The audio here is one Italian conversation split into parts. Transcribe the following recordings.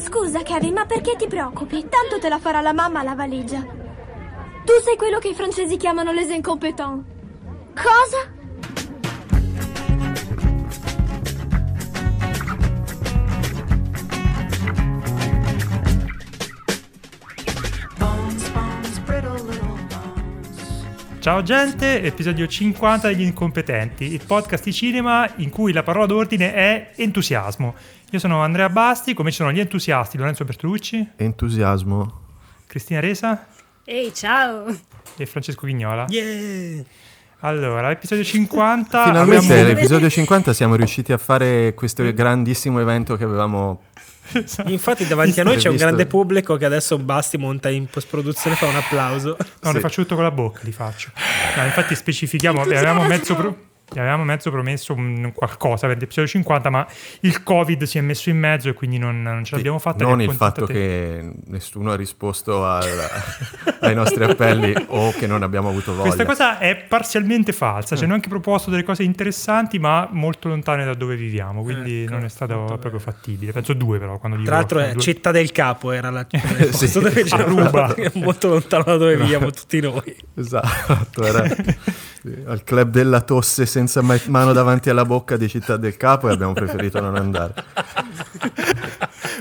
Scusa, Kevin, ma perché ti preoccupi? Tanto te la farà la mamma la valigia. Tu sei quello che i francesi chiamano les incompetents. Cosa? Ciao gente, episodio 50 degli incompetenti, il podcast di cinema in cui la parola d'ordine è entusiasmo. Io sono Andrea Basti, come ci sono gli entusiasti Lorenzo Bertolucci, Entusiasmo. Cristina Resa Ehi, ciao! e Francesco Vignola. Yeah! Allora, episodio 50 Finalmente abbiamo... all'episodio 50 siamo riusciti a fare questo grandissimo evento che avevamo... Infatti davanti a noi c'è un grande pubblico che adesso Basti monta in post-produzione fa un applauso. No, Sì. le faccio tutto con la bocca, li faccio. No, infatti specifichiamo, avevamo mezzo, pro- vi avevamo mezzo promesso un qualcosa per l'episodio 50, ma il Covid si è messo in mezzo e quindi non, non ce l'abbiamo fatta. non il fatto che nessuno ha risposto al- ai nostri appelli o che non abbiamo avuto voglia. Questa cosa è parzialmente falsa, Mm. ci hanno anche proposto delle cose interessanti, ma molto lontane da dove viviamo, quindi Ecco, non è stato molto proprio fattibile. Penso due però, quando Tra l'altro è due. Città del Capo era la Sì. dove c'era- è molto lontano da dove viviamo tutti noi. Esatto, era al club della tosse senza mai- mano davanti alla bocca di Città del Capo e abbiamo preferito non andare.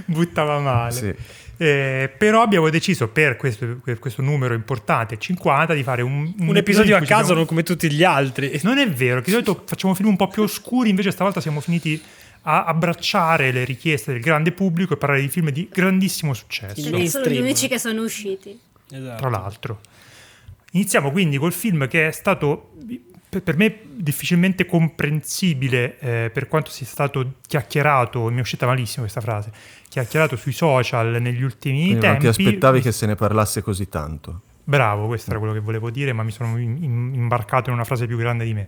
buttava male. Sì. Eh, però abbiamo deciso per questo, per questo numero importante, 50, di fare un, Un episodio in a caso, siamo- non come tutti gli altri. Non è vero, che di solito facciamo film un po' più oscuri, invece stavolta siamo finiti a abbracciare le richieste del grande pubblico e parlare di film di grandissimo successo. Perché sono gli unici che sono usciti. Esatto. tra l'altro. Iniziamo quindi col film che è stato per me difficilmente comprensibile eh, per quanto sia stato chiacchierato, mi è uscita malissimo questa frase, chiacchierato sui social negli ultimi Quindi non tempi. ti aspettavi che se ne parlasse così tanto. Bravo, questo era quello che volevo dire, ma mi sono in- in- imbarcato in una frase più grande di me.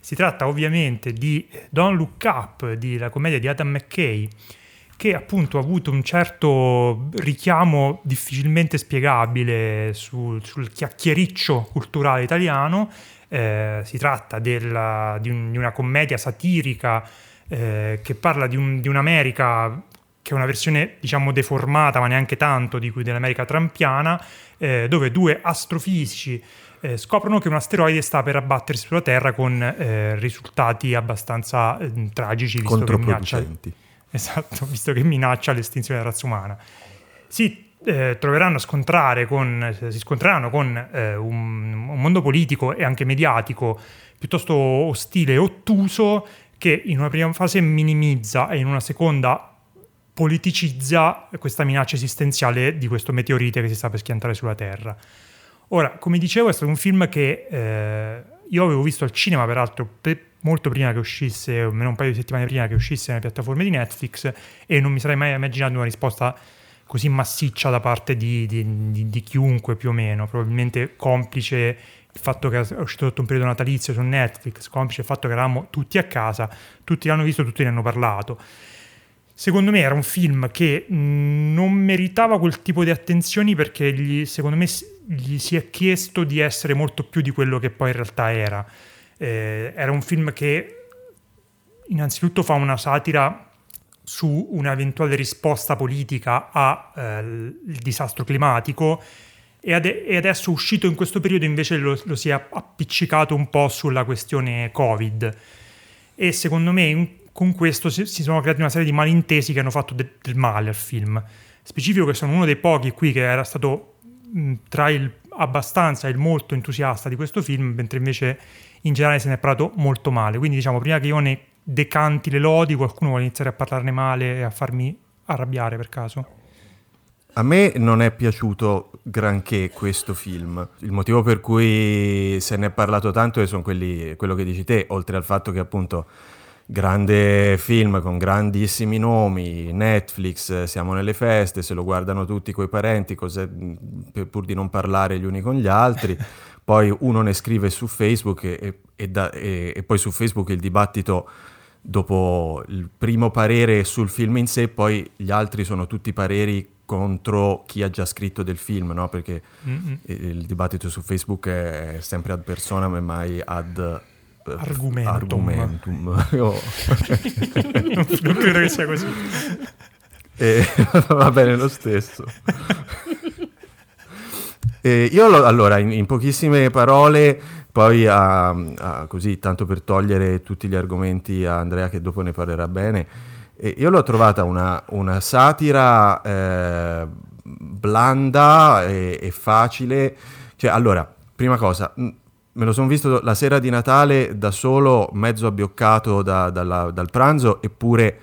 Si tratta ovviamente di Don't Look Up, di la commedia di Adam McKay, che appunto ha avuto un certo richiamo difficilmente spiegabile sul, sul chiacchiericcio culturale italiano. Eh, si tratta della- di, un- di una commedia satirica eh, che parla di, un- di un'America che è una versione diciamo deformata, ma neanche tanto, di cui dell'America trampiana, eh, dove due astrofisici eh, scoprono che un asteroide sta per abbattersi sulla Terra con eh, risultati abbastanza eh, tragici, visto che minaccia. Esatto, visto che minaccia l'estinzione della razza umana. Si eh, troveranno a scontrare con, eh, si scontreranno con eh, un, un mondo politico e anche mediatico piuttosto ostile e ottuso che in una prima fase minimizza e in una seconda politicizza questa minaccia esistenziale di questo meteorite che si sta per schiantare sulla Terra. Ora, come dicevo, è stato un film che eh, io avevo visto al cinema, peraltro, pe- molto prima che uscisse, o almeno un paio di settimane prima che uscisse nelle piattaforme di Netflix, e non mi sarei mai immaginato una risposta così massiccia da parte di, di- di- di chiunque più o meno, probabilmente complice il fatto che è uscito sotto un periodo natalizio su Netflix, complice il fatto che eravamo tutti a casa, tutti l'hanno visto, tutti ne hanno parlato. Secondo me era un film che mh, non meritava quel tipo di attenzioni perché gli, secondo me gli si è chiesto di essere molto più di quello che poi in realtà era. Eh, era un film che innanzitutto fa una satira su un'eventuale risposta politica al disastro climatico e, ade- e adesso uscito in questo periodo invece lo, lo si è appiccicato un po' sulla questione Covid e secondo me in- con questo si, si sono creati una serie di malintesi che hanno fatto de- del male al film. Specifico che sono uno dei pochi qui che era stato mh, tra il abbastanza e il molto entusiasta di questo film, mentre invece in generale se ne è parlato molto male. Quindi diciamo, prima che io ne decanti le lodi, qualcuno vuole iniziare a parlarne male e a farmi arrabbiare per caso? A me non è piaciuto granché questo film. Il motivo per cui se ne è parlato tanto sono quelli, quello che dici te, oltre al fatto che appunto grande film con grandissimi nomi, Netflix, siamo nelle feste, se lo guardano tutti coi parenti, pur di non parlare gli uni con gli altri. Poi uno ne scrive su Facebook e, e da- e- e poi su Facebook il dibattito dopo il primo parere sul film in sé, poi gli altri sono tutti pareri contro chi ha già scritto del film, no? Perché Mm-mm. il dibattito su Facebook è sempre ad personam e mai ad eh, Argumentum. argumentum. Io- non, non credo che sia così. E va bene lo stesso. E io lo, allora, in, in, pochissime parole, poi a, a, così, tanto per togliere tutti gli argomenti a Andrea che dopo ne parlerà bene, io l'ho trovata una, una satira eh, blanda e, e, facile. Cioè, allora, prima cosa, me lo sono visto la sera di Natale da solo, mezzo abbioccato da, dalla, dal pranzo, eppure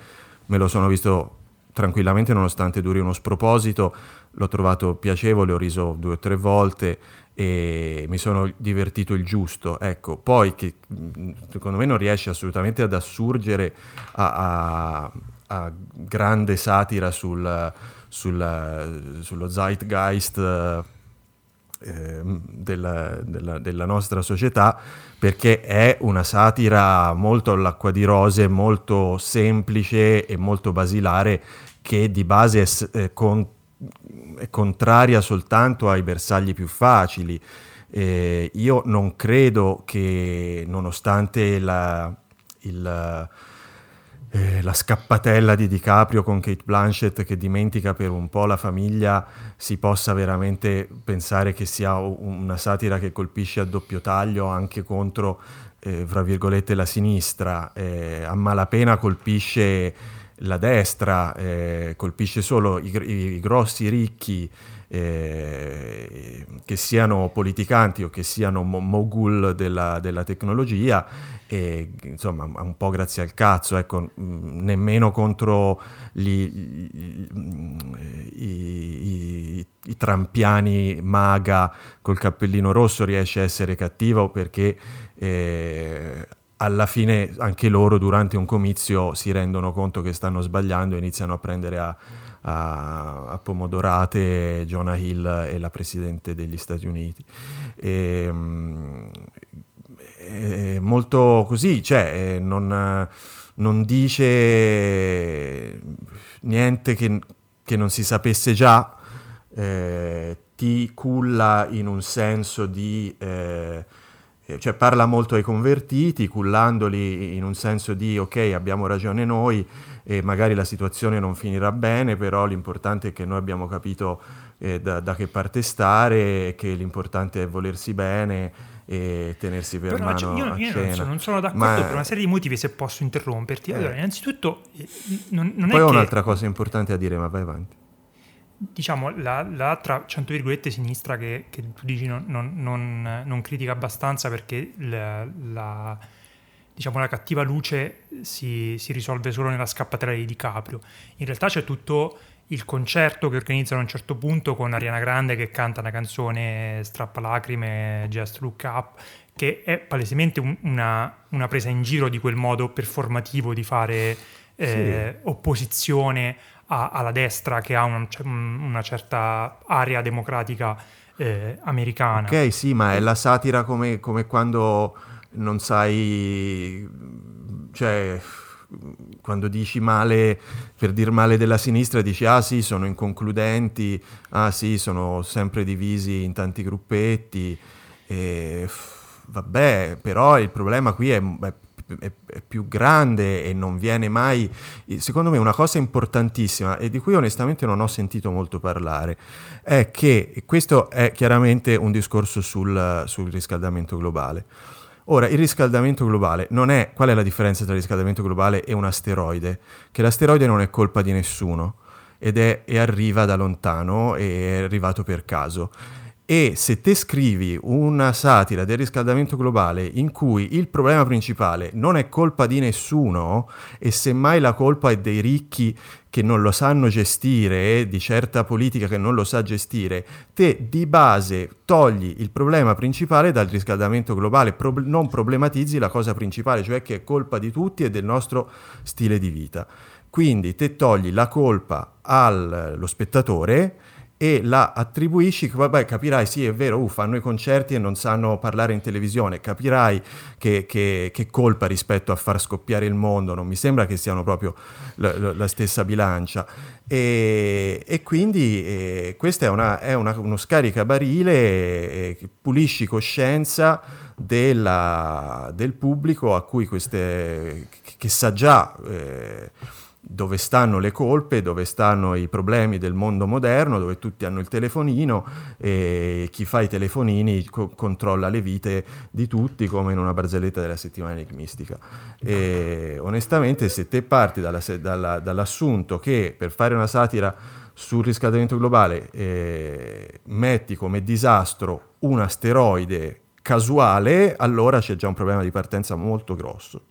me lo sono visto tranquillamente nonostante duri uno sproposito, l'ho trovato piacevole, ho riso due o tre volte e mi sono divertito il giusto. Ecco, poi che secondo me non riesce assolutamente ad assurgere a, a, a grande satira sul, sul, sullo zeitgeist eh, della, della, della, nostra società perché è una satira molto all'acqua di rose, molto semplice e molto basilare che di base è, è, con, è contraria soltanto ai bersagli più facili. Eh, io non credo che nonostante la, il eh, la scappatella di DiCaprio con Kate Blanchett che dimentica per un po' la famiglia si possa veramente pensare che sia una satira che colpisce a doppio taglio anche contro, eh, fra virgolette, la sinistra, eh, a malapena colpisce la destra, eh, colpisce solo i, i, grossi ricchi eh, che siano politicanti o che siano mogul della, della tecnologia e insomma un po' grazie al cazzo, ecco, nemmeno contro gli, i, i, i, trampiani maga col cappellino rosso riesce a essere cattivo perché eh, alla fine anche loro durante un comizio si rendono conto che stanno sbagliando e iniziano a prendere a a, a Pomodorate, Jonah Hill e la Presidente degli Stati Uniti. E, mm, è molto così, cioè non, non dice niente che, che, non si sapesse già, eh, ti culla in un senso di... Eh, cioè parla molto ai convertiti, cullandoli in un senso di ok, abbiamo ragione noi, e magari la situazione non finirà bene, però l'importante è che noi abbiamo capito eh, da, da, che parte stare, che l'importante è volersi bene e tenersi per però, mano cioè, io, io non, sono, non, sono, d'accordo Ma... per una serie di motivi se posso interromperti. Allora, eh. innanzitutto eh, non, non Poi ho che... un'altra cosa importante a dire, ma vai avanti diciamo, la, l'altra 100 virgolette sinistra che, che tu dici non, non, non, non, critica abbastanza perché la, la, diciamo, la cattiva luce si, si, risolve solo nella scappatella di DiCaprio. In realtà c'è tutto il concerto che organizzano a un certo punto con Ariana Grande che canta una canzone strappalacrime, Just Look Up, che è palesemente un, una, una, presa in giro di quel modo performativo di fare eh, sì. opposizione a, alla destra che ha una, una certa area democratica eh, americana. Ok, sì, ma è la satira come, come quando non sai, cioè quando dici male, per dir male della sinistra, dici ah sì, sono inconcludenti, ah sì, sono sempre divisi in tanti gruppetti, e, vabbè, però il problema qui è, è, è, è, più grande e non viene mai, secondo me una cosa importantissima e di cui onestamente non ho sentito molto parlare, è che questo è chiaramente un discorso sul, sul riscaldamento globale Ora, il riscaldamento globale non è... Qual è la differenza tra il riscaldamento globale e un asteroide? Che l'asteroide non è colpa di nessuno ed è, arriva da lontano e è arrivato per caso. E se te scrivi una satira del riscaldamento globale in cui il problema principale non è colpa di nessuno e semmai la colpa è dei ricchi che non lo sanno gestire, di certa politica che non lo sa gestire, te di base togli il problema principale dal riscaldamento globale, pro- non problematizzi la cosa principale, cioè che è colpa di tutti e del nostro stile di vita. Quindi te togli la colpa allo spettatore e la attribuisci, vabbè capirai sì è vero, uh, fanno i concerti e non sanno parlare in televisione, capirai che, che, che, colpa rispetto a far scoppiare il mondo, non mi sembra che siano proprio la, la stessa bilancia. E, e quindi eh, questo è, una, è una, uno scaricabarile, eh, pulisci coscienza della, del pubblico a cui queste, che sa già... Eh, dove stanno le colpe, dove stanno i problemi del mondo moderno, dove tutti hanno il telefonino e chi fa i telefonini co- controlla le vite di tutti come in una barzelletta della settimana enigmistica. E onestamente se te parti dalla, dalla, dall'assunto che per fare una satira sul riscaldamento globale eh, metti come disastro un asteroide casuale, allora c'è già un problema di partenza molto grosso.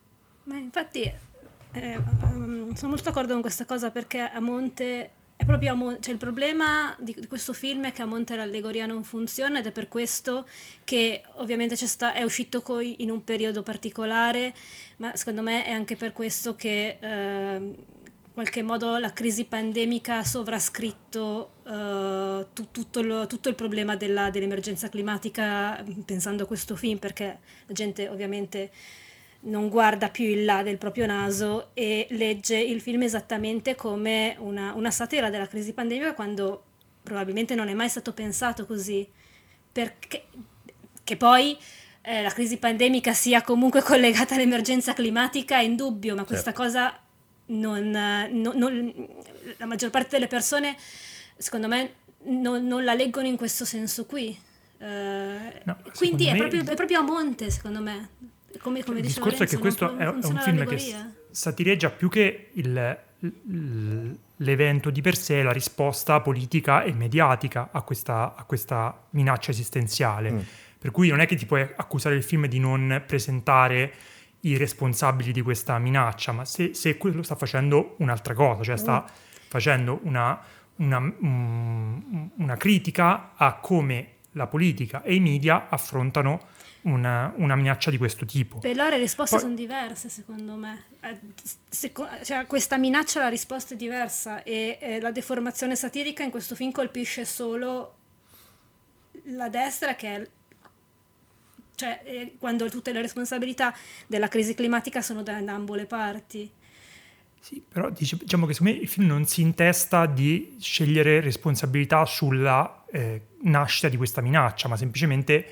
Ma infatti um, sono molto d'accordo con questa cosa perché a monte è proprio a monte, cioè il problema di, di, questo film è che a monte l'allegoria non funziona ed è per questo che ovviamente sta, è uscito coi, in un periodo particolare, ma secondo me è anche per questo che eh, in qualche modo la crisi pandemica ha sovrascritto eh, tu, tutto, lo, tutto, il problema della, dell'emergenza climatica pensando a questo film perché la gente ovviamente non guarda più in là del proprio naso e legge il film esattamente come una, una satira della crisi pandemica quando probabilmente non è mai stato pensato così. Perché che poi eh, la crisi pandemica sia comunque collegata all'emergenza climatica è indubbio, ma questa certo. cosa non, non, non, la maggior parte delle persone, secondo me, non, non la leggono in questo senso qui. Uh, no, quindi è, me... proprio, è proprio a monte, secondo me. Come, come il discorso Lorenzo, è che questo è, un film che satireggia più che il, l'evento di per sé, la risposta politica e mediatica a questa, a questa minaccia esistenziale. Mm. Per cui non è che ti puoi accusare il film di non presentare i responsabili di questa minaccia, ma se, se quello sta facendo un'altra cosa, cioè sta mm. facendo una, una, um, una critica a come la politica e i media affrontano una, una, minaccia di questo tipo. Però le risposte Poi... sono diverse, secondo me. Eh, seco- cioè, questa minaccia, la risposta è diversa e eh, la deformazione satirica in questo film colpisce solo la destra che è cioè eh, quando tutte le responsabilità della crisi climatica sono da, da ambo le parti. Sì, però diciamo che secondo me il film non si intesta di scegliere responsabilità sulla eh, nascita di questa minaccia, ma semplicemente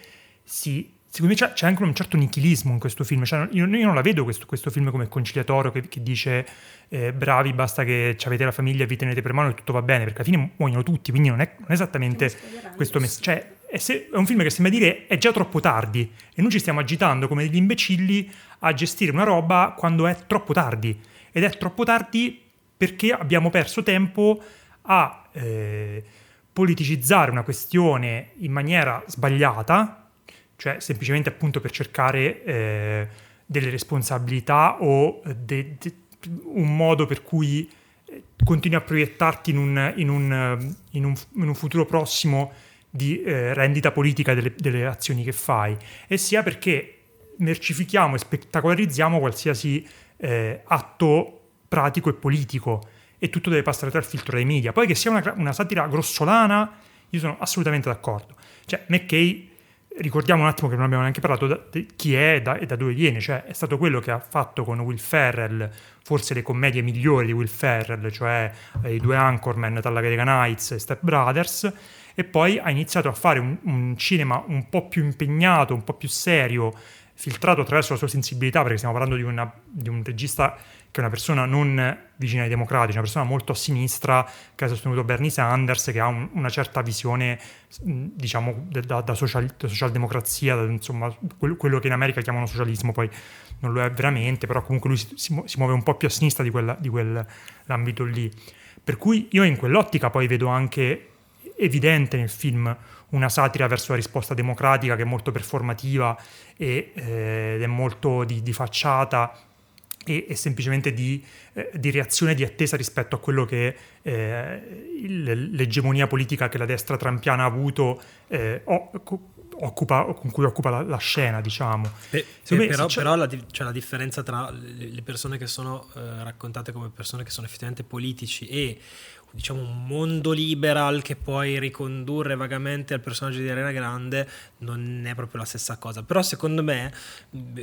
si secondo me c'è, c'è, anche un certo nichilismo in questo film. Cioè, io, io, non la vedo questo, questo film come conciliatorio che, che dice eh, bravi, basta che avete la famiglia, vi tenete per mano e tutto va bene, perché alla fine muoiono tutti, quindi non è, non è esattamente questo messaggio. Cioè, è, se, è, un film che sembra dire è già troppo tardi e noi ci stiamo agitando come degli imbecilli a gestire una roba quando è troppo tardi. Ed è troppo tardi perché abbiamo perso tempo a eh, politicizzare una questione in maniera sbagliata, cioè semplicemente appunto per cercare eh, delle responsabilità o de, de, un modo per cui eh, continui a proiettarti in un, in un, in un, in un futuro prossimo di eh, rendita politica delle, delle, azioni che fai, e sia perché mercifichiamo e spettacolarizziamo qualsiasi eh, atto pratico e politico e tutto deve passare tra il filtro dei media. Poi che sia una, una satira grossolana, io sono assolutamente d'accordo. Cioè, McKay ricordiamo un attimo che non abbiamo neanche parlato da, di chi è e da, e da, dove viene, cioè è stato quello che ha fatto con Will Ferrell forse le commedie migliori di Will Ferrell, cioè eh, i due Anchorman, Talladega Nights e Step Brothers, e poi ha iniziato a fare un, un cinema un po' più impegnato, un po' più serio, filtrato attraverso la sua sensibilità, perché stiamo parlando di, una, di un regista che è una persona non vicina ai democratici, una persona molto a sinistra che ha sostenuto Bernie Sanders, che ha un, una certa visione, diciamo, da, da, social, da socialdemocrazia, da, insomma, quello, che in America chiamano socialismo, poi non lo è veramente, però comunque lui si, si muove un po' più a sinistra di, quella, di quell'ambito lì. Per cui io in quell'ottica poi vedo anche evidente nel film una satira verso la risposta democratica che è molto performativa e, eh, ed è molto di, di facciata e, e semplicemente di, eh, di, reazione di attesa rispetto a quello che eh, il, l'egemonia politica che la destra trampiana ha avuto eh, occupa, con cui occupa la, la scena, diciamo. Pe, pe, però, però la, cioè la, differenza tra le persone che sono eh, raccontate come persone che sono effettivamente politici e diciamo un mondo liberal che puoi ricondurre vagamente al personaggio di Arena Grande non è proprio la stessa cosa. Però secondo me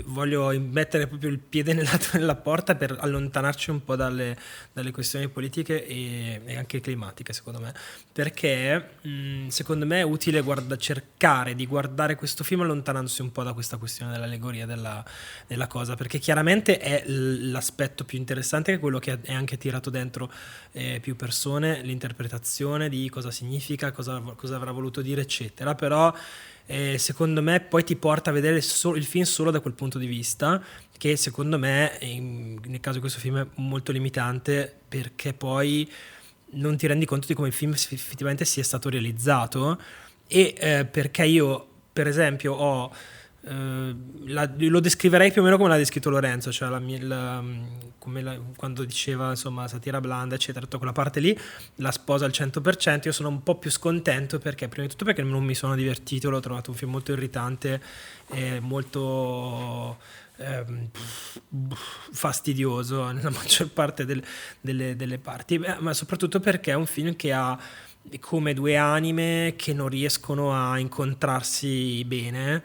voglio mettere proprio il piede nella, nella porta per allontanarci un po' dalle, dalle questioni politiche e, e, anche climatiche secondo me. Perché mh, secondo me è utile guarda, cercare di guardare questo film allontanandosi un po' da questa questione dell'allegoria della, della cosa. Perché chiaramente è l'aspetto più interessante che è quello che è anche tirato dentro eh, più persone, l'interpretazione di cosa significa, cosa, cosa avrà voluto dire, eccetera. Però eh, secondo me poi ti porta a vedere so- il film solo da quel punto di vista, che secondo me in, nel caso di questo film è molto limitante perché poi non ti rendi conto di come il film effettivamente sia stato realizzato. E eh, perché io per esempio ho la, lo descriverei più o meno come l'ha descritto Lorenzo, cioè la, la, la, quando diceva insomma satira blanda, eccetera, tutta quella parte lì la sposa al 100%. Io sono un po' più scontento perché, prima di tutto, perché non mi sono divertito, l'ho trovato un film molto irritante e molto. Ehm, fastidioso nella maggior parte del, delle, delle, parti, ma soprattutto perché è un film che ha come due anime che non riescono a incontrarsi bene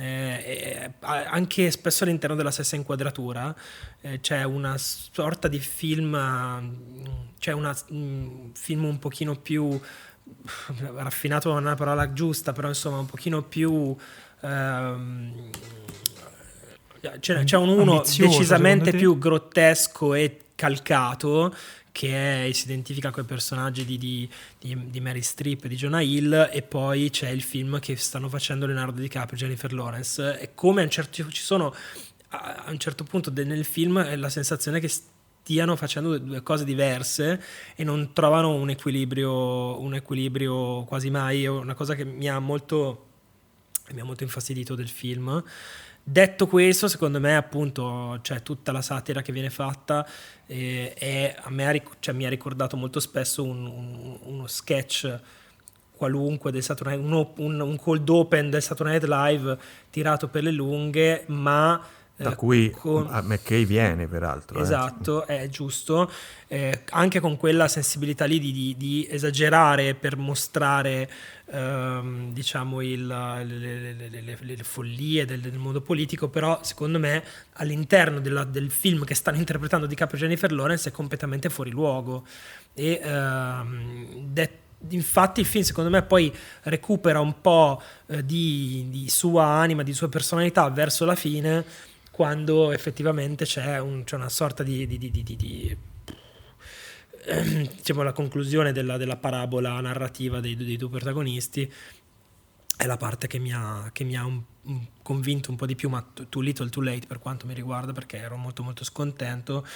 eh, anche spesso all'interno della stessa inquadratura eh, c'è una sorta di film, c'è una, un film un pochino più raffinato non è una parola giusta, però insomma un pochino più... Ehm, c'è, c'è, un uno decisamente più grottesco e calcato che è, si identifica con i personaggi di, di, di, di, Mary Streep e di Jonah Hill e poi c'è il film che stanno facendo Leonardo DiCaprio e Jennifer Lawrence. E come a un certo, ci sono a un certo punto nel film la sensazione che stiano facendo due cose diverse e non trovano un equilibrio, un equilibrio quasi mai, una cosa che mi ha molto, mi ha molto infastidito del film Detto questo, secondo me, appunto, cioè, tutta la satira che viene fatta eh, è, a me ha, cioè, mi ha ricordato molto spesso un, un, uno sketch qualunque del Saturday un, un cold open del Saturday Night Live tirato per le lunghe, ma da eh, cui con... McKay viene peraltro. Eh. Esatto, eh. è giusto, eh, anche con quella sensibilità lì di, di, di esagerare per mostrare ehm, diciamo il, le, le, le, le, follie del, del, mondo politico, però secondo me all'interno della, del film che stanno interpretando di Capo Jennifer Lawrence è completamente fuori luogo. E, ehm, detto infatti il film secondo me poi recupera un po' eh, di, di, sua anima, di sua personalità verso la fine quando effettivamente c'è, un, c'è una sorta di, di, di, di diciamo la conclusione della, della parabola narrativa dei, dei, due protagonisti è la parte che mi ha, che mi ha un, un, convinto un po' di più, ma too little too late per quanto mi riguarda, perché ero molto molto scontento.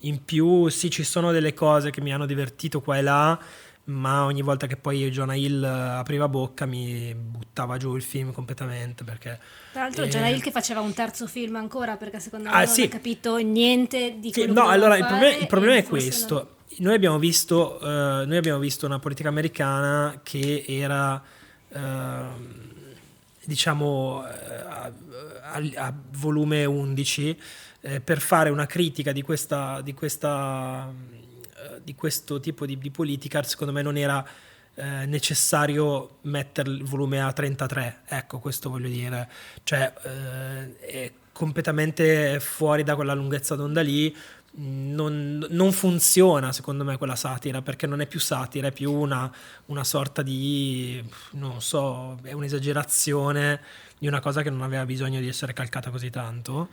In più sì, ci sono delle cose che mi hanno divertito qua e là, ma ogni volta che poi Jonah Hill apriva bocca mi buttava giù il film completamente perché tra l'altro eh... Jonah Hill che faceva un terzo film ancora perché secondo me ah, non sì. ha capito niente di quello sì, no allora il problema, il problema è questo. non... noi, abbiamo visto, uh, noi abbiamo visto una politica americana che era uh, diciamo uh, a, a, volume 11 eh, per fare una critica di questa, di questa di questo tipo di, di, politica, secondo me non era eh, necessario mettere il volume a 33. Ecco, questo voglio dire. Cioè, eh, è completamente fuori da quella lunghezza d'onda lì. Non, non, funziona secondo me quella satira perché non è più satira, è più una, una sorta di, non so, è un'esagerazione di una cosa che non aveva bisogno di essere calcata così tanto.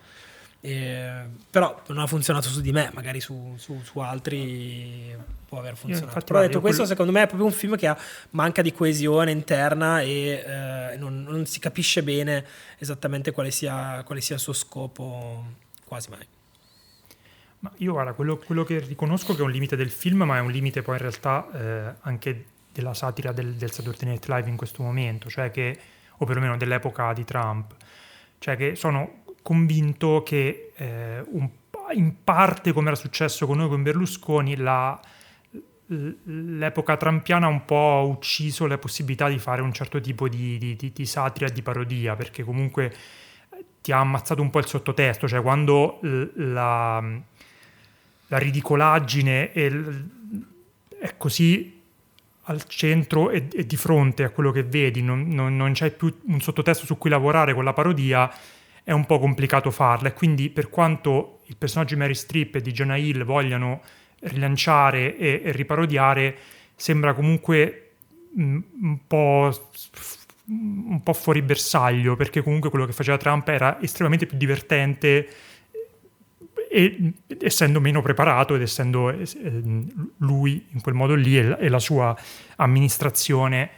Eh, però non ha funzionato su di me, magari su, su, su altri può aver funzionato. però detto questo, quello... secondo me è proprio un film che ha, manca di coesione interna e eh, non, non, si capisce bene esattamente quale sia, quale sia il suo scopo, quasi mai. Ma io guarda, quello, quello, che riconosco che è un limite del film, ma è un limite poi in realtà eh, anche della satira del, del Saturday Night Live in questo momento, cioè che, o perlomeno dell'epoca di Trump, cioè che sono convinto che eh, un, in parte, come era successo con noi con Berlusconi, la, l'epoca trampiana ha un po' ucciso la possibilità di fare un certo tipo di, di, di, di satira, di parodia, perché comunque ti ha ammazzato un po' il sottotesto, cioè quando la, la ridicolaggine è così al centro e, e, di fronte a quello che vedi, non, non, non, c'è più un sottotesto su cui lavorare con la parodia, è un po' complicato farla. E quindi per quanto il personaggio di Mary Streep e di Jonah Hill vogliano rilanciare e, e riparodiare, sembra comunque mm, un po', un po' fuori bersaglio, perché comunque quello che faceva Trump era estremamente più divertente e essendo meno preparato ed essendo eh, lui in quel modo lì e la sua amministrazione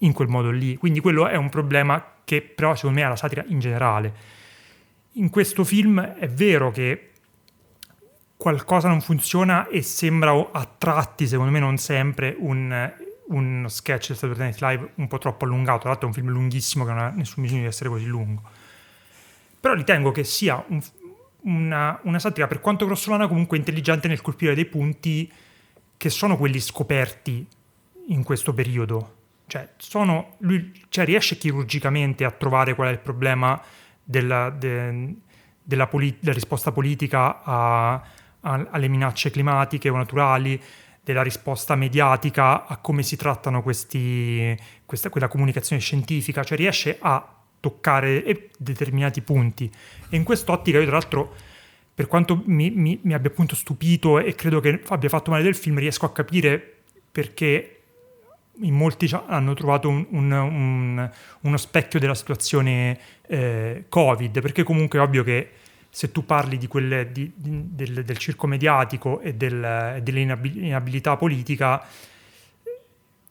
in quel modo lì. Quindi quello è un problema che però secondo me è la satira in generale. In questo film è vero che qualcosa non funziona e sembra a tratti, secondo me non sempre, un, un sketch del Saturday Night Live un po' troppo allungato. Tra l'altro è un film lunghissimo che non ha nessun bisogno di essere così lungo. Però ritengo che sia un, una, una, satira per quanto grossolana comunque intelligente nel colpire dei punti che sono quelli scoperti in questo periodo. Cioè, sono, lui cioè, riesce chirurgicamente a trovare qual è il problema della, de, della, polit- della risposta politica a, a, alle minacce climatiche o naturali, della risposta mediatica a come si trattano questi, questa, quella comunicazione scientifica, cioè riesce a toccare determinati punti. E in quest'ottica io tra l'altro, per quanto mi, mi, mi abbia appunto stupito e credo che abbia fatto male del film, riesco a capire perché in molti hanno trovato un, un, un, uno specchio della situazione eh, Covid, perché comunque è ovvio che se tu parli di quelle, di, di, del, del, circo mediatico e del, dell'inabilità politica,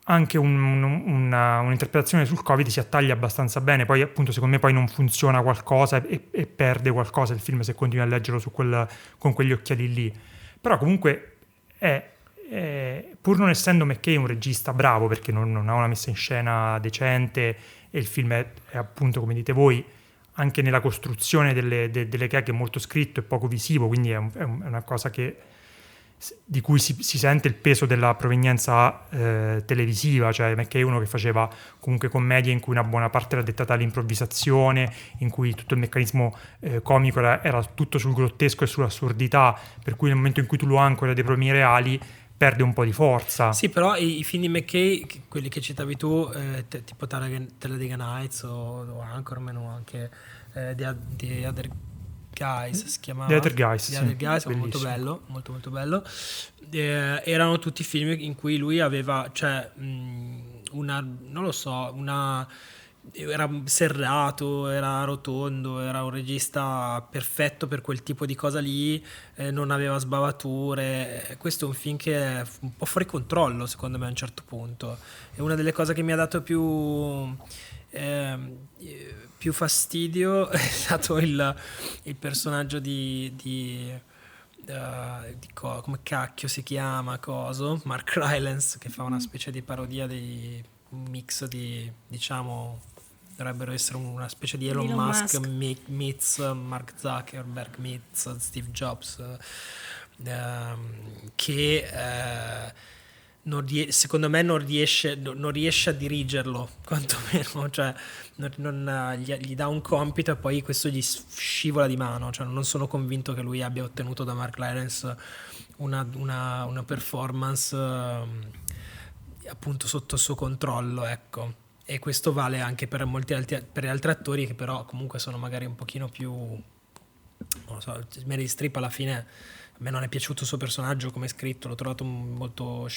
anche un, una, un'interpretazione sul Covid si attaglia abbastanza bene. Poi, appunto, secondo me poi non funziona qualcosa e, e perde qualcosa il film se continui a leggerlo quel, con quegli occhiali lì. Però comunque è, è, pur non essendo McKay un regista bravo, perché non, non, ha una messa in scena decente e il film è, è appunto, come dite voi, anche nella costruzione delle, de, delle gag è molto scritto e poco visivo, quindi è, un, è, una cosa che, di cui si, si, sente il peso della provenienza eh, televisiva, cioè McKay è uno che faceva comunque commedie in cui una buona parte era dettata all'improvvisazione, in cui tutto il meccanismo eh, comico era, era, tutto sul grottesco e sull'assurdità, per cui nel momento in cui tu lo ancora dei problemi reali perde un po' di forza. Sì, però i, i film di McKay, quelli che citavi tu, eh, te, tipo Talladega Nights o, o Anchorman o anche eh, The, The Other Guys, si chiamava The Other Guys, The Other Guys molto bello, molto molto bello. Eh, erano tutti film in cui lui aveva, cioè, mh, una, non lo so, una era serrato, era rotondo, era un regista perfetto per quel tipo di cosa lì, eh, non aveva sbavature. Questo è un film che è un po' fuori controllo, secondo me, a un certo punto. È una delle cose che mi ha dato più, eh, più fastidio è stato il, il personaggio di, di Uh, co- come cacchio si chiama Coso Mark Rylance che fa una specie di parodia di un mix di diciamo dovrebbero essere una specie di Elon, Elon Musk, Musk. meets Mark Zuckerberg meets Steve Jobs uh, che uh, ries- secondo me non riesce, non riesce, a dirigerlo quantomeno cioè non, non, gli, gli, dà un compito e poi questo gli scivola di mano cioè non sono convinto che lui abbia ottenuto da Mark Lawrence una, una, una performance appunto sotto il suo controllo ecco e questo vale anche per molti altri, per altri attori che però comunque sono magari un pochino più non lo so, Mary Strip alla fine a me non è piaciuto il suo personaggio come è scritto, l'ho trovato molto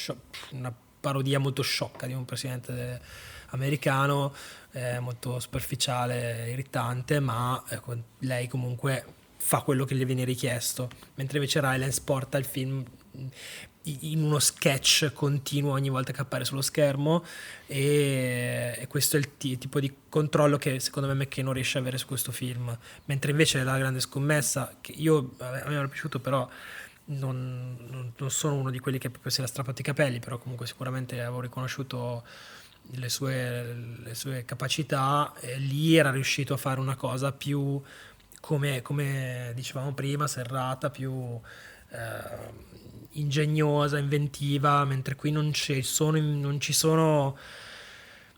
una parodia molto sciocca di un presidente americano, eh, molto superficiale, irritante, ma eh, lei comunque fa quello che gli viene richiesto, mentre invece Rylance porta il film in uno sketch continuo ogni volta che appare sullo schermo e, e questo è il t- tipo di controllo che secondo me McKay non riesce a avere su questo film. Mentre invece la grande scommessa che io a me era piaciuto però non, non, non, sono uno di quelli che proprio si era strappato i capelli però comunque sicuramente avevo riconosciuto le sue, le sue capacità e lì era riuscito a fare una cosa più come, come dicevamo prima serrata più eh, ingegnosa, inventiva, mentre qui non ci sono, non ci sono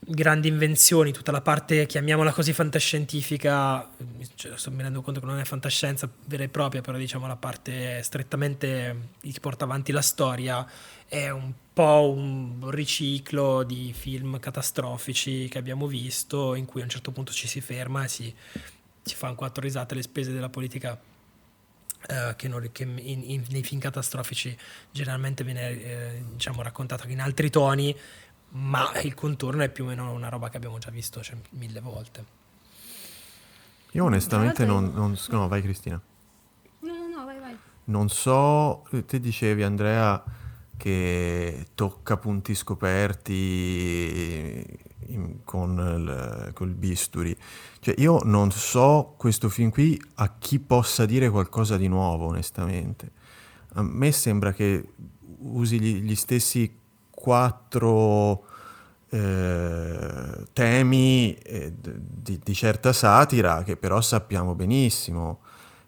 grandi invenzioni, tutta la parte, chiamiamola così, fantascientifica, cioè, mi rendo conto che non è fantascienza vera e propria, però diciamo la parte strettamente che porta avanti la storia, è un po' un riciclo di film catastrofici che abbiamo visto, in cui a un certo punto ci si ferma e si, si fa un quattro risate alle spese della politica Uh, che, non, che in, in, nei film catastrofici generalmente viene eh, diciamo, raccontato in altri toni, ma il contorno è più o meno una roba che abbiamo già visto cioè, mille volte. Io onestamente non, non... No, vai Cristina. No, no, no, vai, vai. Non so, te dicevi Andrea che tocca punti scoperti in, con il, col bisturi. Cioè, io non so questo film qui a chi possa dire qualcosa di nuovo, onestamente. A me sembra che usi gli, gli stessi quattro eh, temi eh, di, di, certa satira che però sappiamo benissimo.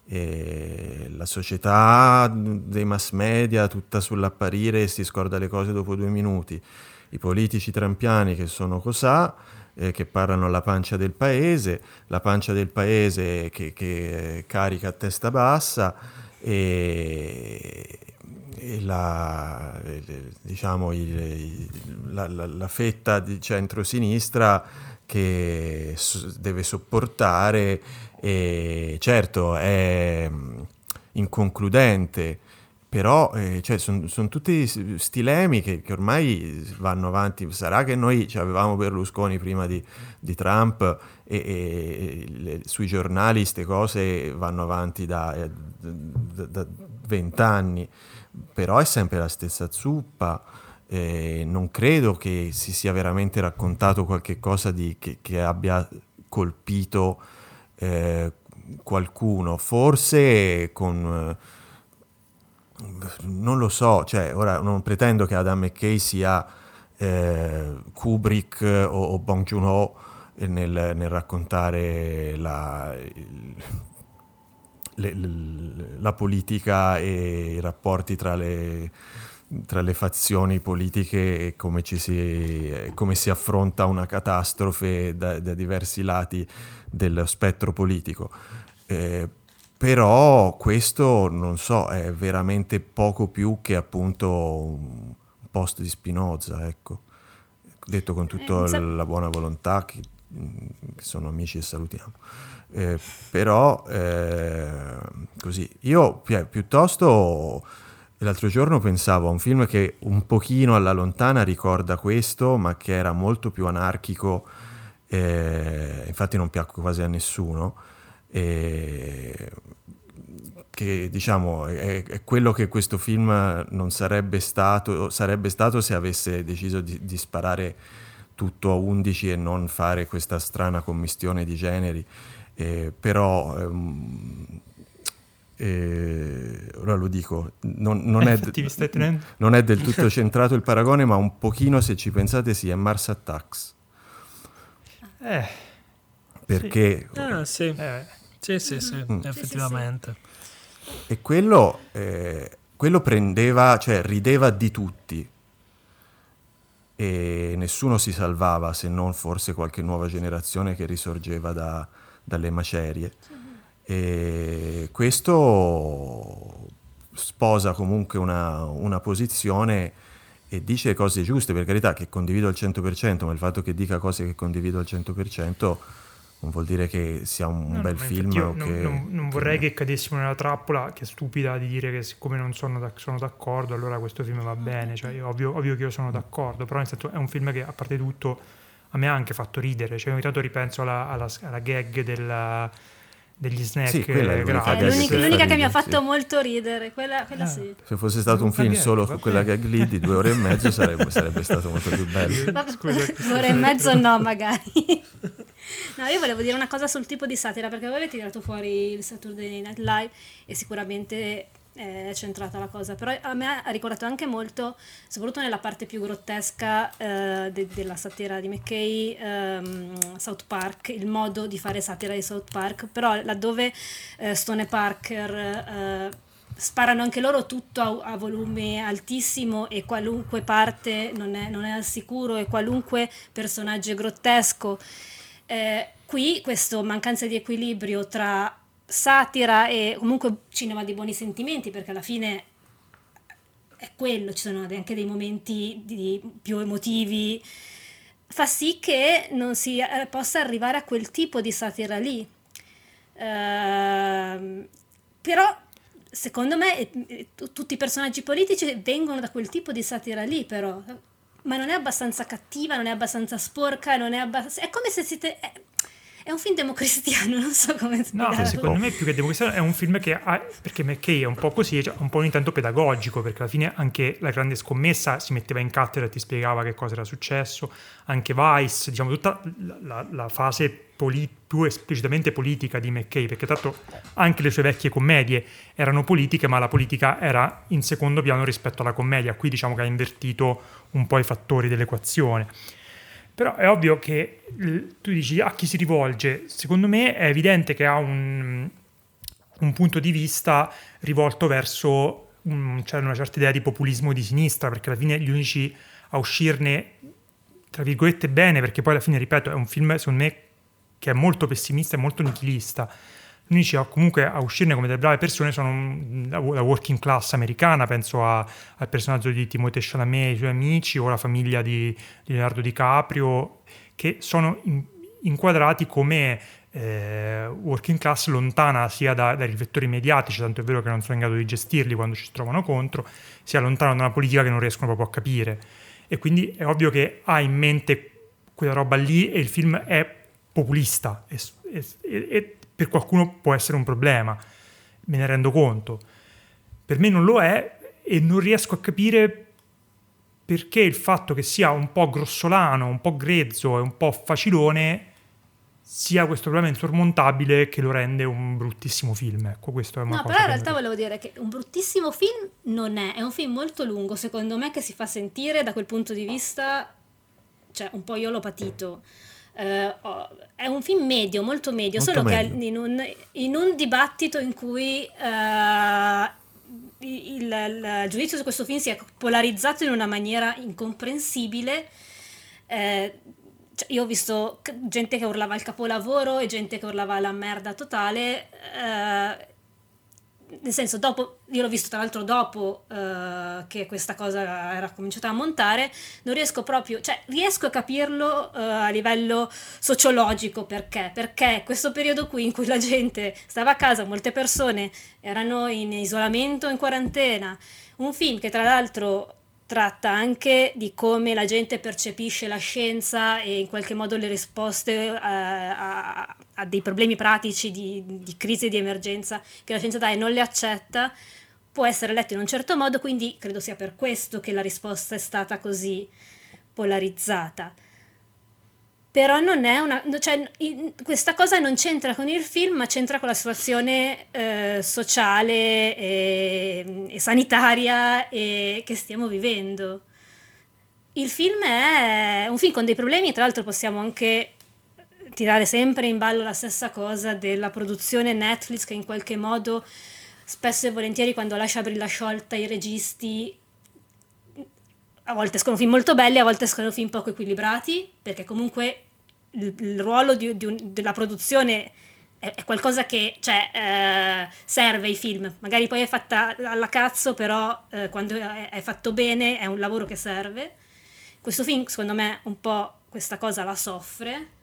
E la società dei mass media tutta sull'apparire si scorda le cose dopo due minuti. I politici trampiani che sono cosà, eh, che parlano alla pancia del paese, la pancia del paese che, che carica a testa bassa e, la, diciamo, il, la, la, la, fetta di centro-sinistra che deve sopportare e certo è mm, inconcludente però eh, cioè, sono son tutti stilemi che, che, ormai vanno avanti. Sarà che noi avevamo Berlusconi prima di, di Trump e, e le, sui giornali queste cose vanno avanti da vent'anni, però è sempre la stessa zuppa. Eh, non credo che si sia veramente raccontato qualche cosa di, che, che, abbia colpito eh, qualcuno, forse con... non lo so, cioè, ora non pretendo che Adam McKay sia eh, Kubrick o, o Bong Joon-ho nel, nel raccontare la, il, le, le, la politica e i rapporti tra le, tra le fazioni politiche e come, si, come, si, affronta una catastrofe da, da, diversi lati dello spettro politico. Eh, però questo, non so, è veramente poco più che appunto un post di Spinoza, ecco. Detto con tutta eh, la buona volontà, che, che sono amici e salutiamo. Eh, però eh, così io pi- piuttosto l'altro giorno pensavo a un film che un pochino alla lontana ricorda questo ma che era molto più anarchico eh, infatti non piacque quasi a nessuno che diciamo è, è, quello che questo film non sarebbe stato sarebbe stato se avesse deciso di, di sparare tutto a 11 e non fare questa strana commistione di generi eh, però ehm, eh, ora lo dico, non, non, è, non, è, del tutto centrato il paragone, ma un pochino, se ci pensate, sì, è Mars Attacks. Eh, Perché... Sì. Ah, sì. Eh. Sì, sì, sì, mm. effettivamente. E quello, eh, quello prendeva, cioè rideva di tutti e nessuno si salvava se non forse qualche nuova generazione che risorgeva da, dalle macerie. E questo sposa comunque una, una, posizione e dice cose giuste, per carità, che condivido al 100%, ma il fatto che dica cose che condivido al 100% non vuol dire che sia un no, bel no, film. Io che, non, non, non, vorrei che... che cadessimo nella trappola, che è stupida, di dire che siccome non sono, da, sono d'accordo, allora questo film va bene. Cioè, ovvio, ovvio, che io sono d'accordo, però nel senso è un film che a parte tutto a me ha anche fatto ridere. Cioè, ogni tanto ripenso alla, alla, alla gag della, degli snack sì, quella è l'unica, è l'unica, l'unica che mi ha fatto sì. molto ridere quella, quella ah, sì. se fosse stato un film solo con quella gag lì di due ore e mezzo sarebbe, sarebbe stato molto più bello. Due ore e mezzo no magari. No io volevo dire una cosa sul tipo di satira perché voi avete tirato fuori il Saturday Night Live e sicuramente è centrata la cosa, però a me ha ricordato anche molto, soprattutto nella parte più grottesca eh, de- della satira di McKay, ehm, South Park, il modo di fare satira di South Park, però laddove eh, Stone Parker eh, sparano anche loro tutto a, a, volume altissimo e qualunque parte non è, non è, al sicuro e qualunque personaggio è grottesco. Eh, qui questa mancanza di equilibrio tra satira e comunque cinema di buoni sentimenti, perché alla fine è quello, ci sono anche dei momenti di, più emotivi, fa sì che non si eh, possa arrivare a quel tipo di satira lì. Uh, però secondo me eh, eh, tutti i personaggi politici vengono da quel tipo di satira lì, però. Ma non è abbastanza cattiva, non è abbastanza sporca, non è abbastanza... È come se siete... È, è un film democristiano, non so come spiegarlo. No, secondo me più che democristiano è un film che ha... Perché McKay è un po' così, cioè un po' ogni tanto pedagogico, perché alla fine anche La Grande Scommessa si metteva in cattedra e ti spiegava che cosa era successo, anche Vice, diciamo tutta la, la, la fase poli- più esplicitamente politica di McKay, perché tanto anche le sue vecchie commedie erano politiche, ma la politica era in secondo piano rispetto alla commedia. Qui diciamo che ha invertito un po' i fattori dell'equazione. Però è ovvio che tu dici a chi si rivolge. Secondo me è evidente che ha un, un punto di vista rivolto verso un, cioè una certa idea di populismo di sinistra, perché alla fine gli unici a uscirne, tra virgolette, bene, perché poi alla fine, ripeto, è un film, secondo me, che è molto pessimista e molto nichilista. Unici a, comunque a uscirne come delle brave persone sono la, la working class americana, penso a, al personaggio di Timothée Chalamet e i suoi amici o la famiglia di, di Leonardo DiCaprio, che sono in, inquadrati come eh, working class lontana sia da, dai riflettori mediatici, tanto è vero che non sono in grado di gestirli quando ci trovano contro, sia lontano da una politica che non riescono proprio a capire. E quindi è ovvio che ha in mente quella roba lì e il film è populista e, e, e per qualcuno può essere un problema, me ne rendo conto. Per me non lo è e non riesco a capire perché il fatto che sia un po' grossolano, un po' grezzo e un po' facilone sia questo problema insormontabile che lo rende un bruttissimo film. Ecco, questo è una no, però in realtà volevo dire che un bruttissimo film non è, è un film molto lungo, secondo me, che si fa sentire da quel punto di vista, cioè un po' io l'ho patito. Uh, è un film medio, molto medio, molto solo medio. che in un, in un, dibattito in cui uh, il, il, giudizio su questo film si è polarizzato in una maniera incomprensibile. Eh, cioè io ho visto gente che urlava il capolavoro e gente che urlava la merda totale. Eh, nel senso, dopo, io l'ho visto tra l'altro dopo uh, che questa cosa era cominciata a montare, non riesco proprio, cioè riesco a capirlo uh, a livello sociologico perché? Perché questo periodo qui in cui la gente stava a casa, molte persone erano in isolamento, in quarantena, un film che tra l'altro tratta anche di come la gente percepisce la scienza e in qualche modo le risposte a, a, a dei problemi pratici di, di, crisi e di emergenza che la scienza dà e non le accetta, può essere letto in un certo modo, quindi credo sia per questo che la risposta è stata così polarizzata però non è una... Cioè, questa cosa non c'entra con il film, ma c'entra con la situazione eh, sociale e, e sanitaria e, che stiamo vivendo. Il film è un film con dei problemi, tra l'altro possiamo anche tirare sempre in ballo la stessa cosa della produzione Netflix che in qualche modo spesso e volentieri quando lascia brilla sciolta i registi a volte escono film molto belli, a volte escono film poco equilibrati, perché comunque il, il ruolo di, di un, della produzione è, è, qualcosa che cioè, eh, serve ai film. Magari poi è fatta alla cazzo, però eh, quando è, è, fatto bene è un lavoro che serve. Questo film, secondo me, un po' questa cosa la soffre.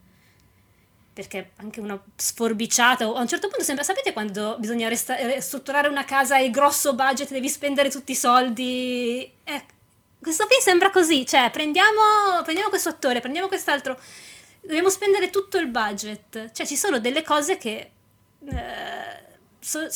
Perché anche una sforbiciata, a un certo punto sembra, sapete quando bisogna resta- ristrutturare una casa e grosso budget, devi spendere tutti i soldi? Eh, questo film sembra così, cioè prendiamo, prendiamo questo attore, prendiamo quest'altro dobbiamo spendere tutto il budget. Cioè, ci sono delle cose che eh, so,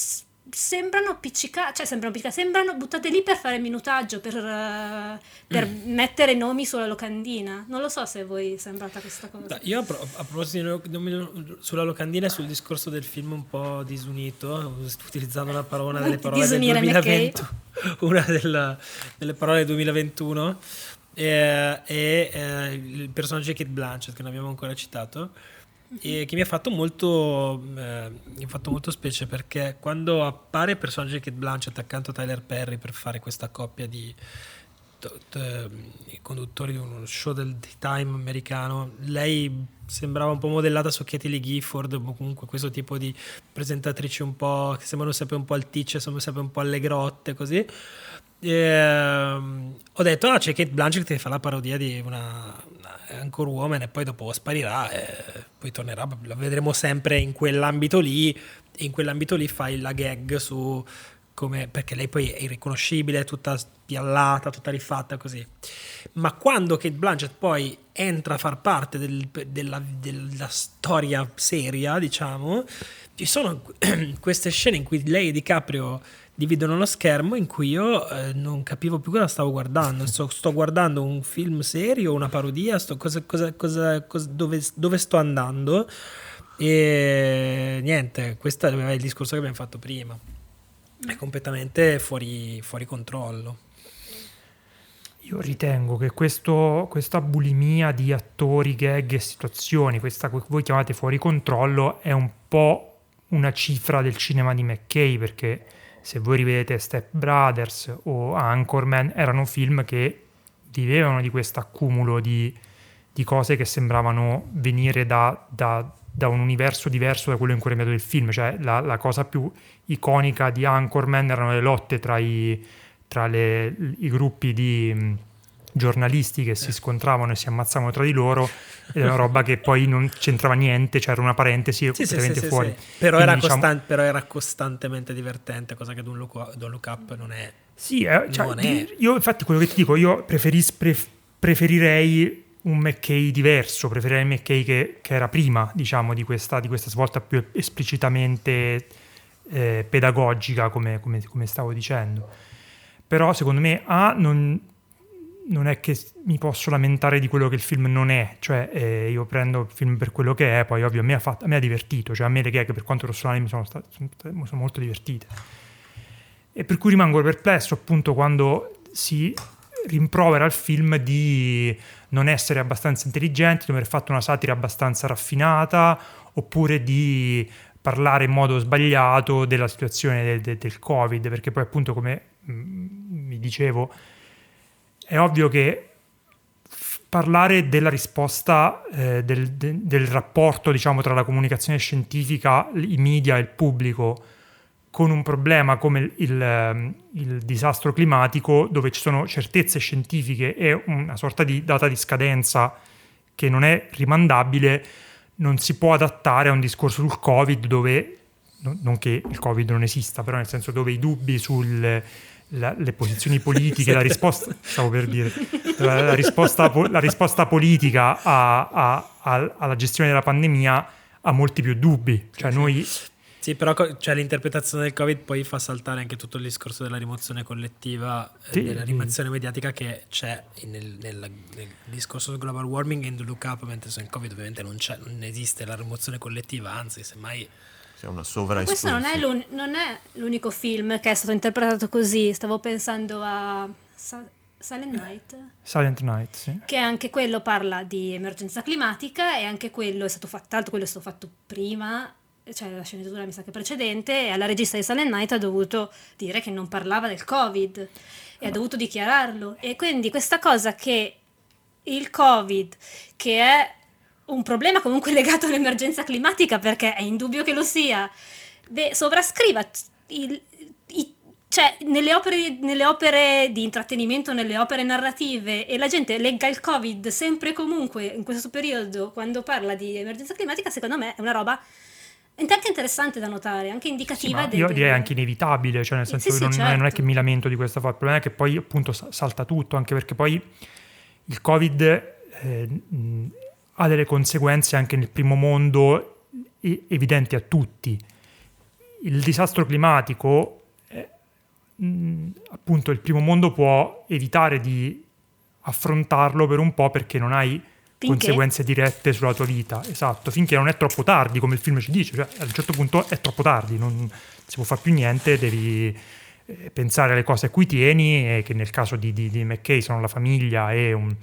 sembrano appiccicate, cioè sembrano appiccicate, sembrano buttate lì per fare minutaggio, per, uh, per mm. mettere nomi sulla locandina. Non lo so se a voi è sembrata questa cosa. Da, io a, pro- a proposito di, sulla locandina e sul discorso del film un po' disunito, utilizzando una parola delle parole del 2020, una della, delle parole del 2021 e, e eh, il personaggio di Kate Blanchett che non abbiamo ancora citato e che mi ha fatto molto eh, mi ha fatto molto specie perché quando appare il personaggio di Kate Blanchett accanto a Tyler Perry per fare questa coppia di i conduttori di uno show del time americano lei sembrava un po' modellata su Katie Lee Gifford o comunque questo tipo di presentatrici un po' che sembrano sempre un po' alticce sembrano sempre un po' allegrotte così e, um, ho detto ah c'è Kate Blanchett che fa la parodia di una, una Anchor Woman e poi dopo sparirà poi tornerà la vedremo sempre in quell'ambito lì e in quell'ambito lì fai la gag su come, perché lei poi è irriconoscibile, tutta spiallata, tutta rifatta così. Ma quando Kate Blanchett poi entra a far parte del, della, della, storia seria, diciamo, ci sono queste scene in cui lei e DiCaprio dividono lo schermo in cui io eh, non capivo più cosa stavo guardando. Sto, sto guardando un film serio, una parodia, sto, cosa, cosa, cosa, dove, dove sto andando? E niente, questo è il discorso che abbiamo fatto prima è completamente fuori, fuori controllo. Io ritengo che questo, questa bulimia di attori, gag e situazioni, questa che voi chiamate fuori controllo, è un po' una cifra del cinema di McKay, perché se voi rivedete Step Brothers o Anchorman, erano film che vivevano di questo accumulo di, di, cose che sembravano venire da, da, da un universo diverso da quello in cui era il film, cioè la, la, cosa più iconica di Anchorman erano le lotte tra i, tra le, i gruppi di giornalisti che si scontravano e si ammazzavano tra di loro è una roba che poi non c'entrava niente, c'era una parentesi sì, completamente sì, sì, fuori. Però, era diciamo... costan- però, era costantemente divertente, cosa che Don't Look, Don't Look Up non è. Sì, eh, cioè, non è. io infatti quello che ti dico, io preferis- pref- preferirei un McKay diverso, preferirei il McKay che, che era prima, diciamo, di questa, di questa svolta più esplicitamente eh, pedagogica, come, come, come, stavo dicendo. Però secondo me, A, non, non, è che mi posso lamentare di quello che il film non è, cioè eh, io prendo il film per quello che è, poi ovvio a me ha, fatto, a me ha divertito, cioè a me le gag per quanto rossolane mi sono, state, sono, sono molto divertite. E per cui rimango perplesso appunto quando si rimprovera al film di non essere abbastanza intelligenti, di aver fatto una satira abbastanza raffinata, oppure di parlare in modo sbagliato della situazione del, del, del Covid, perché poi appunto come mm, mi dicevo, è ovvio che parlare della risposta eh, del, de, del, rapporto diciamo, tra la comunicazione scientifica, i media e il pubblico con un problema come il, il, ehm, il, disastro climatico, dove ci sono certezze scientifiche e una sorta di data di scadenza che non è rimandabile, non si può adattare a un discorso sul Covid dove, non che il Covid non esista, però nel senso dove i dubbi sulle posizioni politiche, la risposta, stavo per dire, la, la, risposta, la risposta, politica a, a, a, alla gestione della pandemia ha molti più dubbi. Cioè noi sì, però cioè, l'interpretazione del Covid poi fa saltare anche tutto il discorso della rimozione collettiva, eh, sì. della rimozione mediatica che c'è nel, nel, nel, discorso del global warming e in The Look Up, mentre nel Covid ovviamente non, non esiste la rimozione collettiva, anzi, semmai... C'è una Questo non è, non è, l'unico film che è stato interpretato così, stavo pensando a... Silent Night. Silent Night, sì. Che anche quello parla di emergenza climatica e anche quello è stato fatto, l'altro quello è stato fatto prima cioè la sceneggiatura mi sa che precedente, e alla regista di Silent Night ha dovuto dire che non parlava del Covid e ha dovuto dichiararlo. E quindi questa cosa che il Covid, che è un problema comunque legato all'emergenza climatica, perché è indubbio che lo sia, beh, sovrascriva il, i, cioè, nelle opere, nelle opere, di intrattenimento, nelle opere narrative, e la gente legga il Covid sempre e comunque in questo periodo, quando parla di emergenza climatica, secondo me è una roba anche interessante da notare, anche indicativa. Sì, io direi anche inevitabile, cioè nel senso sì, che non, certo. non, è che mi lamento di questa cosa, il problema è che poi appunto salta tutto, anche perché poi il Covid eh, ha delle conseguenze anche nel primo mondo evidenti a tutti. Il disastro climatico, eh, appunto il primo mondo può evitare di affrontarlo per un po' perché non hai Finché? conseguenze dirette sulla tua vita, esatto, finché non è troppo tardi, come il film ci dice, cioè a un certo punto è troppo tardi, non si può fare più niente, devi, pensare alle cose a cui tieni e che nel caso di, di, di McKay sono la famiglia e un,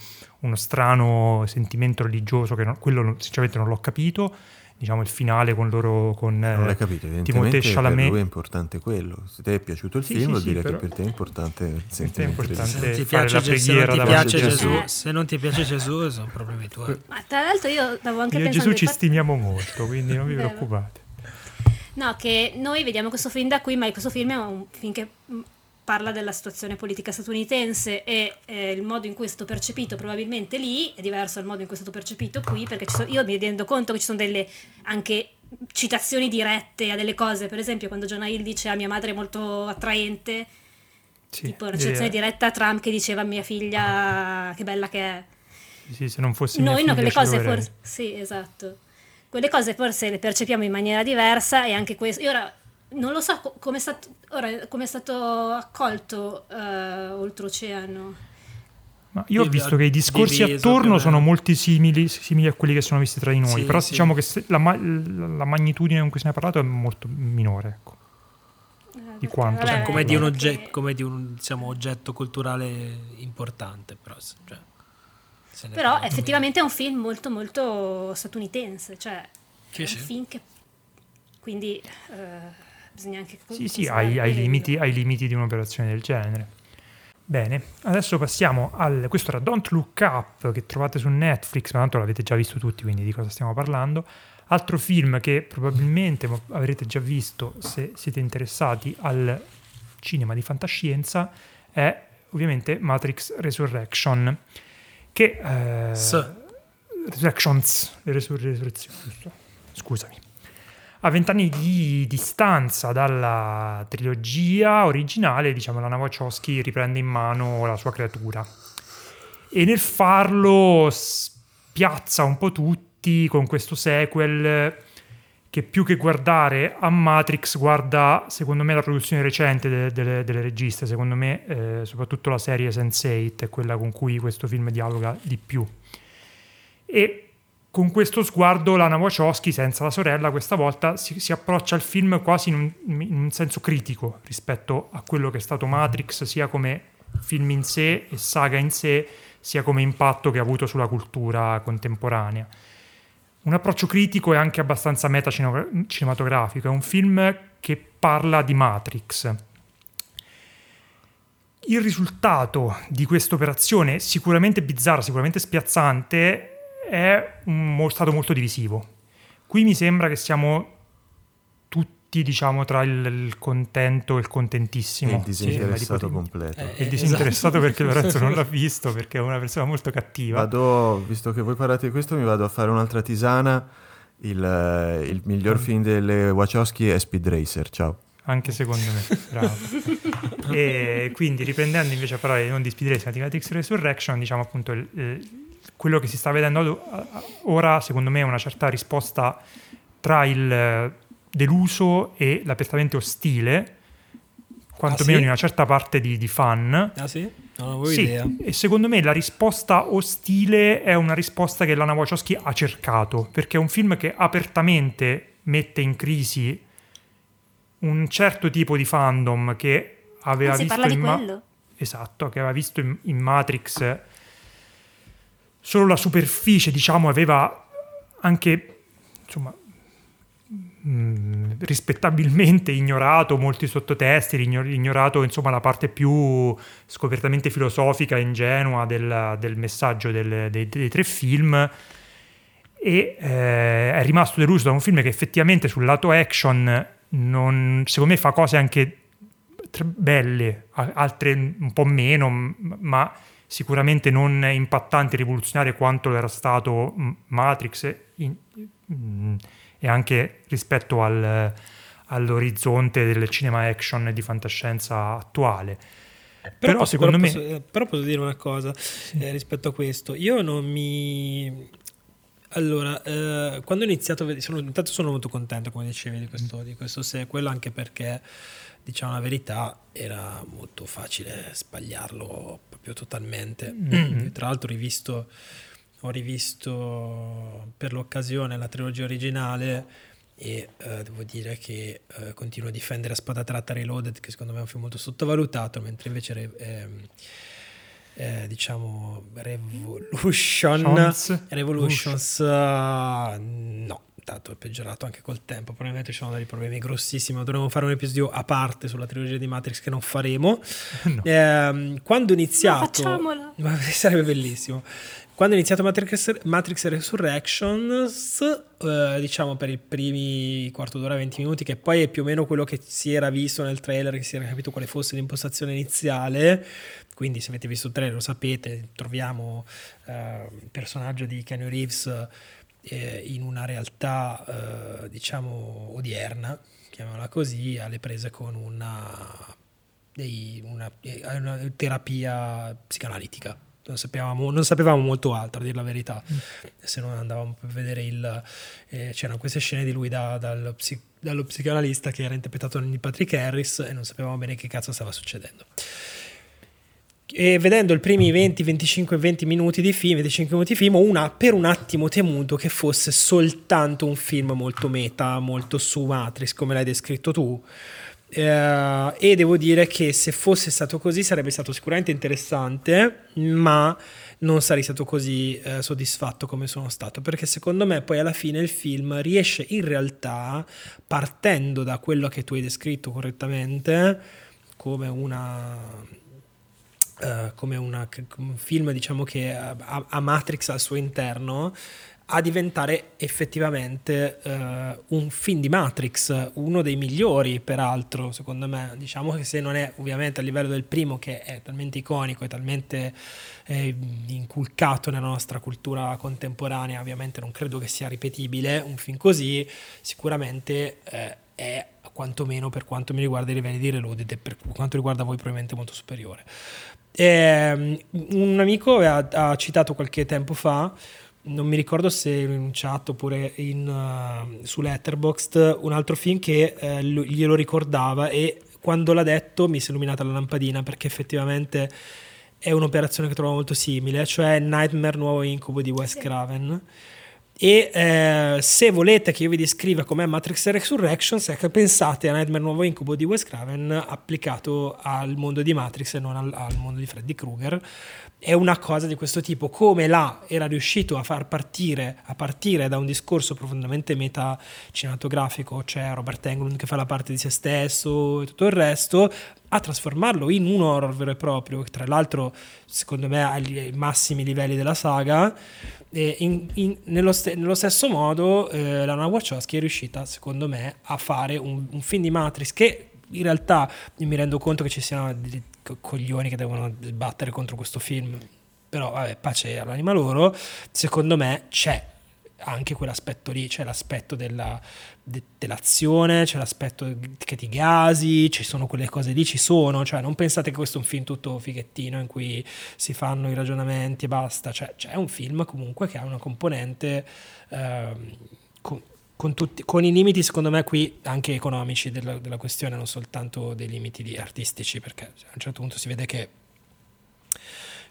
uno strano sentimento religioso che non, quello sinceramente non l'ho capito diciamo il finale con loro con non l'hai capito evidentemente Chalamet. per lui è importante quello. Se ti è piaciuto il sì, film sì, vuol dire sì, che per te è importante il sentimento è importante se ti piace, se non ti piace Gesù, se non ti piace Gesù sono problemi tuoi ma tra l'altro io avevo anche io Gesù ci stimiamo molto quindi non vi preoccupate no che noi vediamo questo film da qui ma questo film è un film che parla della situazione politica statunitense e eh, il modo in cui è stato percepito probabilmente lì è diverso dal modo in cui è stato percepito qui perché sono, io mi rendo conto che ci sono delle anche citazioni dirette a delle cose. Per esempio quando Jonah Hill dice a ah, mia madre è molto attraente sì, tipo una citazione diretta a Trump che diceva a mia figlia che bella che è sì, se non fosse noi no, quelle cose forse sì esatto quelle cose forse le percepiamo in maniera diversa e anche questo io ora non lo so come è stato, ora, come è stato accolto uh, oltreoceano. Ma io ho visto che i discorsi attorno sono molto simili, simili, a quelli che sono visti tra di noi, sì, però sì. diciamo che la, la, magnitudine con cui se ne è parlato è molto minore. Ecco, eh, di quanto cioè, come, di un, oggetto, come di un diciamo, oggetto culturale importante. Però, cioè, però effettivamente è un film molto molto statunitense, cioè sì, è un film che quindi... Uh, bisogna anche Sì, sì, ai, ai, limiti, ai limiti di un'operazione del genere. Bene, adesso passiamo al... Questo era Don't Look Up che trovate su Netflix, ma tanto l'avete già visto tutti, quindi di cosa stiamo parlando. Altro film che probabilmente avrete già visto se siete interessati al cinema di fantascienza è ovviamente Matrix Resurrection, che... Eh, Resurrections, le resurrezioni, scusami. A vent'anni di distanza dalla trilogia originale, diciamo, la Wachowski riprende in mano la sua creatura. E nel farlo spiazza un po' tutti con questo sequel che più che guardare a Matrix guarda, secondo me, la produzione recente delle, delle, delle registe, secondo me, eh, soprattutto la serie Sense8 è quella con cui questo film dialoga di più. E con questo sguardo Lana Wachowski, senza la sorella, questa volta si, si approccia al film quasi in un, in un, senso critico rispetto a quello che è stato Matrix, sia come film in sé e saga in sé, sia come impatto che ha avuto sulla cultura contemporanea. Un approccio critico e anche abbastanza meta-cinematografico, è un film che parla di Matrix. Il risultato di questa operazione, sicuramente bizzarra, sicuramente spiazzante, è un, stato molto divisivo. Qui mi sembra che siamo tutti, diciamo, tra il, il contento e il contentissimo. Il disinteressato sì, completo. Eh, il disinteressato esatto. perché Lorenzo non l'ha visto, perché è una persona molto cattiva. Vado, visto che voi parlate di questo, mi vado a fare un'altra tisana. Il, eh, il miglior film delle Wachowski è Speed Racer. Ciao anche secondo me, bravo. e quindi riprendendo invece a parlare non di Speed Racer ma di Matrix Resurrection, diciamo appunto il, quello che si sta vedendo ora, secondo me, è una certa risposta tra il deluso e l'apertamente ostile, quantomeno ah, sì? in una certa parte di, di fan. Ah sì? Non avevo sì, idea. E secondo me la risposta ostile è una risposta che Lana Wachowski ha cercato, perché è un film che apertamente mette in crisi un certo tipo di fandom che aveva ah, visto in Ma- esatto, che aveva visto in, in Matrix solo la superficie, diciamo, aveva anche, insomma, rispettabilmente ignorato molti sottotesti, ignorato insomma la parte più scopertamente filosofica e ingenua del, del messaggio del, dei, dei, tre film. E eh, è rimasto deluso da un film che effettivamente sul lato action non, secondo me fa cose anche belle, altre un po' meno, ma sicuramente non impattanti e rivoluzionarie quanto era stato Matrix in, in, e anche rispetto al, all'orizzonte del cinema action di fantascienza attuale. Però, però secondo però me... Posso, però posso dire una cosa sì. eh, rispetto a questo. Io non mi... Allora, eh, quando ho iniziato, sono, intanto sono molto contento, come dicevi, di questo, di questo sequel, anche perché, diciamo la verità, era molto facile sbagliarlo proprio totalmente. Mm-hmm. Tra l'altro rivisto, ho rivisto per l'occasione la trilogia originale e uh, devo dire che uh, continuo a difendere a spada tratta Reloaded che secondo me è un film molto sottovalutato mentre invece ehm, eh, diciamo Revolution Shons. Revolutions uh, no tanto è peggiorato anche col tempo. Probabilmente ci sono dei problemi grossissimi dovremmo fare un episodio a parte sulla trilogia di Matrix che non faremo. No. Ehm, quando ho iniziato ma sarebbe bellissimo quando ho iniziato Matrix, Matrix Resurrections, eh, diciamo per i primi quarto d'ora, 20 minuti, che poi è più o meno quello che si era visto nel trailer, che si era capito quale fosse l'impostazione iniziale. Quindi, se avete visto il trailer, lo sapete, troviamo eh, il personaggio di Keanu Reeves eh, in una realtà, eh, diciamo, odierna, chiamiamola così, alle prese con una, una- eh, una terapia psicanalitica non sapevamo, non sapevamo molto altro, a dire la verità. Se non andavamo per vedere il. eh, c'erano queste scene di lui da- dallo, psi- dallo psicanalista che era interpretato da Neil Patrick Harris e non sapevamo bene che cazzo stava succedendo. E vedendo i primi 20, 25, 20 minuti di film, 25 minuti di film, una, per un attimo temuto che fosse soltanto un film molto meta, molto su Matrix, come l'hai descritto tu. Eh, e devo dire che se fosse stato così sarebbe stato sicuramente interessante, ma non sarei stato così eh, soddisfatto come sono stato, perché secondo me poi alla fine il film riesce in realtà, partendo da quello che tu hai descritto correttamente, come una eh, come, una- un film diciamo che ha, ha Matrix al suo interno a diventare effettivamente eh, un film di Matrix, uno dei migliori peraltro secondo me, diciamo che se non è ovviamente a livello del primo che è talmente iconico e talmente eh, inculcato nella nostra cultura contemporanea, ovviamente non credo che sia ripetibile un film così, sicuramente eh, è quantomeno per quanto mi riguarda i livelli di Reloaded e per quanto riguarda voi probabilmente molto superiore. Ehm, un amico ha, ha citato qualche tempo fa, non mi ricordo se in chat oppure in, uh, su Letterboxd, un altro film che eh, lo- glielo ricordava e quando l'ha detto mi si è illuminata la lampadina perché effettivamente è un'operazione che trovo molto simile, cioè Nightmare Nuovo Incubo di Wes Sì. Craven. E eh, se volete che io vi descriva com'è Matrix Resurrections, che pensate a Nightmare Nuovo Incubo di Wes Craven applicato al mondo di Matrix e non al, al mondo di Freddy Krueger. È una cosa di questo tipo, come là era riuscito a far partire, a partire da un discorso profondamente meta cinematografico, c'è Robert Englund che fa la parte di se stesso e tutto il resto, a trasformarlo in un horror vero e proprio, che tra l'altro secondo me ha i massimi livelli della saga, in- in- nello, ste- nello stesso modo eh, Lana Wachowski è riuscita secondo me a fare un, un film di Matrix che in realtà mi rendo conto che ci siano dei co- coglioni che devono sbattere contro questo film però vabbè pace all'anima loro. Secondo me c'è anche quell'aspetto lì c'è l'aspetto della, de- dell'azione c'è l'aspetto che ti gasi ci sono quelle cose lì ci sono cioè non pensate che questo è un film tutto fighettino in cui si fanno i ragionamenti e basta cioè c'è un film comunque che ha una componente ehm, con, con tutti, con i limiti secondo me qui anche economici della, della questione non soltanto dei limiti di artistici perché a un certo punto si vede che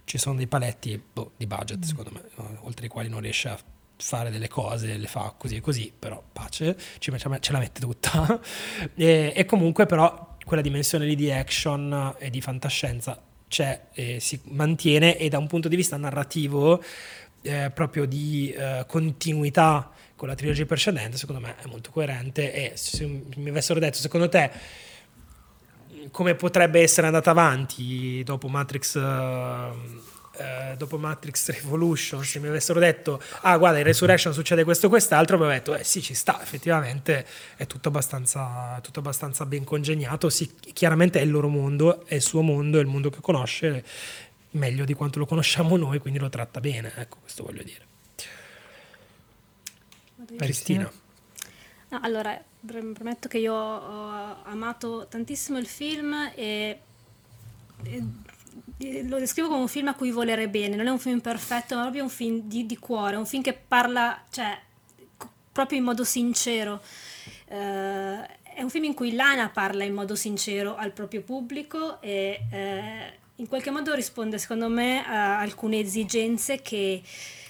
ci sono dei paletti boh, di budget secondo me oltre i quali non riesce a fare delle cose le fa così e così però pace ci ce la mette tutta. E, e comunque però quella dimensione lì di action e di fantascienza c'è e si mantiene e da un punto di vista narrativo eh, proprio di eh, continuità con la trilogia precedente secondo me è molto coerente e se mi avessero detto secondo te come potrebbe essere andata avanti dopo Matrix eh, eh, dopo Matrix Revolution se mi avessero detto ah guarda in Resurrection succede questo e quest'altro avrei detto eh sì ci sta effettivamente è tutto abbastanza, tutto abbastanza ben congegnato. Sì, chiaramente è il loro mondo è il suo mondo è il mondo che conosce meglio di quanto lo conosciamo noi quindi lo tratta bene ecco questo voglio dire. Cristina. No, allora, premetto che io ho amato tantissimo il film e- e lo descrivo come un film a cui volere bene. Non è un film perfetto, ma proprio un film di, di cuore, un film che parla, cioè, co- proprio in modo sincero. Eh, è un film in cui Lana parla in modo sincero al proprio pubblico e, eh, in qualche modo risponde secondo me a alcune esigenze che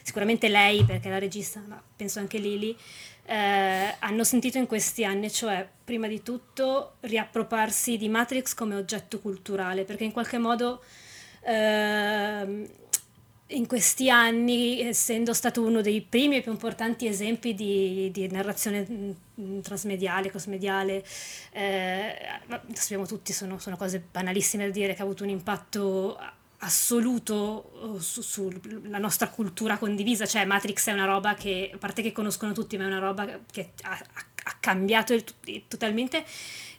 sicuramente lei, perché è la regista, ma penso anche Lili, eh, hanno sentito in questi anni, cioè prima di tutto riappropriarsi di Matrix come oggetto culturale, perché in qualche modo eh, in questi anni, essendo stato uno dei primi e più importanti esempi di, di narrazione mm, transmediale, cosmediale, eh, sappiamo tutti, sono, sono cose banalissime da dire, che ha avuto un impatto assoluto sulla su nostra cultura condivisa, cioè Matrix è una roba che, a parte che conoscono tutti, ma è una roba che ha, ha cambiato il, totalmente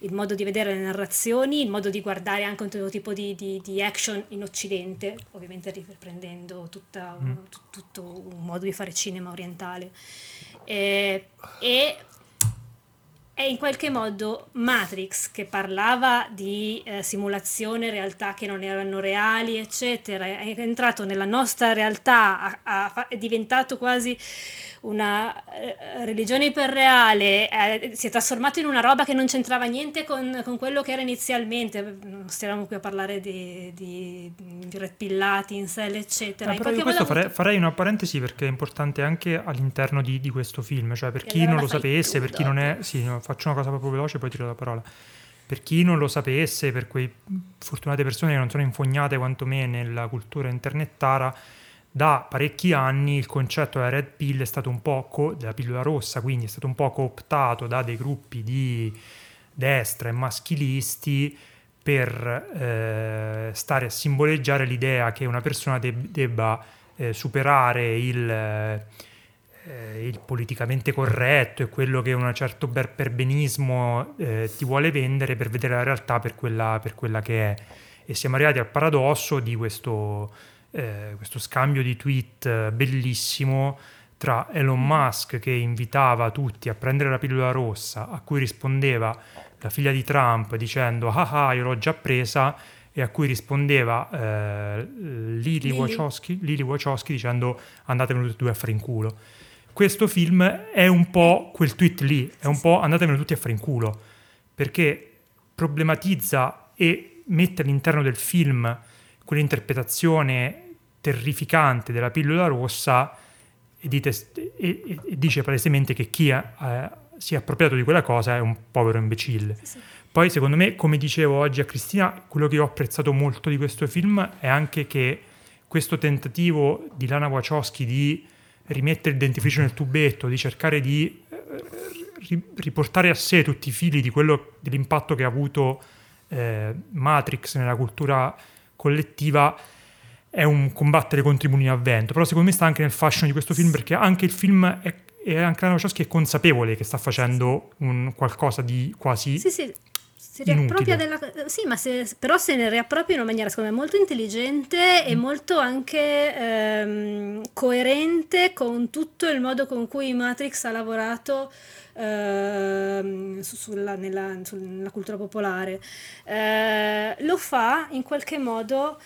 il modo di vedere le narrazioni, il modo di guardare anche un certo tipo di, di, di action in Occidente, ovviamente riprendendo tutta, mm. tutto un modo di fare cinema orientale. E, e è in qualche modo Matrix che parlava di eh, simulazione, realtà che non erano reali, eccetera, è entrato nella nostra realtà, ha, ha, è diventato quasi una eh, religione iperreale, eh, si è trasformato in una roba che non c'entrava niente con, con quello che era inizialmente. Non stiamo qui a parlare di, di, di red pillati, in cell, eccetera. Eh, in questo modo... farei, farei, una parentesi perché è importante anche all'interno di, di questo film, cioè per chi non lo sapesse, per chi non è... Sì, no, faccio una cosa proprio veloce poi tiro la parola. Per chi non lo sapesse, per quei fortunate persone che non sono infognate quanto me nella cultura internettara, da parecchi anni il concetto della red pill è stato un po' co- della pillola rossa, quindi è stato un po' cooptato da dei gruppi di destra e maschilisti per eh, stare a simboleggiare l'idea che una persona deb- debba eh, superare il, eh, il, politicamente corretto e quello che un certo perbenismo eh, ti vuole vendere per vedere la realtà per quella, per quella che è. E siamo arrivati al paradosso di questo eh, questo scambio di tweet eh, bellissimo tra Elon Musk che invitava tutti a prendere la pillola rossa, a cui rispondeva la figlia di Trump dicendo ah ah io l'ho già presa e a cui rispondeva eh, Lily, Wachowski, Lily Wachowski dicendo andatevene tutti e due a fare in culo. Questo film è un po' quel tweet lì, è un po' andatevene tutti a fare in culo, perché problematizza e mette all'interno del film quell'interpretazione terrificante della pillola rossa e, dite, e, e, e dice palesemente che chi eh, si è appropriato di quella cosa è un povero imbecille. Sì, sì. Poi, secondo me, come dicevo oggi a Cristina, quello che ho apprezzato molto di questo film è anche che questo tentativo di Lana Wachowski di rimettere il dentifricio nel tubetto, di cercare di eh, riportare a sé tutti i fili di quello, dell'impatto che ha avuto eh, Matrix nella cultura collettiva, è un combattere contro i mulini a vento, però secondo me sta anche nel fascino di questo film perché anche il film è, e anche la Wachowski è consapevole che sta facendo un qualcosa di quasi sì, sì. Si riappropria della, sì, ma se, però se ne riappropria in una maniera secondo me molto intelligente e mm. molto anche ehm, coerente con tutto il modo con cui Matrix ha lavorato ehm, sulla, nella, sulla cultura popolare. Eh, lo fa in qualche modo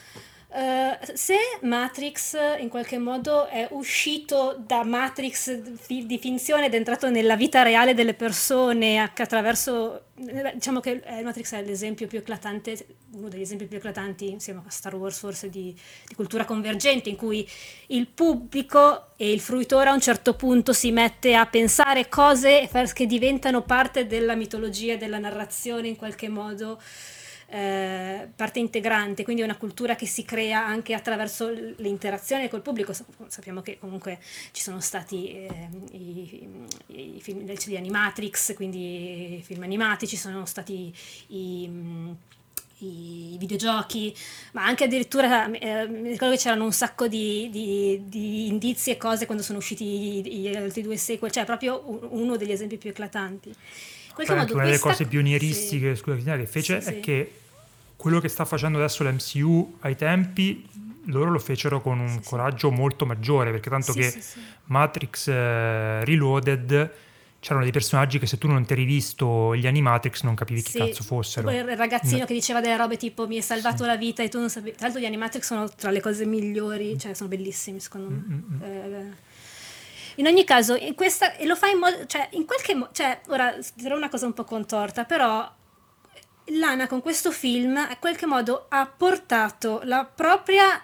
Uh, se Matrix in qualche modo è uscito da Matrix di finzione ed è entrato nella vita reale delle persone attraverso diciamo che Matrix è l'esempio più eclatante uno degli esempi più eclatanti insieme a Star Wars forse di, di cultura convergente in cui il pubblico e il fruitore a un certo punto si mette a pensare cose che diventano parte della mitologia della narrazione in qualche modo eh, parte integrante, quindi è una cultura che si crea anche attraverso l'interazione col pubblico. Sappiamo che comunque ci sono stati eh, i, i, film di Animatrix, quindi i film animati, ci sono stati i i videogiochi, ma anche addirittura eh, mi ricordo che c'erano un sacco di, di, di, indizi e cose quando sono usciti gli altri due sequel, cioè proprio uno degli esempi più eclatanti. una delle cose pionieristiche sì. scusa, che fece sì, è sì. che quello che sta facendo adesso l'MCU ai tempi loro lo fecero con un sì, coraggio sì. molto maggiore perché tanto sì, che Matrix eh, Reloaded c'erano dei personaggi che se tu non ti eri visto gli Animatrix non capivi chi cazzo fossero. il ragazzino no. che diceva delle robe tipo mi hai salvato la vita e tu non sapevi. Tra l'altro gli Animatrix sono tra le cose migliori, cioè sono bellissimi secondo me. Mm-hmm. Eh, in ogni caso, in questa, e lo fa in modo, cioè in qualche modo, cioè ora dirò una cosa un po' contorta, però Lana con questo film in qualche modo ha portato la propria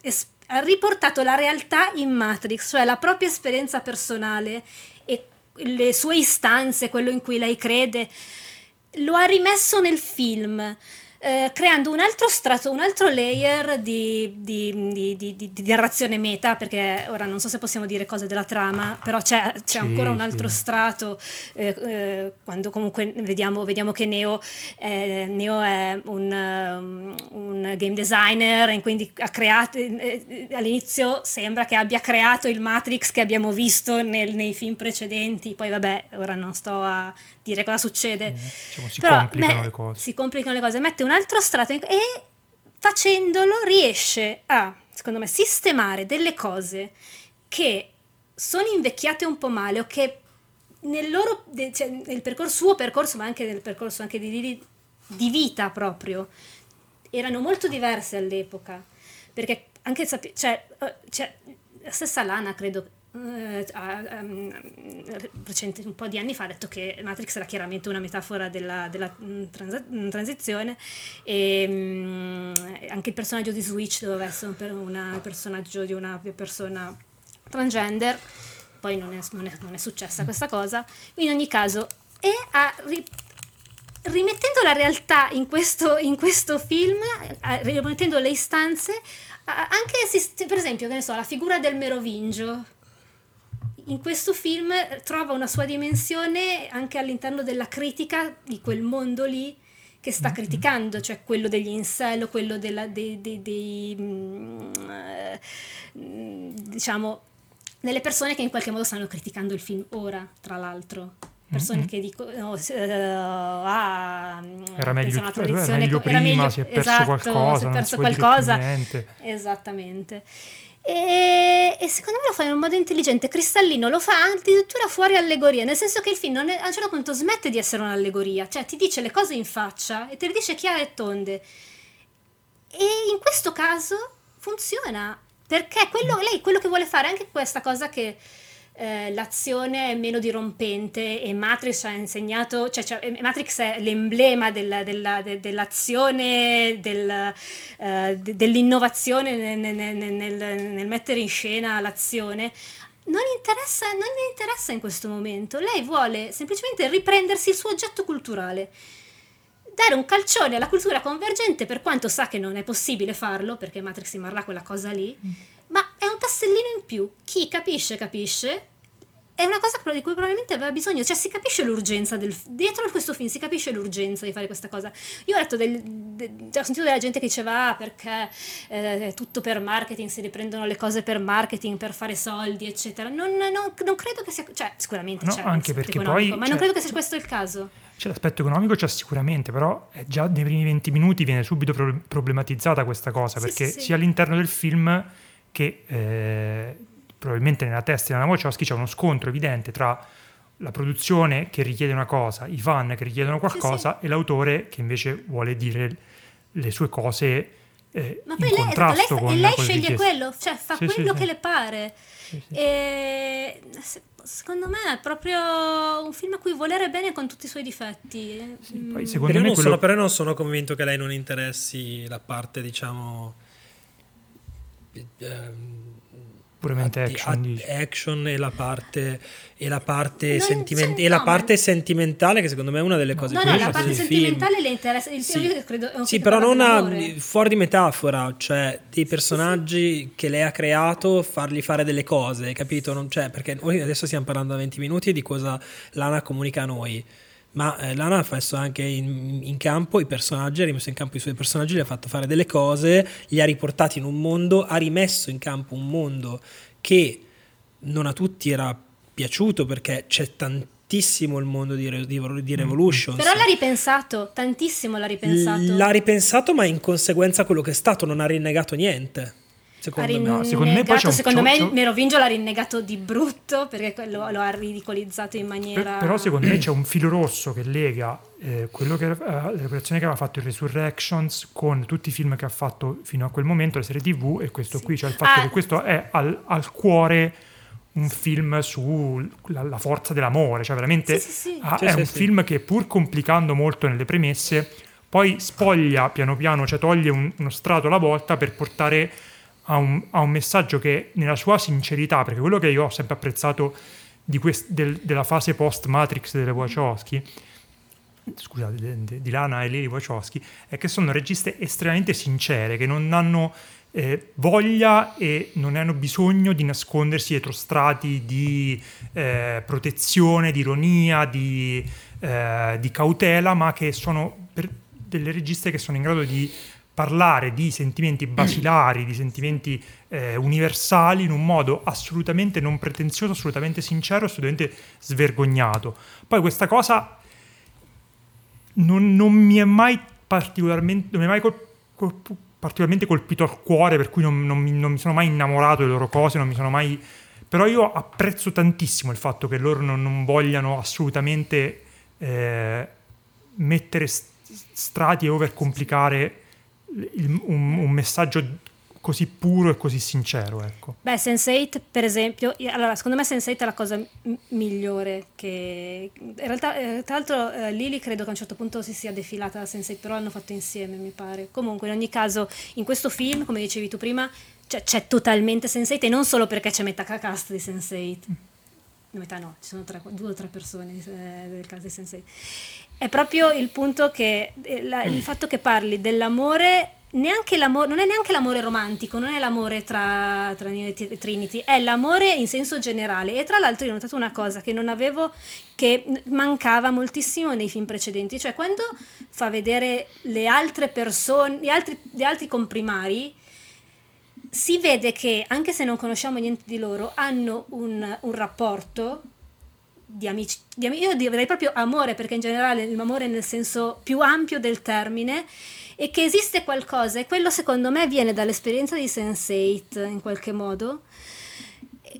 es- ha riportato la realtà in Matrix, cioè la propria esperienza personale e le sue istanze, quello in cui lei crede, lo ha rimesso nel film eh, creando un altro strato, un altro layer di, di, di, di, narrazione meta, perché ora non so se possiamo dire cose della trama, però c'è, c'è sì, ancora un altro sì. strato eh, eh, quando comunque vediamo, vediamo che Neo, eh, Neo è un, um, un, game designer e quindi ha creato, eh, all'inizio sembra che abbia creato il Matrix che abbiamo visto nel, nei film precedenti, poi vabbè, ora non sto a dire cosa succede. Mm, diciamo, si Però, complicano me, le cose. Si complicano le cose, mette un altro strato e facendolo riesce a, secondo me, sistemare delle cose che sono invecchiate un po' male o che nel loro cioè, nel percorso, suo percorso, ma anche nel percorso anche di, di, vita proprio, erano molto diverse all'epoca. Perché anche cioè, eh, cioè, la stessa Lana credo recente, un po' di anni fa ha detto che Matrix era chiaramente una metafora della, della mm, mm, transizione. E um, anche il personaggio di Switch doveva essere un, personaggio di una persona transgender. Poi non è, non è, non è successa questa cosa. In ogni caso e ha ri- rimettendo la realtà in questo, in questo film rimettendo le istanze anche per esempio che ne so la figura del Merovingio in questo film trova una sua dimensione anche all'interno della critica di quel mondo lì che sta mm-hmm. criticando, cioè quello degli incel, quello della, dei, dei, dei mm, eh, diciamo, delle persone che in qualche modo stanno criticando il film ora, tra l'altro. Persone mm-hmm. che dicono, uh, ah, era meglio, era meglio prima, era meglio, si è perso esatto, qualcosa, si è perso qualcosa. Esattamente. E, e, secondo me lo fa in un modo intelligente, cristallino, lo fa addirittura fuori allegoria, nel senso che il film è, a un certo punto smette di essere un'allegoria, cioè ti dice le cose in faccia e te le dice chiare e tonde. E in questo caso funziona, perché quello, lei quello che vuole fare, anche questa cosa che eh, l'azione è meno dirompente e Matrix ha insegnato, cioè, cioè Matrix è l'emblema della, della, de, dell'azione, del, uh, de, dell'innovazione nel, nel, nel, nel, mettere in scena l'azione. Non, interessa, non le interessa in questo momento, lei vuole semplicemente riprendersi il suo oggetto culturale dare un calcione alla cultura convergente per quanto sa che non è possibile farlo perché Matrix rimarrà quella cosa lì mm ma è un tassellino in più. Chi capisce, capisce. È una cosa di cui probabilmente aveva bisogno, cioè si capisce l'urgenza del dietro a questo film si capisce l'urgenza di fare questa cosa. Io ho letto del, de, ho sentito della gente che diceva ah, perché eh, è tutto per marketing, si riprendono le cose per marketing, per fare soldi, eccetera. Non, non, non credo che sia cioè sicuramente no, c'è anche perché poi ma non credo che sia questo il caso. C'è l'aspetto economico, c'è sicuramente, però già nei primi 20 minuti viene subito pro- problematizzata questa cosa, sì, perché sì, sì. sia all'interno del film che eh, probabilmente nella testa di Anna Wachowski c'è uno scontro evidente tra la produzione che richiede una cosa, i fan che richiedono qualcosa sì, sì. e l'autore che invece vuole dire le sue cose eh, Ma poi lei, contrasto lei, con lei sceglie quello, cioè fa sì, quello che le pare. E secondo me è proprio un film a cui volere bene con tutti i suoi difetti. Poi, mm. però, non quello... sono, però non sono convinto che lei non interessi la parte, diciamo Ehm, puramente action, action e la parte, e la parte, sentiment- e la parte sentimentale che secondo me è una delle cose no, più no, la parte sentimentale le interessa il sì, film credo sì però non ha fuori di metafora cioè dei personaggi sì, sì. che lei ha creato fargli fare delle cose capito? Non, cioè, perché noi adesso stiamo parlando da 20 minuti di cosa Lana comunica a noi ma eh, Lana ha messo anche in, in, campo i personaggi, ha rimesso in campo i suoi personaggi, gli ha fatto fare delle cose, li ha riportati in un mondo, ha rimesso in campo un mondo che non a tutti era piaciuto perché c'è tantissimo il mondo di, di, di mm-hmm. Revolution. Però l'ha ripensato, tantissimo l'ha ripensato. L'ha ripensato ma in conseguenza quello che è stato non ha rinnegato niente. Secondo me, no, secondo me, poi c'è un, secondo me Merovingio l'ha rinnegato di brutto perché lo, lo ha ridicolizzato in maniera. Per, però, secondo me c'è un filo rosso che lega eh, quello che, eh, l'operazione che aveva fatto il Resurrections con tutti i film che ha fatto fino a quel momento, le serie TV e questo sì. qui, cioè il fatto ah, che questo è al, al cuore un film sulla forza dell'amore, cioè veramente sì, sì, ha, è un film che pur complicando molto nelle premesse poi spoglia piano piano, cioè toglie un, uno strato alla volta per portare a un, a un, messaggio che nella sua sincerità, perché quello che io ho sempre apprezzato quest, del, della fase post-Matrix delle Wachowski, scusate, di, Lana e Lily Wachowski, è che sono registe estremamente sincere, che non hanno eh, voglia e non hanno bisogno di nascondersi dietro strati di eh, protezione, di ironia, di, eh, di cautela, ma che sono delle registe che sono in grado di parlare di sentimenti basilari, di sentimenti eh, universali in un modo assolutamente non pretenzioso, assolutamente sincero, assolutamente svergognato. Poi questa cosa non, non mi è mai particolarmente, non mi è mai col, col, particolarmente colpito al cuore, per cui non, non, mi, non mi sono mai innamorato delle loro cose, non mi sono mai... Però io apprezzo tantissimo il fatto che loro non, non vogliano assolutamente eh, mettere strati e overcomplicare il, un, un, messaggio così puro e così sincero. Ecco. Beh, Sense8 per esempio, allora secondo me Sense8 è la cosa m- migliore che... In realtà, eh, tra l'altro eh, Lily credo che a un certo punto si sia defilata da Sense8, però l'hanno fatto insieme mi pare. Comunque in ogni caso in questo film, come dicevi tu prima, c'è, c'è totalmente Sense8 e non solo perché c'è metà cast di Sense8. Metà no, ci sono tre, due o tre persone eh, del caso di Sense8 è proprio il punto che eh, la, il fatto che parli dell'amore neanche l'amore, non è neanche l'amore romantico, non è l'amore tra, tra Trinity, è l'amore in senso generale. E tra l'altro io ho notato una cosa che non avevo, che mancava moltissimo nei film precedenti, cioè quando fa vedere le altre persone, gli altri, gli altri comprimari, si vede che anche se non conosciamo niente di loro, hanno un, un rapporto di amici, di amici, io direi proprio amore, perché in generale l'amore è nel senso più ampio del termine, e che esiste qualcosa, e quello secondo me viene dall'esperienza di Sense8 in qualche modo,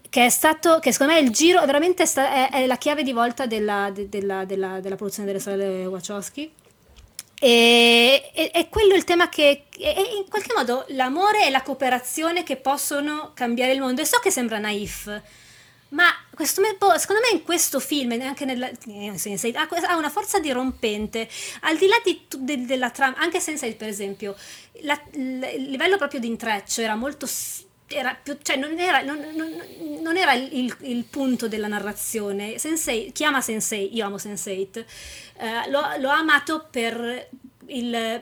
che è stato, che secondo me è il giro, veramente è, è la chiave di volta della, de, della, della, della produzione delle sorelle Wachowski. E, è quello il tema che è in qualche modo l'amore e la cooperazione che possono cambiare il mondo. E so che sembra naif, ma questo, secondo me in questo film, anche nella, ha una forza dirompente, al di là di, de, della trama, anche senza il per esempio, la, il livello proprio di intreccio era molto... Era più, cioè non era, non, non, non era il, il, punto della narrazione. Sensei, chiama Sensei, io amo Sense8, eh, l'ho, l'ho amato per il,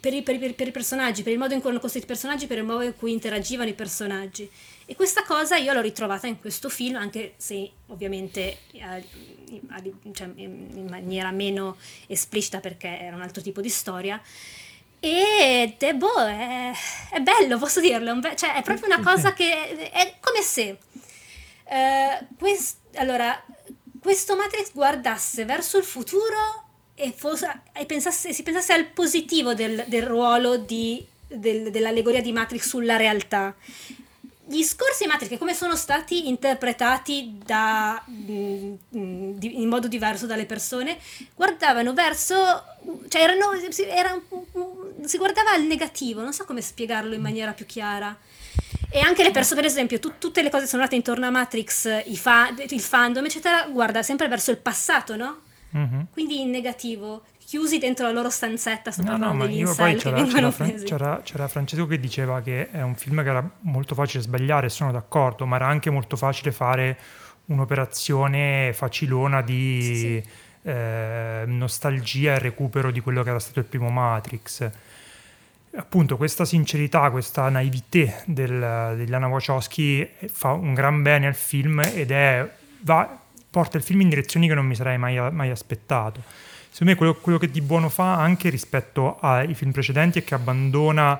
per, i, per, i, per, i, personaggi, per il modo in cui hanno costruito i personaggi, per il modo in cui interagivano i personaggi. E questa cosa io l'ho ritrovata in questo film, anche se ovviamente eh, cioè, in maniera meno esplicita perché era un altro tipo di storia. E boh, è, è bello, posso dirlo, è, be- cioè, è proprio una cosa che è come se eh, quest- allora, questo Matrix guardasse verso il futuro e, fosse, e pensasse, si pensasse al positivo del, del ruolo di, del, dell'allegoria di Matrix sulla realtà gli scorsi Matrix, come sono stati interpretati da, mm, di, in modo diverso dalle persone, guardavano verso, cioè erano, era, si guardava al negativo, non so come spiegarlo in maniera più chiara. E anche le persone, per esempio, tu, tutte le cose che sono nate intorno a Matrix, fa, il fandom, eccetera, guarda sempre verso il passato, no? Mm-hmm. Quindi in negativo chiusi dentro la loro stanzetta sto no, no, ma io poi c'era, c'era, Fran- c'era, c'era, Francesco che diceva che è un film che era molto facile sbagliare, sono d'accordo, ma era anche molto facile fare un'operazione facilona di sì, sì. Eh, nostalgia e recupero di quello che era stato il primo Matrix. Appunto, questa sincerità, questa naivete del, degli Anna Wachowski fa un gran bene al film ed è, va, porta il film in direzioni che non mi sarei mai, mai aspettato secondo me quello, quello che di buono fa anche rispetto ai film precedenti è che abbandona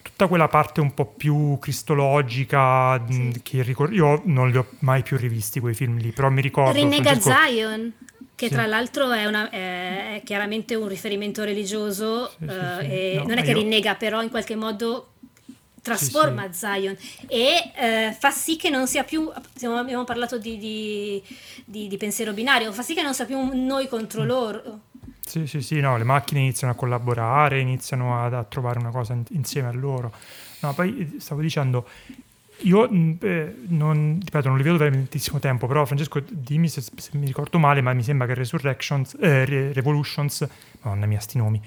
tutta quella parte un po' più cristologica sì. che ricor- io non li ho mai più rivisti quei film lì, però mi ricordo Rinnega Francesco... Zion che sì. tra l'altro è, una, è, chiaramente un riferimento religioso sì, eh, no, non è che io... rinnega però in qualche modo trasforma sì, sì. Zion e eh, fa sì che non sia più abbiamo parlato di, di, di, di, pensiero binario fa sì che non sia più noi contro mm. loro sì, sì, sì, no, le macchine iniziano a collaborare, iniziano a, a trovare una cosa in, insieme a loro. No, poi eh, stavo dicendo, io eh, non, ripeto, non li vedo da tantissimo tempo, però Francesco, dimmi se, se, mi ricordo male, ma mi sembra che Resurrections, eh, Revolutions, madonna mia, sti nomi,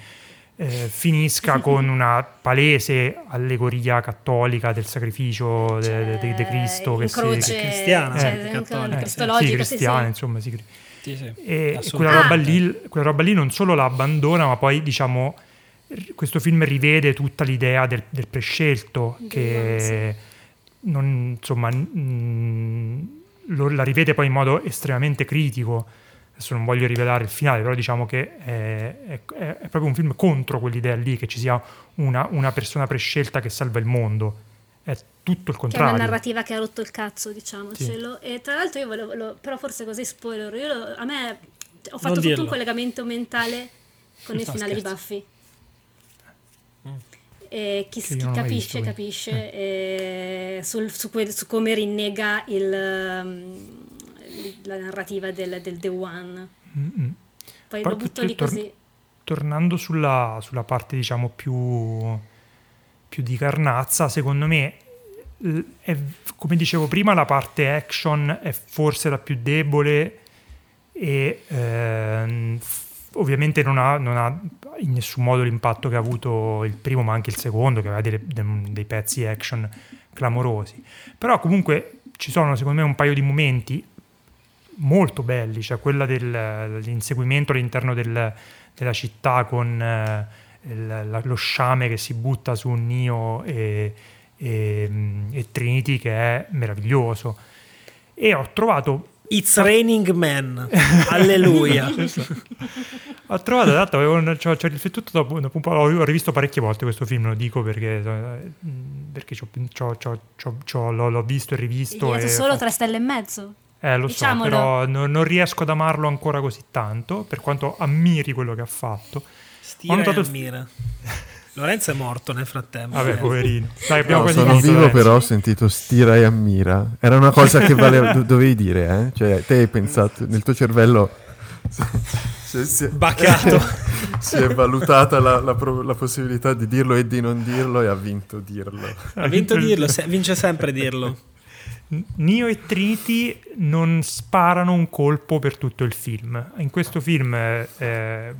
eh, finisca con una palese allegoria cattolica del sacrificio de- de- de Cristo che si- croce, che- cristiana, cioè, eh, cattolica, eh, cristologica, sì, sì, cristiana, sì. insomma, sì. Sì, sì, E quella roba, lì, quella roba lì non solo la abbandona, ma poi diciamo questo film rivede tutta l'idea del, del prescelto che non, insomma mm, lo- la rivede poi in modo estremamente critico. Adesso non voglio rivelare il finale, però diciamo che è, è- è- è proprio un film contro quell'idea lì, che ci sia una, una persona prescelta che salva il mondo. Tutto il Che è una contrario. narrativa che ha rotto il cazzo, diciamocelo. E tra l'altro io volevo, lo- però forse così spoiler, io lo- a me ho fatto tutto dirlo. un collegamento mentale con il No, finale di scherzo. Buffy. E chi, chi non capisce, visto, capisce eh, sul- su, quel- su come rinnega il, la narrativa del, del The One. Mm-mm. Poi Poi lo butto lì tor- così. tornando sulla, sulla parte diciamo più, più di carnazza, secondo me, è- come dicevo prima, la parte action è forse la più debole e ehm, ovviamente non ha, non ha in nessun modo l'impatto che ha avuto il primo, ma anche il secondo, che aveva delle- de- dei pezzi action clamorosi. Però comunque ci sono secondo me un paio di momenti molto belli, cioè quella del- dell'inseguimento all'interno del- della città con eh, il- la- lo sciame che si butta su Neo e, e, mm, e Trinity che è meraviglioso. E ho trovato It's Raining Man. Alleluia. Ho trovato, esatto, avevo, ci ho, ci ho riflettuto dopo, dopo un po', l'ho rivisto parecchie volte questo film, lo dico perché, eh, perché ci ho- ci ho- ci ho- ci ho- ci ho- l'ho, l'ho visto e rivisto. Dato e solo ho- tre stelle e mezzo. Eh, lo diciamolo. so, però non, non riesco ad amarlo ancora così tanto, per quanto ammiri quello che ha fatto. Stira Ho e notato- ammira. Lorenzo è morto nel frattempo. Vabbè, poverino. Dai, abbiamo No, sono vivo Lorenzo. però ho sentito stira e ammira. Era una cosa che valeva- do- dovevi dire, eh? Cioè, te hai pensato, nel tuo cervello... si- si- Bacato. si è valutata la, la pro- la possibilità di dirlo e di non dirlo e ha vinto dirlo. Ha vinto dirlo, se- vince sempre dirlo. Neo e Trinity non sparano un colpo per tutto il film. In questo film eh,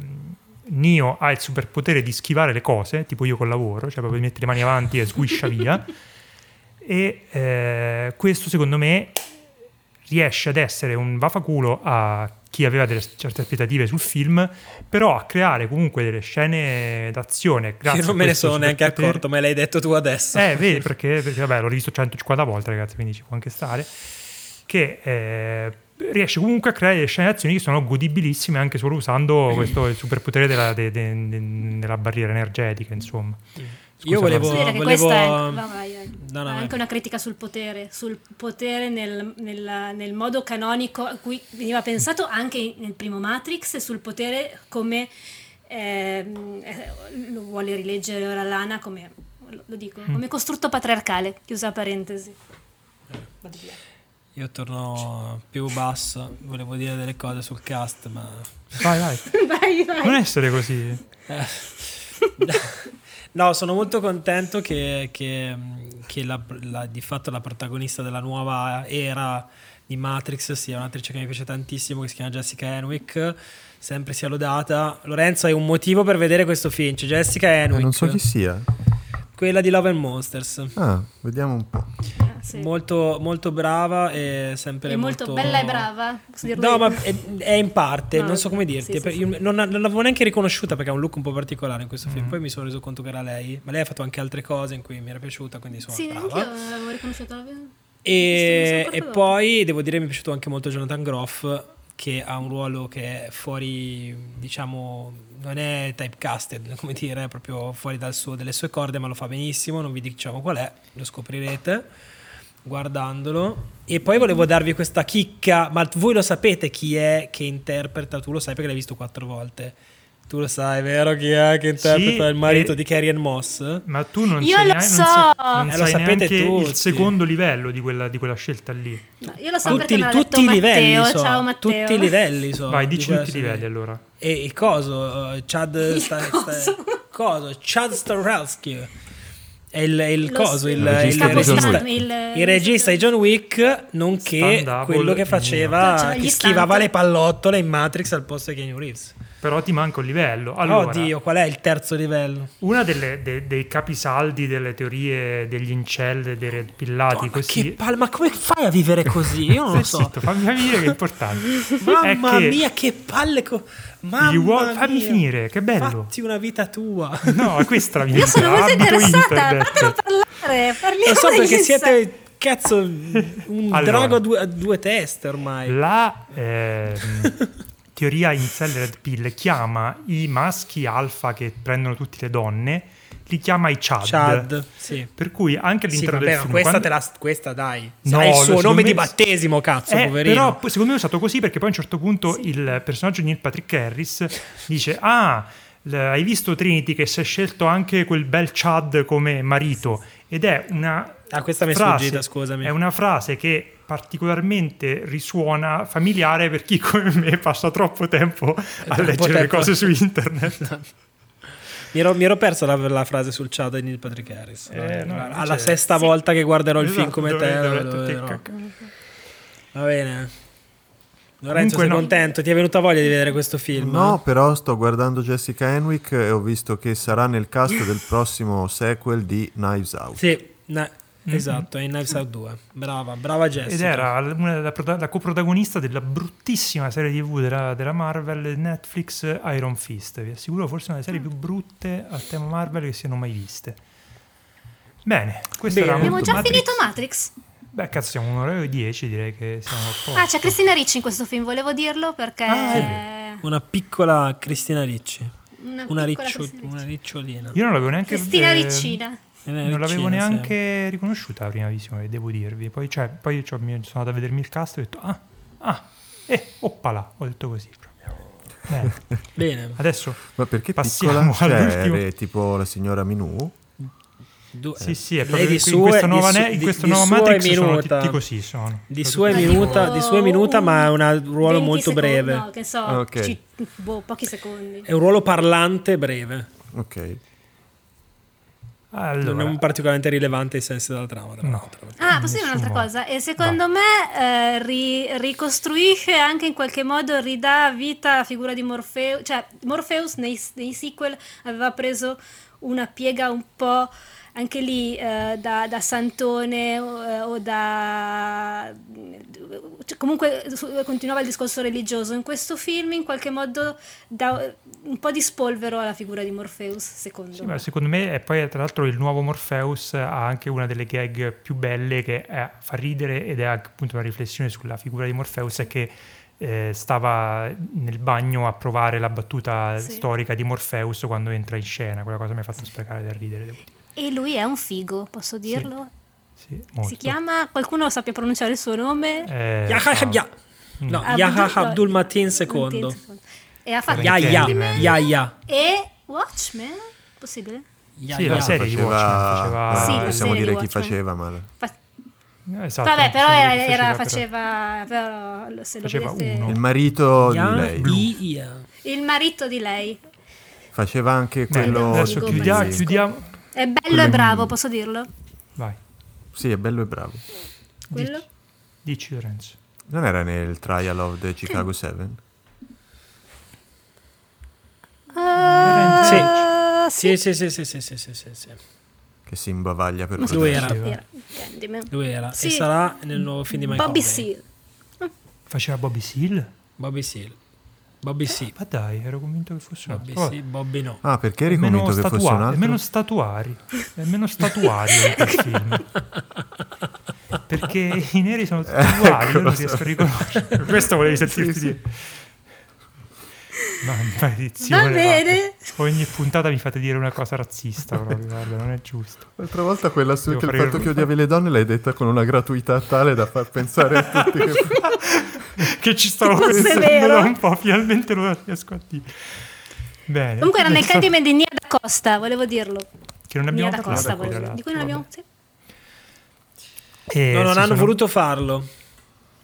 Neo ha il superpotere di schivare le cose, tipo io col lavoro, cioè proprio mette le mani avanti e sguiscia via. E eh, questo secondo me riesce ad essere un vaffaculo a chi aveva delle certe aspettative sul film, però a creare comunque delle scene d'azione. Grazie Io non me ne sono neanche accorto, me l'hai detto tu adesso. Eh, vedi, perché, perché, vabbè, l'ho rivisto 150 volte, ragazzi, quindi ci può anche stare. Che eh, riesce comunque a creare delle scene d'azione che sono godibilissime anche solo usando questo il superpotere della, de- de- de- della barriera energetica, insomma. Io Scusa, volevo- Posso dire che volevo- questa è anche, vai, vai, vai. No, no, È vai. anche una critica sul potere, sul potere nel, nel- nel modo canonico a cui veniva pensato anche nel primo Matrix e sul potere come ehm, eh, lo vuole rileggere ora Lana come lo dico, Mm. come costrutto patriarcale, chiusa parentesi. Vado via. Io torno più basso, volevo dire delle cose sul cast, ma... Vai, vai. vai, vai. Non essere così. No, sono molto contento che, che- che la- la- di fatto la protagonista della nuova era di Matrix sia un'attrice che mi piace tantissimo, che si chiama Jessica Henwick, sempre sia lodata. Lorenzo, hai un motivo per vedere questo film, c'è Jessica Eh, Henwick, non so chi sia. Quella di Love and Monsters. Ah, vediamo un po'. Ah, sì. Molto, molto brava e sempre È molto bella e brava. posso dirlo No, io? ma è, è in parte, No, non so come dirti. sì, sì, non, non l'avevo neanche riconosciuta perché ha un look un po' particolare in questo Mm. film. Poi mi sono reso conto che era lei. Ma lei ha fatto anche altre cose in cui mi era piaciuta, quindi insomma, Sì, brava. anch'io avevo riconosciuto la E, e sono poi devo dire mi è piaciuto anche molto Jonathan Groff che ha un ruolo che è fuori, diciamo, non è typecasted, come dire, è proprio fuori dal suo- dalle sue corde, ma lo fa benissimo, non vi diciamo qual è, lo scoprirete guardandolo. E poi volevo darvi questa chicca, ma voi lo sapete chi è che interpreta, tu lo sai perché l'hai visto quattro volte. Tu lo sai, vero chi è che interpreta Sì, il marito e- di Carrie Ann Moss? Ma tu non Io sai lo neanche, so! non non Eh, lo sapete neanche tutti. il secondo livello di quella, di quella scelta lì. No, io lo so Tutti, perché me tutti i Matteo. livelli so, Ciao Matteo. tutti i livelli so, Vai, di dici tutti i livelli allora. E il coso, uh, Chad sta, sta- coso, Chad Stahelski è il, è il coso, so. il, Il regista il di John regista, Wick. il- il regista di John Wick, nonché quello che faceva, che gli schivava le pallottole in Matrix al posto di Keanu Reeves. Però ti manca un livello. Allora, Oddio, qual è il terzo livello? Una delle, de- dei capisaldi delle teorie degli incel, dei red pillati, ma, così... che palle, ma come fai a vivere così? Io non lo so. zitto, fammi dire che è importante. Mamma È che mia, che palle! Co- Mamma uo- fammi mia. finire, che bello. Fatti una vita tua. No, questa è la mia Io sono vita, molto abito interessata, fatelo parlare, parliamo Lo so perché siete, cazzo, un Allora. drago a due, a due teste ormai. La ehm, teoria incel red pill chiama i maschi alfa che prendono tutte le donne, li chiama i Chad. Chad, sì. Per cui anche Sì, all'interno vabbè, del film... questa, quando- la, questa dai. No, Sai il suo nome me- di battesimo, cazzo, Eh, poverino. Però secondo me è usato così perché poi a un certo punto il personaggio di Neil Patrick Harris dice ah hai visto Trinity che si è scelto anche quel bel Chad come marito ed è una Ah, questa mi è frase- sfuggita, scusami. è una frase che particolarmente risuona familiare per chi come me passa troppo tempo a Troppo leggere le tempo. cose su internet Mi ero, mi ero perso la, la frase sul Chad di Neil Patrick Harris. Eh, no, Alla cioè- sesta volta che guarderò il film Esatto, come dovrei- te. tutti lo- cacca- Va bene. Lorenzo, Comunque sei no. contento? Ti è venuta voglia di vedere questo film? No, però sto guardando Jessica Henwick e ho visto che sarà nel cast del prossimo sequel di Knives Out. Sì, na- esatto, è in Knives Out 2. Brava, brava Jessica. ed era una, la, prota- la coprotagonista della bruttissima serie tv della, della Marvel Netflix Iron Fist vi assicuro forse una delle serie più brutte al tema Marvel che siano mai viste bene questo Bene. era Abbiamo già Matrix. finito Matrix? Beh cazzo siamo un'ora e dieci direi che siamo a posto Ah, c'è Cristina Ricci in questo film, volevo dirlo perché... Una piccola Cristina Ricci. Una, Una, piccola riccio- Cristina una Ricci. ricciolina. io non l'avevo neanche Cristina eh, Riccina. Una non l'avevo riccina, neanche riconosciuta la prima visione devo dirvi poi, cioè, poi cioè, mi sono andato a vedermi il cast e ho detto ah ah eh oppala ho detto così proprio bene. Bene. adesso Ma perché Passiamo piccola? Cioè, tipo la signora Minù? Du- Sì, sì, è proprio di in sue- questa di nuova, su- ne- in di- questa di nuova sua è Matrix sono minuta. tutti così sono. Di Sono sua, minuta, di sua minuta, ma è un ruolo 20 molto secondi, breve. No, che so, Ok. ci- boh, pochi secondi. È un ruolo parlante breve. Ok. Allora, Non è particolarmente rilevante ai sensi della trama. tra No. l'altro. Ah, posso dire un'altra cosa? E secondo me eh, ri- ricostruisce anche in qualche modo, ridà vita alla figura di Morpheus. Cioè, Morpheus nei, nei sequel aveva preso una piega un po' anche lì eh, da, da Santone o, eh, o da... cioè, comunque continuava il discorso religioso. In questo film in qualche modo dà un po' di spolvero alla figura di Morpheus, secondo Sì, me. secondo me e poi tra l'altro il nuovo Morpheus ha anche una delle gag più belle che è- fa ridere ed è appunto una riflessione sulla figura di Morpheus è che eh, stava nel bagno a provare la battuta Sì. storica di Morpheus quando entra in scena, quella cosa mi ha fatto sprecare da ridere, devo dire. E lui è un figo, posso dirlo? Sì, molto. Si chiama, qualcuno sappia pronunciare il suo nome? Eh, Yahya. no. No, Abdul- Yahya no, Abdul Matin II. E ha fatto Era. Candyman. Yahya. e Watchmen? Possibile? Sì, Yahya. la serie di Faceva- Watchmen faceva... eh, Sì, la possiamo serie di dire chi faceva, ma... Fa- Esatto, Vabbè, però sì, era, faceva era- però- faceva, però se lo Faceva vedete- uno. Il marito di lei. Yahya. il marito di lei. Faceva anche quello... adesso Dico, chiudiamo, chiudiamo. È bello Quello e bravo, mio. posso dirlo? Vai. Sì, è bello e bravo. Quello? Dici, Lorenzo. Non era nel Trial of the Chicago 7? Uh, ah, sì. Sì. Sì, sì, sì, sì, sì, sì, sì, Che si imbavaglia per lui era. era. Lui era. Sì. E sarà nel nuovo film di Michael Bobby Bay. Seal. Faceva Bobby Seal? Bobby Seal. Bobby Seal. Ma dai, ero convinto che fosse un Bobby altro. Seal, Bobby no. Ah, perché eri convinto che fosse un statua- è altro? meno statuari, è meno statuario in quel film. Perché i neri sono tutti uguali, io non riesco a riconoscere. Questo volevi sentirti dire. Ma maledizione. Va bene. guarda. Ogni puntata mi fate dire una cosa razzista proprio, guarda, non è giusto. L'altra volta quella su Devo che il fare fatto che odiavi le donne l'hai detta con una gratuità tale da far pensare a tutti che... Che ci stavo pensando da un po', finalmente lo riesco a dire. Bene. Comunque era nel Candyman di Nia da Costa, volevo dirlo. Che non Nia abbiamo da parlato Costa. Di cui non abbiamo... sì. vabbè. E No, non hanno sono- voluto farlo.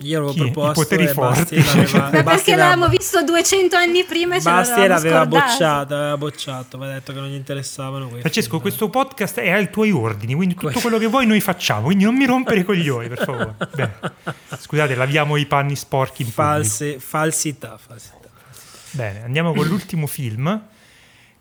Io avevo Chi? proposto I poteri forti. L'aveva- Ma perché Basti l'avevamo l'aveva- visto 200 anni prima e ce Basti l'avevamo l'aveva bocciato, aveva bocciato, aveva detto che non gli interessavano questi. Francesco, questo podcast è ai tuoi ordini, quindi tutto quello che vuoi noi facciamo, quindi non mi rompere i coglioni, per favore. Bene. Scusate, laviamo i panni sporchi in. False, falsità, falsità. Bene, andiamo con l'ultimo film,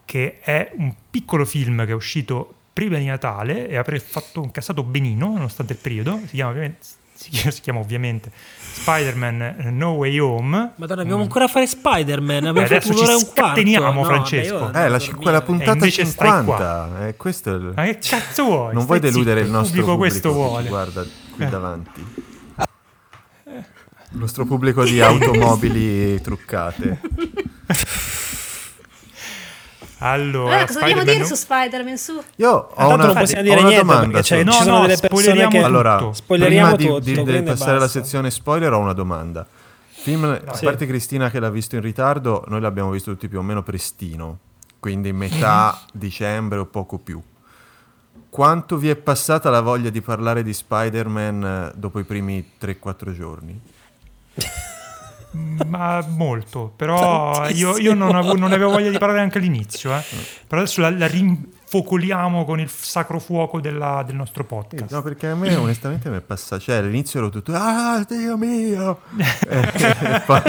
che è un piccolo film che è uscito prima di Natale e ha fatto un cassato benino, nonostante il periodo. Si chiama ovviamente, si chiama, ovviamente Spider-Man No Way Home. Madonna, dobbiamo ancora fare Spider-Man. Abbiamo Beh, adesso fatto un'ora ci e un quarto. scateniamo, No, Francesco. Eh, la, quella puntata invece stai 50. Eh, questo è il, Ma che cazzo vuoi? non Stai vuoi deludere zitto, il nostro pubblico. pubblico, questo vuole. guarda qui Eh. davanti. Il nostro pubblico di automobili truccate. Allora, Allora, cosa vogliamo dire no- su Spider-Man? Su? Io ho una, non possiamo ho dire una niente domanda. perché c'è- su- No, ci sono no, delle persone spoileriamo che. Allora, Spoileriamo prima di, tutto, di- di quindi passare alla sezione spoiler ho una domanda. Film, a Sì. parte Cristina che l'ha visto in ritardo, noi l'abbiamo visto tutti più o meno prestino, quindi metà dicembre o poco più. Quanto vi è passata la voglia di parlare di Spider-Man eh, dopo i primi 3-4 giorni? Ma molto, però io, io non, avevo, non avevo voglia di parlare anche all'inizio, eh. però adesso la, la rinfocoliamo con il sacro fuoco della- del nostro podcast. No, perché a me onestamente mi è passato, cioè all'inizio ero tutto, ah, Dio mio! e, e poi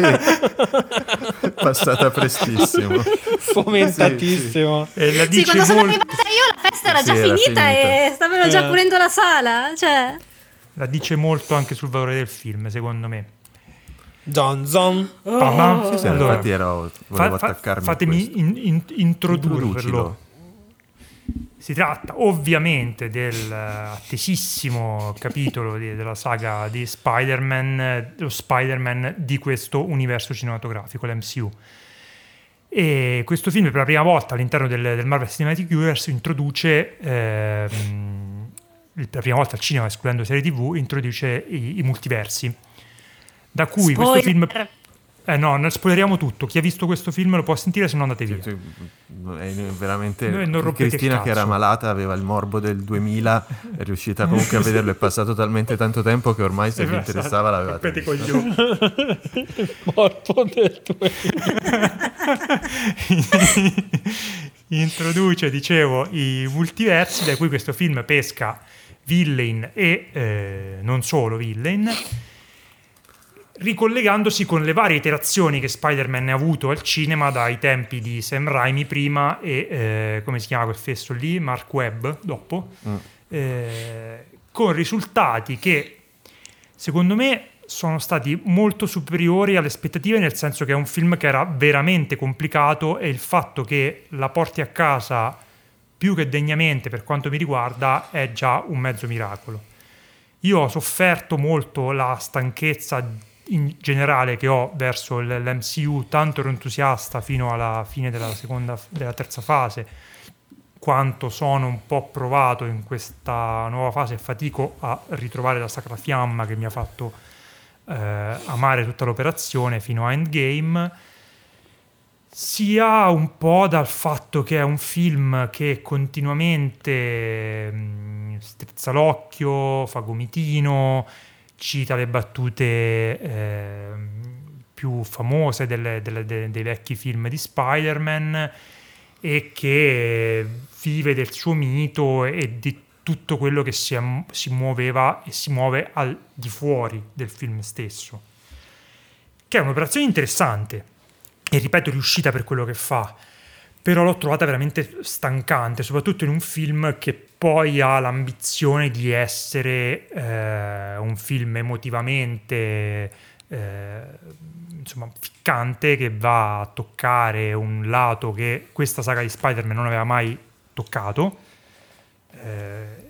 è passata prestissimo. Fomentatissimo. E la Sì, dice quando sono molto- arrivata io la festa era Sì, già era finita, finita. e stavano già Eh. pulendo la sala. Cioè, la dice molto anche sul valore del film, secondo me. Zon zon. Papà, Sì, sì, allora, infatti ero, fa- volevo fa- attaccarmi fatemi questo. in- in- introdurlo. Si tratta ovviamente del eh, attesissimo capitolo di- della saga di Spider-Man, eh, lo Spider-Man di questo universo cinematografico, l'MCU. E questo film per la prima volta all'interno del, del Marvel Cinematic Universe introduce, ehm, per la prima volta al cinema, escludendo serie TV, introduce i, i multiversi. Da cui questo spoiler. film... Eh no, spoileriamo tutto. Chi ha visto questo film lo può sentire, se no andate via. Cioè, è veramente Cristina il che era malata aveva il morbo del 2000 è riuscita comunque a vederlo è passato talmente tanto tempo che ormai se vi interessava l'aveva visto. coglioni. Morto del tuo. introduce, dicevo, i multiversi da cui questo film pesca villain e eh, non solo villain, ricollegandosi con le varie iterazioni che Spider-Man ha avuto al cinema dai tempi di Sam Raimi prima e, eh, come si chiama quel fesso lì, Mark Webb dopo, Mm. eh, con risultati che secondo me sono stati molto superiori alle aspettative, nel senso che è un film che era veramente complicato e il fatto che la porti a casa più che degnamente per quanto mi riguarda è già un mezzo miracolo. Io ho sofferto molto la stanchezza in generale che ho verso l'MCU, tanto ero entusiasta fino alla fine della seconda, della terza fase, quanto sono un po' provato in questa nuova fase e fatico a ritrovare la sacra fiamma che mi ha fatto eh, amare tutta l'operazione fino a Endgame, sia un po' dal fatto che è un film che continuamente mh, strizza l'occhio, fa gomitino, cita le battute ehm, più famose delle- delle- de- dei vecchi film di Spider-Man e che vive del suo mito e di tutto quello che si, si muoveva e si muove al di fuori del film stesso. Che è un'operazione interessante e ripeto riuscita per quello che fa, però l'ho trovata veramente stancante, soprattutto in un film che poi ha l'ambizione di essere eh, un film emotivamente eh, insomma ficcante che va a toccare un lato che questa saga di Spider-Man non aveva mai toccato. Eh,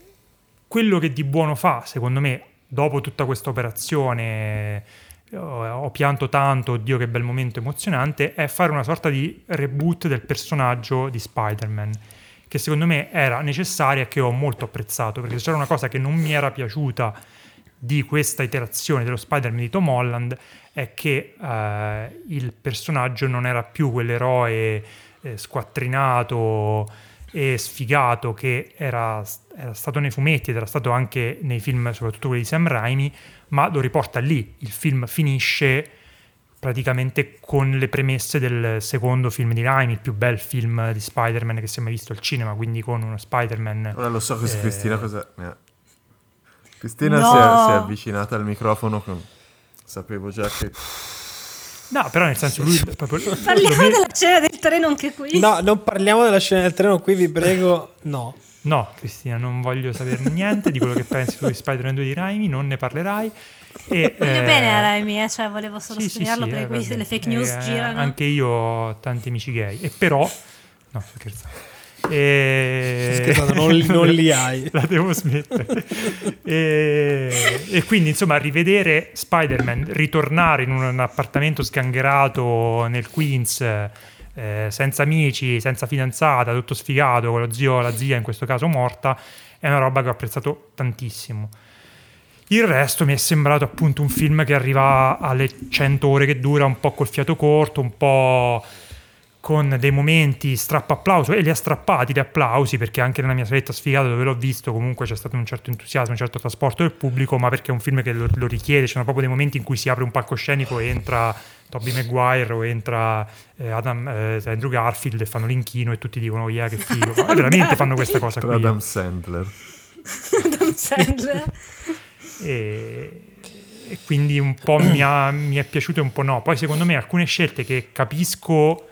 quello che di buono fa, secondo me, dopo tutta questa operazione, eh, ho pianto tanto, oddio che bel momento emozionante, è fare una sorta di reboot del personaggio di Spider-Man, che secondo me era necessaria e che ho molto apprezzato, perché c'era una cosa che non mi era piaciuta di questa iterazione dello Spider-Man di Tom Holland è che eh, il personaggio non era più quell'eroe eh, squattrinato e sfigato che era, era stato nei fumetti ed era stato anche nei film, soprattutto quelli di Sam Raimi, ma lo riporta lì. Il film finisce praticamente con le premesse del secondo film di Raimi, il più bel film di Spider-Man che si è mai visto al cinema, quindi con uno Spider-Man... Ora lo so che Eh. Cristina cosa... eh. Cristina No. si, è, si è avvicinata al microfono con... Sapevo già che... No, però nel senso lui proprio... Parliamo della scena del treno anche qui. No, non parliamo della scena del treno qui, vi prego. No. No, Cristina, non voglio sapere niente di quello che pensi tu di Spider-Man 2 di Raimi, non ne parlerai. E, Voglio eh, bene a Raimi, eh, cioè volevo solo sì, spiegarlo sì, perché eh, qui le fake news Eh, girano. Anche io ho tanti amici gay, e però... No, sto scherzando. E... Sto scherzando, non li- non li hai. La devo smettere. e... e quindi, insomma, rivedere Spider-Man, ritornare in un appartamento sgangherato nel Queens, eh, senza amici, senza fidanzata, tutto sfigato, con lo zio, la zia in questo caso morta, è una roba che ho apprezzato tantissimo. Il resto mi è sembrato appunto un film che arriva alle 100 ore che dura, un po' col fiato corto, un po' con dei momenti strappa applauso e li ha strappati gli applausi perché anche nella mia saletta sfigata dove l'ho visto comunque c'è stato un certo entusiasmo, un certo trasporto del pubblico, ma perché è un film che lo, lo richiede, ci sono proprio dei momenti in cui si apre un palcoscenico e entra Tobey Maguire o entra eh, Adam, eh, Andrew Garfield e fanno l'inchino e tutti dicono yeah che figo, ma veramente fanno questa cosa qui. Adam Sandler. Adam Sandler. e, e quindi un po' mi, ha- mi è piaciuto e un po' no. Poi secondo me alcune scelte che capisco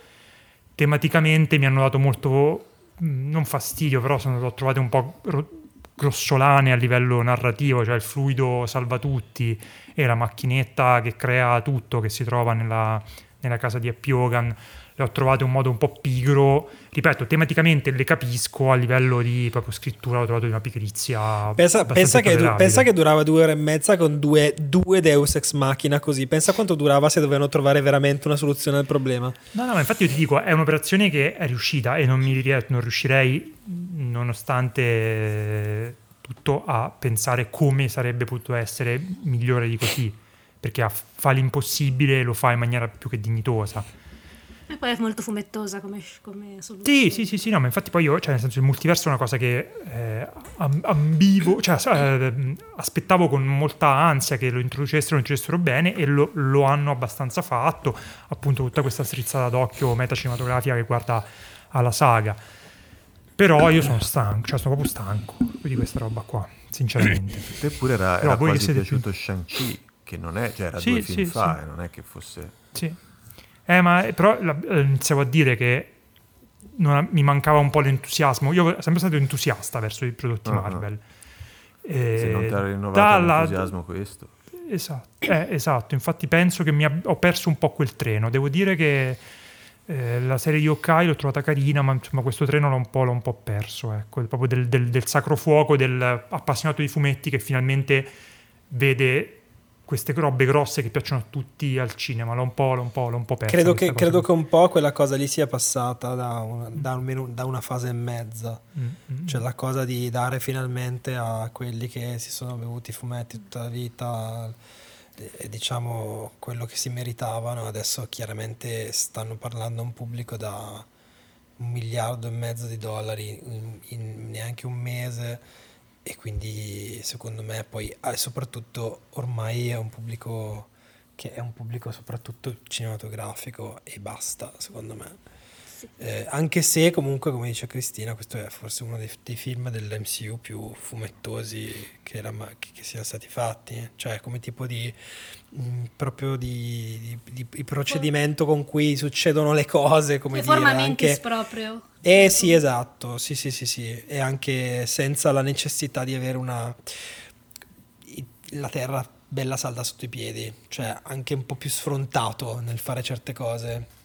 tematicamente mi hanno dato molto, non fastidio, però sono, trovate un po' ro- grossolane a livello narrativo, cioè il fluido salva tutti e la macchinetta che crea tutto che si trova nella, nella casa di Happy Hogan le ho trovate un modo un po' pigro ripeto tematicamente le capisco a livello di proprio scrittura l'ho trovato di una pigrizia Pensa, pensa che, du- pensa che durava due ore e mezza con due, due Deus Ex Machina così. Pensa quanto durava se dovevano trovare veramente una soluzione al problema. No, no, ma infatti io ti dico, è un'operazione che è riuscita e non, mi, non riuscirei, nonostante tutto, a pensare come sarebbe potuto essere migliore di così. Perché fa l'impossibile e lo fa in maniera più che dignitosa. E poi è molto fumettosa come, come soluzione. Sì, sì, sì, sì, no, ma infatti poi io, cioè nel senso il multiverso è una cosa che eh, am- ambivo, cioè eh, aspettavo con molta ansia che lo introducessero, lo introducessero bene e lo, lo hanno abbastanza fatto, appunto tutta questa strizzata d'occhio metacinematografica che guarda alla saga. Però io sono stanco, cioè sono proprio stanco di questa roba qua, sinceramente. Te pure era, Però era quasi siete piaciuto Shang-Chi, che non è, cioè era Sì, due film sì, fa, sì. eh, non è che fosse... Sì. Eh, ma eh, però la- eh, iniziavo a dire che non- mi mancava un po' l'entusiasmo. Io ero sempre stato entusiasta verso i prodotti ah. Marvel. Se non ti Eh, ha rinnovato dalla- l'entusiasmo questo. Esatto, eh, esatto. infatti penso che mi ab- ho perso un po' quel treno. Devo dire che eh, la serie di Hawkeye l'ho trovata carina, ma insomma questo treno l'ho un po', l'ho un po' perso. Ecco, proprio del, del- del sacro fuoco del appassionato di fumetti che finalmente vede queste robe grosse che piacciono a tutti al cinema. L'ho un po', l'ho un po', l'ho un po' persa. Credo che, credo che un po' quella cosa lì sia passata da una, da almeno da una fase e mezza. Mm, mm, Cioè la cosa di dare finalmente a quelli che si sono bevuti i fumetti tutta la vita, eh, diciamo, quello che si meritavano. Adesso chiaramente stanno parlando a un pubblico da un miliardo e mezzo di dollari in, in neanche un mese e quindi secondo me poi ah, soprattutto ormai è un pubblico che è un pubblico soprattutto cinematografico e basta secondo me Eh, anche se comunque come dice Cristina questo è forse uno dei, dei film dell'MCU più fumettosi che, era che, che siano stati fatti cioè come tipo di mh, proprio di, di- di- di procedimento con cui succedono le cose come dire anche proprio. eh sì, esatto, sì, sì, sì, sì, e anche senza la necessità di avere una la terra bella salda sotto i piedi, cioè anche un po' più sfrontato nel fare certe cose.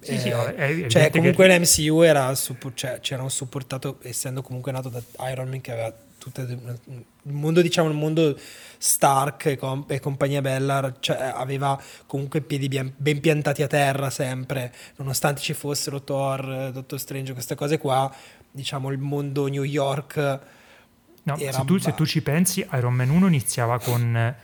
Sì, sì, no, cioè che- comunque l'MCU era cioè, c'erano supportato essendo comunque nato da Iron Man che aveva tutte il mondo diciamo il mondo Stark e, com- e compagnia bella cioè, aveva comunque piedi ben, ben piantati a terra sempre nonostante ci fossero Thor eh, Doctor Strange queste cose qua diciamo il mondo New York No, se, tu, se tu ci pensi, Iron Man 1 iniziava con eh,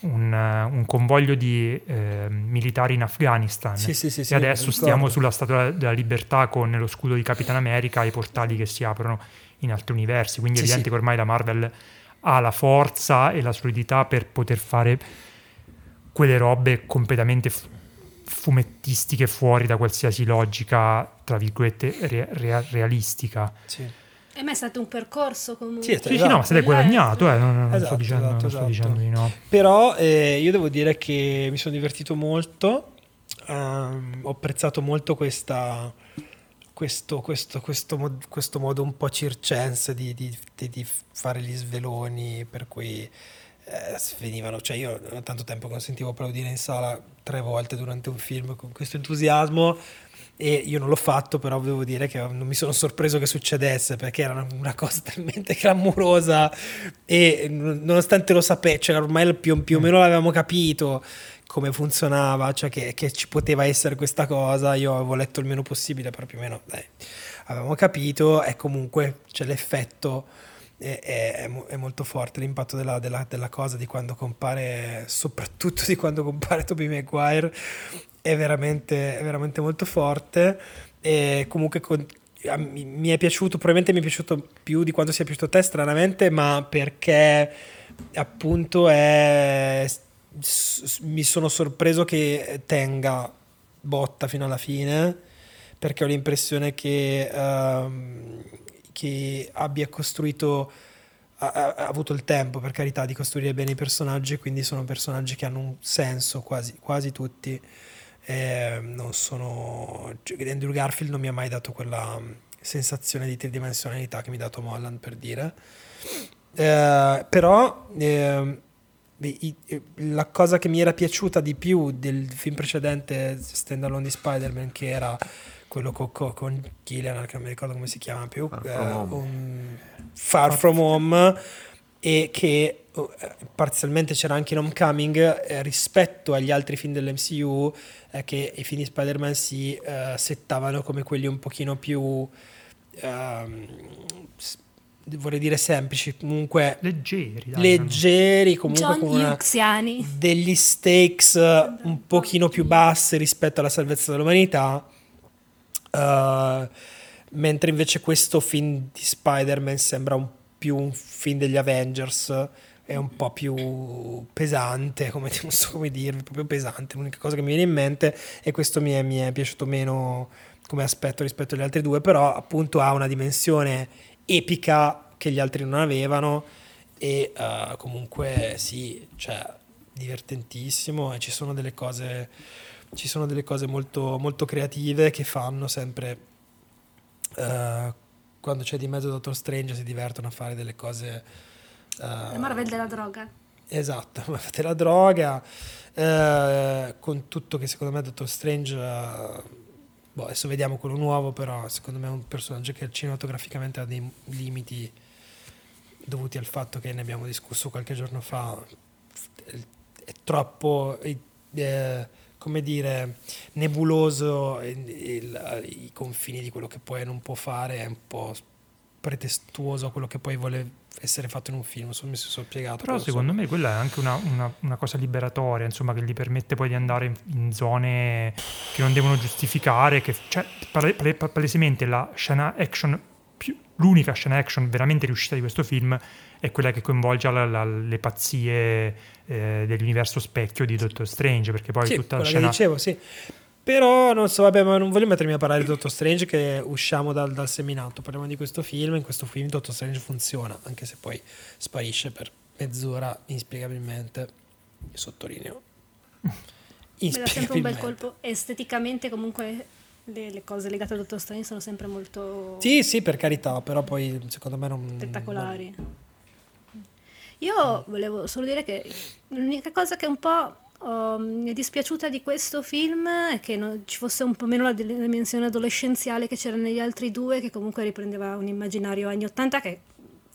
un, eh, un convoglio di eh, militari in Afghanistan Sì, sì, sì, e adesso stiamo sulla Statua della Libertà con lo scudo di Capitan America e i portali che si aprono in altri universi, quindi è evidente che ormai la Marvel ha la forza e la solidità per poter fare quelle robe completamente fu- fumettistiche fuori da qualsiasi logica, tra virgolette, re- rea- realistica. sì. E me è stato un percorso comunque. Sì, Sì, sì, no, ma siete Esatto. guadagnato, eh, non, non Esatto, sto, dicendo, esatto, non sto esatto. dicendo di no. Però eh, io devo dire che mi sono divertito molto um, ho apprezzato molto questa, questo, questo, questo, mod, questo, modo un po' circense di, di, di, di fare gli sveloni per cui eh, venivano, cioè io tanto tempo che non sentivo applaudire in sala tre volte durante un film con questo entusiasmo e io non l'ho fatto, però devo dire che non mi sono sorpreso che succedesse perché era una cosa talmente clamorosa. E nonostante lo sapesse, cioè ormai più, più o meno l'avevamo capito come funzionava, cioè che, che, ci poteva essere questa cosa, io avevo letto il meno possibile, però più o meno dai, avevamo capito. E comunque c'è l'effetto è, è, è, molto forte l'impatto della, della, della, cosa di quando compare, soprattutto di quando compare Tobey Maguire, è veramente, è veramente molto forte. E comunque con, mi è piaciuto, probabilmente mi è piaciuto più di quanto sia piaciuto a te, stranamente, ma perché appunto è, mi sono sorpreso che tenga botta fino alla fine, perché ho l'impressione che. Um, che abbia costruito, ha, ha, avuto il tempo per carità di costruire bene i personaggi, quindi sono personaggi che hanno un senso quasi, quasi tutti. Eh, non sono, cioè, Andrew Garfield non mi ha mai dato quella mm, sensazione di tridimensionalità che mi ha dato Molland per dire. Eh, però eh, la cosa che mi era piaciuta di più del film precedente Stand Alone di Spider-Man che era quello con, con, Killian, che non mi ricordo come si chiama più, Far From, eh, home. Un, Far From Home, e che uh, parzialmente c'era anche in Homecoming eh, rispetto agli altri film dell'MCU, eh, che i film di Spider-Man si eh, settavano come quelli un pochino più... Ehm, vorrei dire semplici, comunque leggeri, dai, leggeri comunque John con una, degli stakes un pochino più bassi rispetto alla salvezza dell'umanità Uh, mentre invece questo film di Spider-Man sembra un, più un film degli Avengers è un po' più pesante, come non so come dirvi, proprio pesante. L'unica cosa che mi viene in mente e questo mi è, mi è piaciuto meno come aspetto rispetto agli altri due, però appunto ha una dimensione epica che gli altri non avevano e uh, comunque sì, cioè divertentissimo e ci sono delle cose sono delle cose molto, molto creative che fanno sempre uh, quando c'è di mezzo Doctor Strange si divertono a fare delle cose uh, la Marvel della droga. Esatto della droga uh, con tutto che secondo me Doctor Strange boh, adesso vediamo quello nuovo però secondo me è un personaggio che cinematograficamente ha dei limiti dovuti al fatto che ne abbiamo discusso qualche giorno fa. È troppo eh, come dire, nebuloso il, il, i confini di quello che può e non può fare, è un po' pretestuoso a quello che poi vuole essere fatto in un film, non mi sono spiegato. Però secondo so. me quella è anche una, una, una, cosa liberatoria, insomma, che gli permette poi di andare in, in zone che non devono giustificare, che, cioè, pale, pale, palesemente la scena action, più, l'unica scena action veramente riuscita di questo film è quella che coinvolge la, la, le pazzie eh, dell'universo specchio di Doctor Strange, perché poi sì, tutta la scena... dicevo, sì. Però non so, vabbè, ma non voglio mettermi a parlare di Doctor Strange che usciamo dal, dal seminato, parliamo di questo film, in questo film Doctor Strange funziona, anche se poi sparisce per mezz'ora inspiegabilmente, sottolineo. Mi dà sempre un bel colpo, esteticamente comunque le, le, cose legate a Doctor Strange sono sempre molto... Sì, sì, per carità, però poi secondo me non... Spettacolari. Non io volevo solo dire che l'unica cosa che un po' oh, mi è dispiaciuta di questo film è che non, ci fosse un po' meno la dimensione adolescenziale che c'era negli altri due, che comunque riprendeva un immaginario anni 80 che è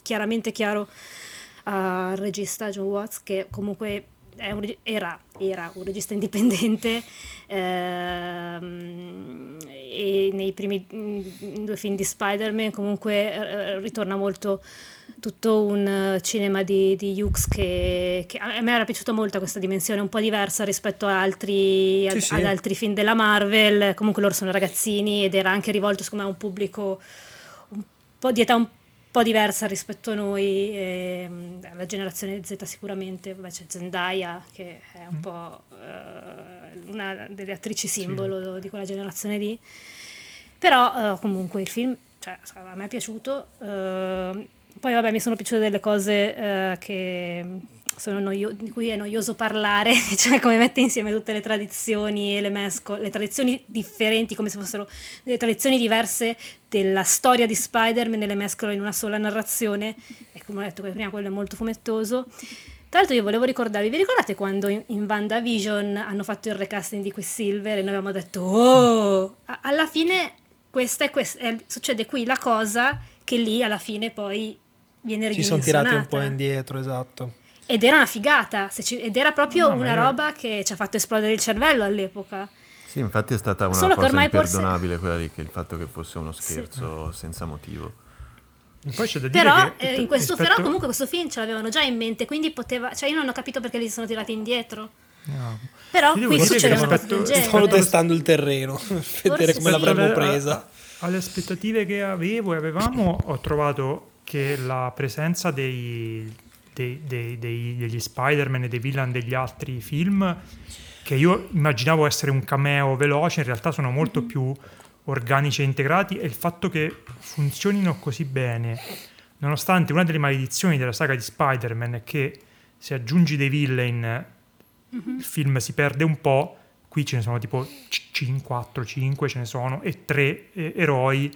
chiaramente chiaro al regista John Watts, che comunque un, era, era, un regista indipendente ehm, e nei primi due film di Spider-Man comunque eh, ritorna molto tutto un eh, cinema di, di Hughes che, che, a me era piaciuta molto questa dimensione un po' diversa rispetto ad altri, sì, ad, sì. ad altri film della Marvel comunque loro sono ragazzini ed era anche rivolto secondo me a un pubblico un po' di età un po' diversa rispetto a noi e, alla generazione Z sicuramente Beh, c'è Zendaya che è un mm. po' uh, una delle attrici simbolo sì. di quella generazione lì però uh, comunque il film cioè, a me è piaciuto uh, poi vabbè mi sono piaciute delle cose eh, che noio- di cui è noioso parlare, cioè come mette insieme tutte le tradizioni e le mescole, le tradizioni differenti, come se fossero delle tradizioni diverse della storia di Spider-Man e le mescola in una sola narrazione. E come ho detto prima, quello è molto fumettoso. Tra l'altro io volevo ricordarvi, vi ricordate quando in, in WandaVision hanno fatto il recasting di Quicksilver e noi avevamo detto oh! Alla fine questa è, questa, è, succede qui la cosa che lì alla fine poi viene Ci sono tirati un ridimensionata. po' indietro, esatto. Ed era una figata, se ci- ed era proprio No, una roba che ci ha fatto esplodere il cervello all'epoca. Sì, infatti è stata una Solo cosa ormai forse- imperdonabile quella lì, che il fatto che fosse uno scherzo senza motivo. Poi c'è da dire Però, che eh, in questo, rispetto- però comunque questo film ce l'avevano già in mente, quindi poteva... Cioè io non ho capito perché li sono tirati indietro. No. Però qui succede una cosa del Stavano testando il terreno per vedere come sì. l'avremmo presa. alle aspettative che avevo e avevamo, ho trovato che la presenza dei, dei- dei- dei- degli Spider-Man e dei villain degli altri film, che io immaginavo essere un cameo veloce, in realtà sono molto più organici e integrati, e il fatto che funzionino così bene, nonostante una delle maledizioni della saga di Spider-Man è che se aggiungi dei villain il film si perde un po', qui ce ne sono tipo 4, 5 ce ne sono, e tre eh, eroi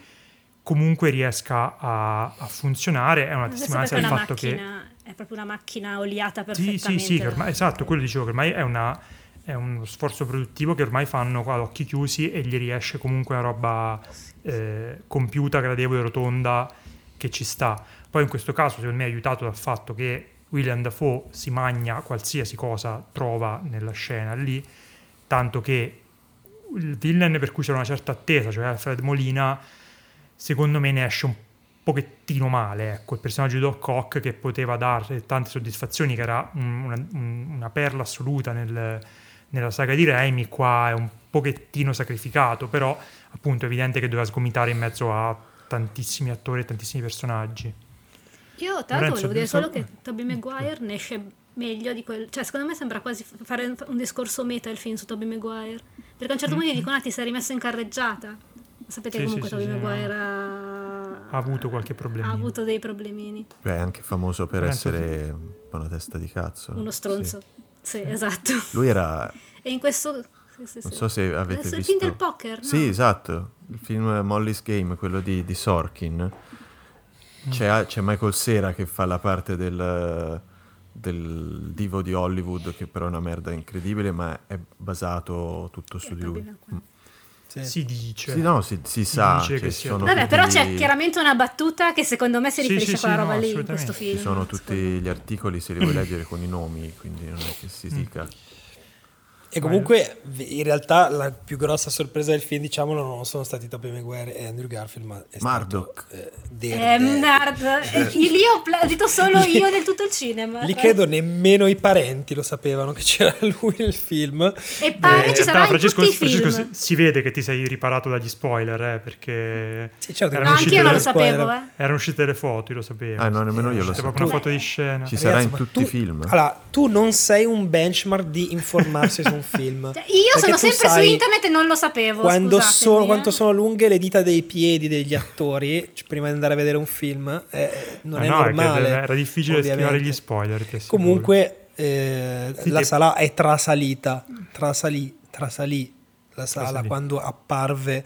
comunque riesca a, a funzionare, è una testimonianza del fatto che... è proprio una macchina oliata Sì, perfettamente. sì, sì, che ormai, esatto, quello dicevo, che ormai è, una, è uno sforzo produttivo che ormai fanno ad occhi chiusi e gli riesce comunque una roba eh, compiuta, gradevole, rotonda, che ci sta. Poi in questo caso secondo me è aiutato dal fatto che William Dafoe si magna qualsiasi cosa trova nella scena lì, tanto che il villain per cui c'era una certa attesa, cioè Alfred Molina, secondo me ne esce un pochettino male, ecco, il personaggio di Doc Ock che poteva dare tante soddisfazioni, che era un- una, un- una perla assoluta nel- nella saga di Raimi, qua è un pochettino sacrificato, però appunto è evidente che doveva sgomitare in mezzo a tantissimi attori e tantissimi personaggi. Io tra l'altro volevo dire so- solo che Tobey Maguire ne esce meglio di quel... Cioè secondo me sembra quasi fare un discorso meta il film su Tobey Maguire. Perché a un certo punto gli dicono ah ti sei rimesso in carreggiata. Sapete Sì, comunque sì, Tobey sì, Maguire ha... Ha avuto qualche problemino. ha avuto dei problemini. Beh, è anche famoso per Penso essere po' una testa di cazzo. Uno stronzo. Sì, esatto. Sì. Lui era, E in questo... Sì, sì, non sì. so se avete Adesso il visto... film del poker, no? Sì, esatto, il film Molly's Game, quello di, di Sorkin. C'è, c'è Michael Cera che fa la parte del, del divo di Hollywood, che però è una merda incredibile, ma è basato tutto su È di lui. Sì. Si dice. Sì, no, si, si sa dice che che Vabbè, tutti, però c'è chiaramente una battuta che secondo me si riferisce sì, a quella sì, roba no, lì in questo film. ci sono tutti gli articoli, se li vuoi leggere con i nomi, quindi non è che Mm. si dica. E comunque in realtà la più grossa sorpresa del film, diciamolo, non sono stati Tobey Maguire e Andrew Garfield, ma è Murdoch. stato eh, Eh, nerd. Eh, Lì ho applaudito solo io del tutto il cinema. Lì credo nemmeno i parenti lo sapevano che c'era lui nel film. E pare Eh, ci sarà in Francesco, tutti i Francesco, film. si, si vede che ti sei riparato dagli spoiler, eh, perché Sì, certo, erano No, uscite anch'io non lo le- sapevo, spoiler. eh. erano uscite le foto, io lo sapevo. Ah, no, nemmeno io lo so. proprio una foto di scena. Ci sarà in tutti tu- i film. Allora, tu non sei un benchmark di informarsi su un film. Cioè, Io Perché sono sempre su internet e non lo sapevo. Quando sono, eh. quanto sono lunghe le dita dei piedi degli attori cioè, prima di andare a vedere un film, eh, non è no, è che normale. era difficile schivare gli spoiler. Comunque, eh, Sì, la sala è trasalita. Trasalì, trasalì la sala Trasalì. quando apparve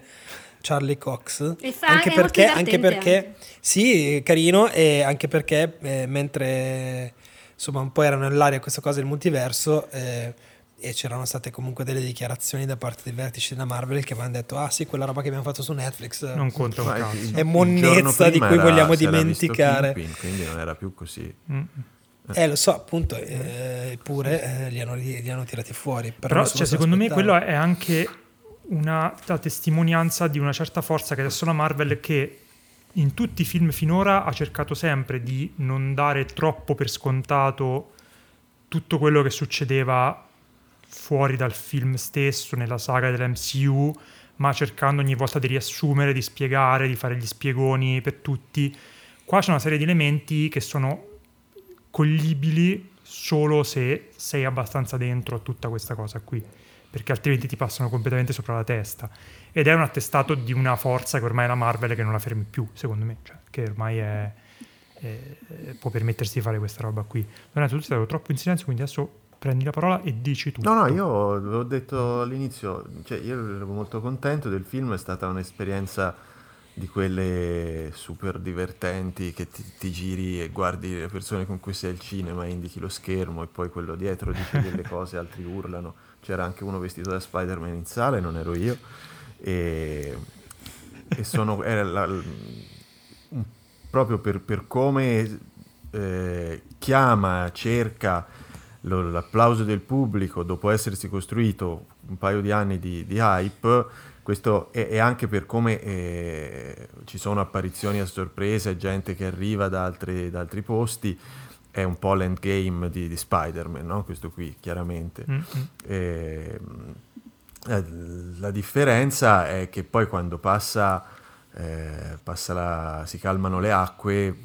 Charlie Cox. E fa- anche perché, anche perché sì, carino, e anche perché eh, mentre insomma un po' erano nell'aria questa cosa del multiverso. eh, e c'erano state comunque delle dichiarazioni da parte dei vertici della Marvel che avevano detto: Ah, sì, quella roba che abbiamo fatto su Netflix eh, Non conta un cazzo. È monnezza di cui era- vogliamo dimenticare. Kingpin, quindi non era più così. Mm. Eh, lo so, appunto, eh, eppure eh, li, hanno, li hanno tirati fuori. Però, Però cioè, se secondo me quello è anche una la testimonianza di una certa forza che adesso la Marvel che in tutti i film finora ha cercato sempre di non dare troppo per scontato tutto quello che succedeva fuori dal film stesso, nella saga dell'MCU, ma cercando ogni volta di riassumere, di spiegare, di fare gli spiegoni per tutti. Qua c'è una serie di elementi che sono coglibili solo se sei abbastanza dentro a tutta questa cosa qui, perché altrimenti ti passano completamente sopra la testa. Ed è un attestato di una forza che ormai è la Marvel che non la fermi più, secondo me, cioè, che ormai è, eh, può permettersi di fare questa roba qui. Lorenzo, tu sei stato troppo in silenzio, quindi adesso prendi la parola e dici tutto. No, no, io l'ho detto all'inizio, cioè io ero molto contento del film, è stata un'esperienza di quelle super divertenti che ti, ti, giri e guardi le persone con cui sei al cinema, indichi lo schermo e poi quello dietro dice delle cose, altri urlano. C'era anche uno vestito da Spider-Man in sala non ero io. E, e sono, era la, proprio per, per come eh, chiama, cerca l'applauso del pubblico dopo essersi costruito un paio di anni di, di hype questo è, è anche per come eh, ci sono apparizioni a sorpresa, gente che arriva da altri, da altri posti, è un po' l'endgame di, di Spider-Man, no? questo qui chiaramente. Mm-hmm. Eh, la differenza è che poi quando passa, eh, passa la, si calmano le acque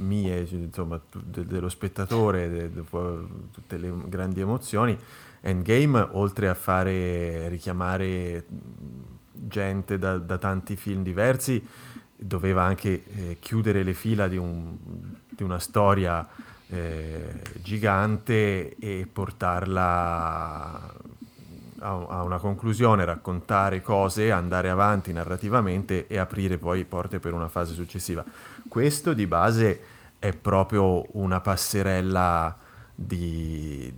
mie, insomma, de, dello spettatore, de, dopo tutte le grandi emozioni, Endgame, oltre a fare richiamare gente da, da tanti film diversi, doveva anche eh, chiudere le fila di, un, di una storia eh, gigante e portarla a, una conclusione, raccontare cose, andare avanti narrativamente e aprire poi porte per una fase successiva. Questo di base è proprio una passerella di,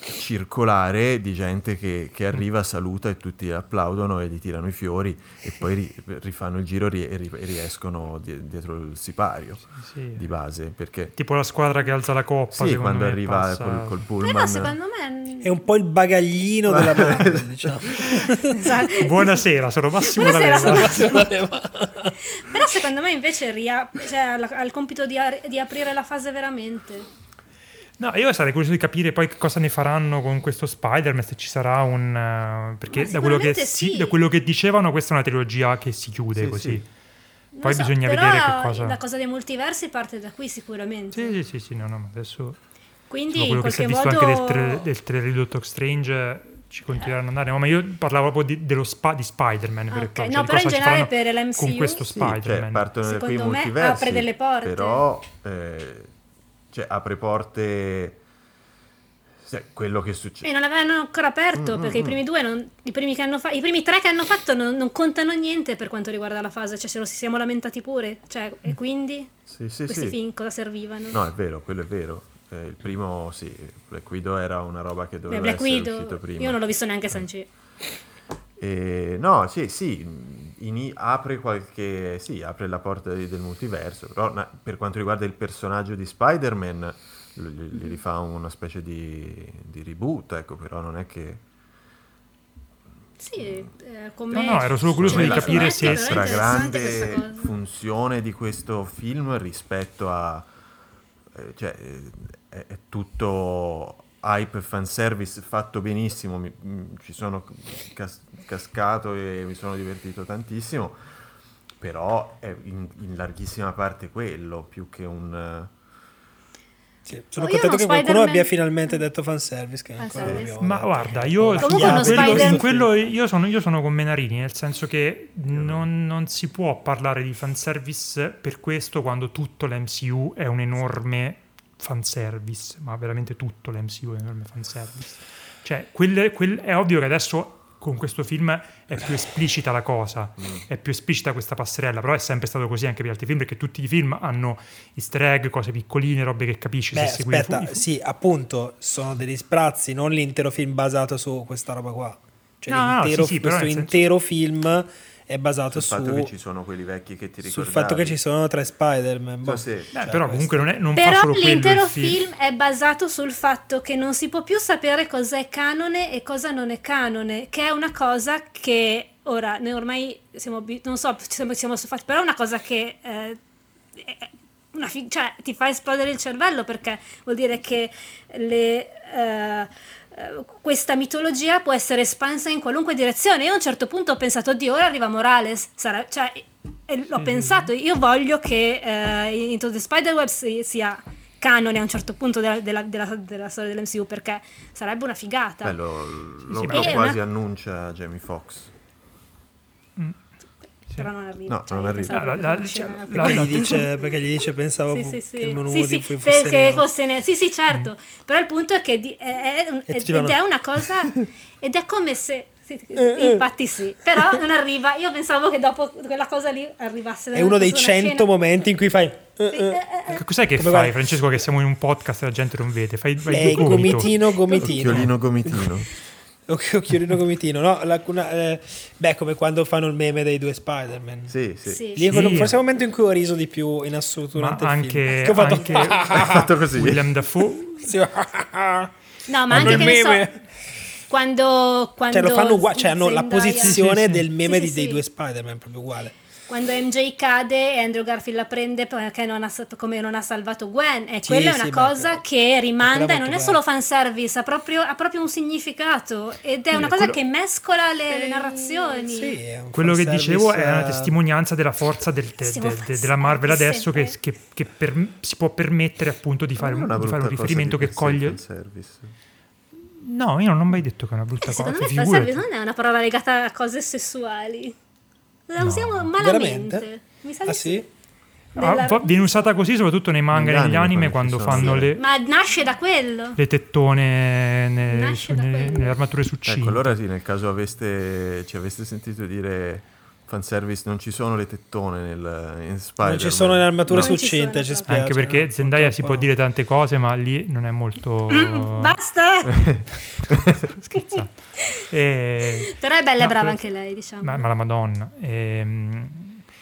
circolare di gente che, che, arriva, saluta e tutti applaudono e gli tirano i fiori e poi ri, rifanno il giro e, ri, riescono di, dietro il sipario sì, sì. di base. Perché... Tipo la squadra che alza la coppa. Sì, quando arriva passa... col, col pullman. Però secondo me... È un po' il bagaglino della banda, diciamo. esatto. Buonasera, sono Massimo Buonasera, D'Alema. Però secondo me invece ria... cioè, ha il compito di, di aprire la fase veramente. No, io sarei curioso di capire poi cosa ne faranno con questo Spider-Man, se ci sarà un... Uh, perché da quello, che, sì. da quello, che, dicevano questa è una trilogia che si chiude sì, così. Sì. Poi so, bisogna vedere che cosa... La cosa dei multiversi parte da qui sicuramente. Sì, sì, sì, sì no, no, adesso... Quindi quello in che si è visto modo... anche del, tra- del trailer di Doctor Strange ci continueranno ad andare. No, ma io parlavo proprio di, dello spa, di Spider-Man. Okay. Cioè no, però in generale per l'MCU con questo Spider-Man. Sì, cioè, partono da qui multiversi, apre delle porte. Però eh, cioè, apre porte cioè, quello che succede. E non l'avevano ancora aperto mm-hmm. perché i mm. primi due, non, i, primi fa- i, primi tre che hanno fatto non, non, contano niente per quanto riguarda la fase, cioè ce lo siamo lamentati pure. Cioè, e quindi sì, sì, questi sì. film cosa servivano? No, è vero, quello è vero. Eh, il primo, sì, Black Widow era una roba che doveva Beh, Black essere Widow, uscito prima. Io non l'ho visto neanche Sanci. Eh, no, sì, sì, in, apre qualche, sì, apre la porta del multiverso, però na, per quanto riguarda il personaggio di Spider-Man gli, gli rifà una specie di, di, reboot, ecco, però non è che... Sì, eh, come... No, no, ero solo curioso di capire se... La grande funzione di questo film rispetto a... Eh, cioè, è, è tutto hype e fanservice fatto benissimo, mi, mi, ci sono cas- cascato e mi sono divertito tantissimo, però è in, in larghissima parte quello, più che un sì, sono oh, contento che qualcuno Spider-Man... abbia finalmente detto fanservice. Che fanservice. Ma guarda, io, quello, in quello io sono, io sono, con Menarini, nel senso che non, non, si può parlare di fanservice per questo quando tutto l'MCU è un enorme fanservice, ma veramente tutto l'MCU è un enorme fanservice. Cioè, quel, quel, è ovvio che adesso con questo film è più esplicita la cosa, mm. è più esplicita questa passerella, però è sempre stato così anche per altri film, perché tutti i film hanno easter egg, cose piccoline, robe che capisci Beh, se segui aspetta, fu- sì, appunto, sono degli sprazzi, non l'intero film basato su questa roba qua. Cioè no, l'intero, no, sì, sì, questo intero senso... film è basato sul su, fatto che ci sono quelli vecchi che ti ricordavi. Sul fatto che ci sono tre Spider-Man. Boh. Sì, cioè, però comunque non, è, non però fa solo l'intero film. film è basato sul fatto che non si può più sapere cosa è canone e cosa non è canone, che è una cosa che ora noi ormai siamo non so, siamo, siamo fatti, però è una cosa che eh, una fi- cioè, ti fa esplodere il cervello perché vuol dire che le eh, questa mitologia può essere espansa in qualunque direzione. Io a un certo punto ho pensato, oddio, ora arriva Morales. Sarà, cioè, l'ho mm. pensato, io voglio che uh, Into the Spider-Web sia canone a un certo punto della, della, della, della storia dell'MCU perché sarebbe una figata. Beh, lo, lo, lo quasi una... annuncia Jamie Foxx. Mm. però non arriva. No, Cioè, non arriva. Ah, la- la- la- Perché la- gli dice, perché gli dice pensavo sì, sì, sì. che il mondo Sì, sì, fosse nero. fosse nero. Sì, sì, certo. Però il punto è che di- è, è ed vanno- è una cosa ed è come se sì, eh. infatti sì, però non arriva. Io pensavo che dopo quella cosa lì arrivasse È uno dei cento scena- momenti in cui fai... eh, Sì, eh. eh, eh, Che Cos'è che Come fai, guarda- Francesco, che siamo in un podcast e la gente non vede? Fai, fai Eh, gomito. gomitino, gomitino. Occhiolino gomitino. Occhi- Occhiolino gomitino, no? La- una- eh, beh, come quando fanno il meme dei due Spider-Man. Sì, sì. sì. Lì è quello- Sì. forse è il momento in cui ho riso di più in assoluto Ma durante il anche, film. Che ho fatto... anche Hai fatto così. William Dafoe. Sì. No, ma Hanno anche il che ne so, meme. quando, quando Cioè, lo fanno uguale, cioè hanno la Zendaya- posizione Sì, sì, sì. del meme Sì, di- sì, dei due Spider-Man, proprio uguale. Quando MJ cade e Andrew Garfield la prende perché non ha, come non ha salvato Gwen. E quella è sì, una ma- cosa che rimanda quella e non è solo fanservice, ha proprio, ha proprio un significato. Ed è una cosa quello- che mescola le, le narrazioni. Sì, è Quello che dicevo è una eh, testimonianza della forza del- de- de- de- della Marvel adesso che, che- che per- si può permettere appunto di fare, è un, una di fare un brutta cosa riferimento che coglie... No, io non ho mai detto che è una brutta Eh, cosa. secondo me fanservice non è una parola legata a cose sessuali. La usiamo malamente. Veramente? Mi sa Ah sì? Ah, Della- va- viene usata così soprattutto nei manga e Negli anime quando fanno Sì. le, Ma nasce da quello. le tettone ne- Nasce su- da ne- quello. nelle armature succinte. Ecco, allora sì, nel caso aveste, ci aveste sentito dire fanservice, non ci sono le tettone nel, in Spider-Man. Non ci sono le armature ci succinte, ci no. spiace. Anche perché no, Zendaya si può dire tante cose, ma lì non è molto... Mm, Basta! Scherzando. E- Però è bella e No, brava que- anche lei, diciamo. Ma, ma la Madonna. Ehm,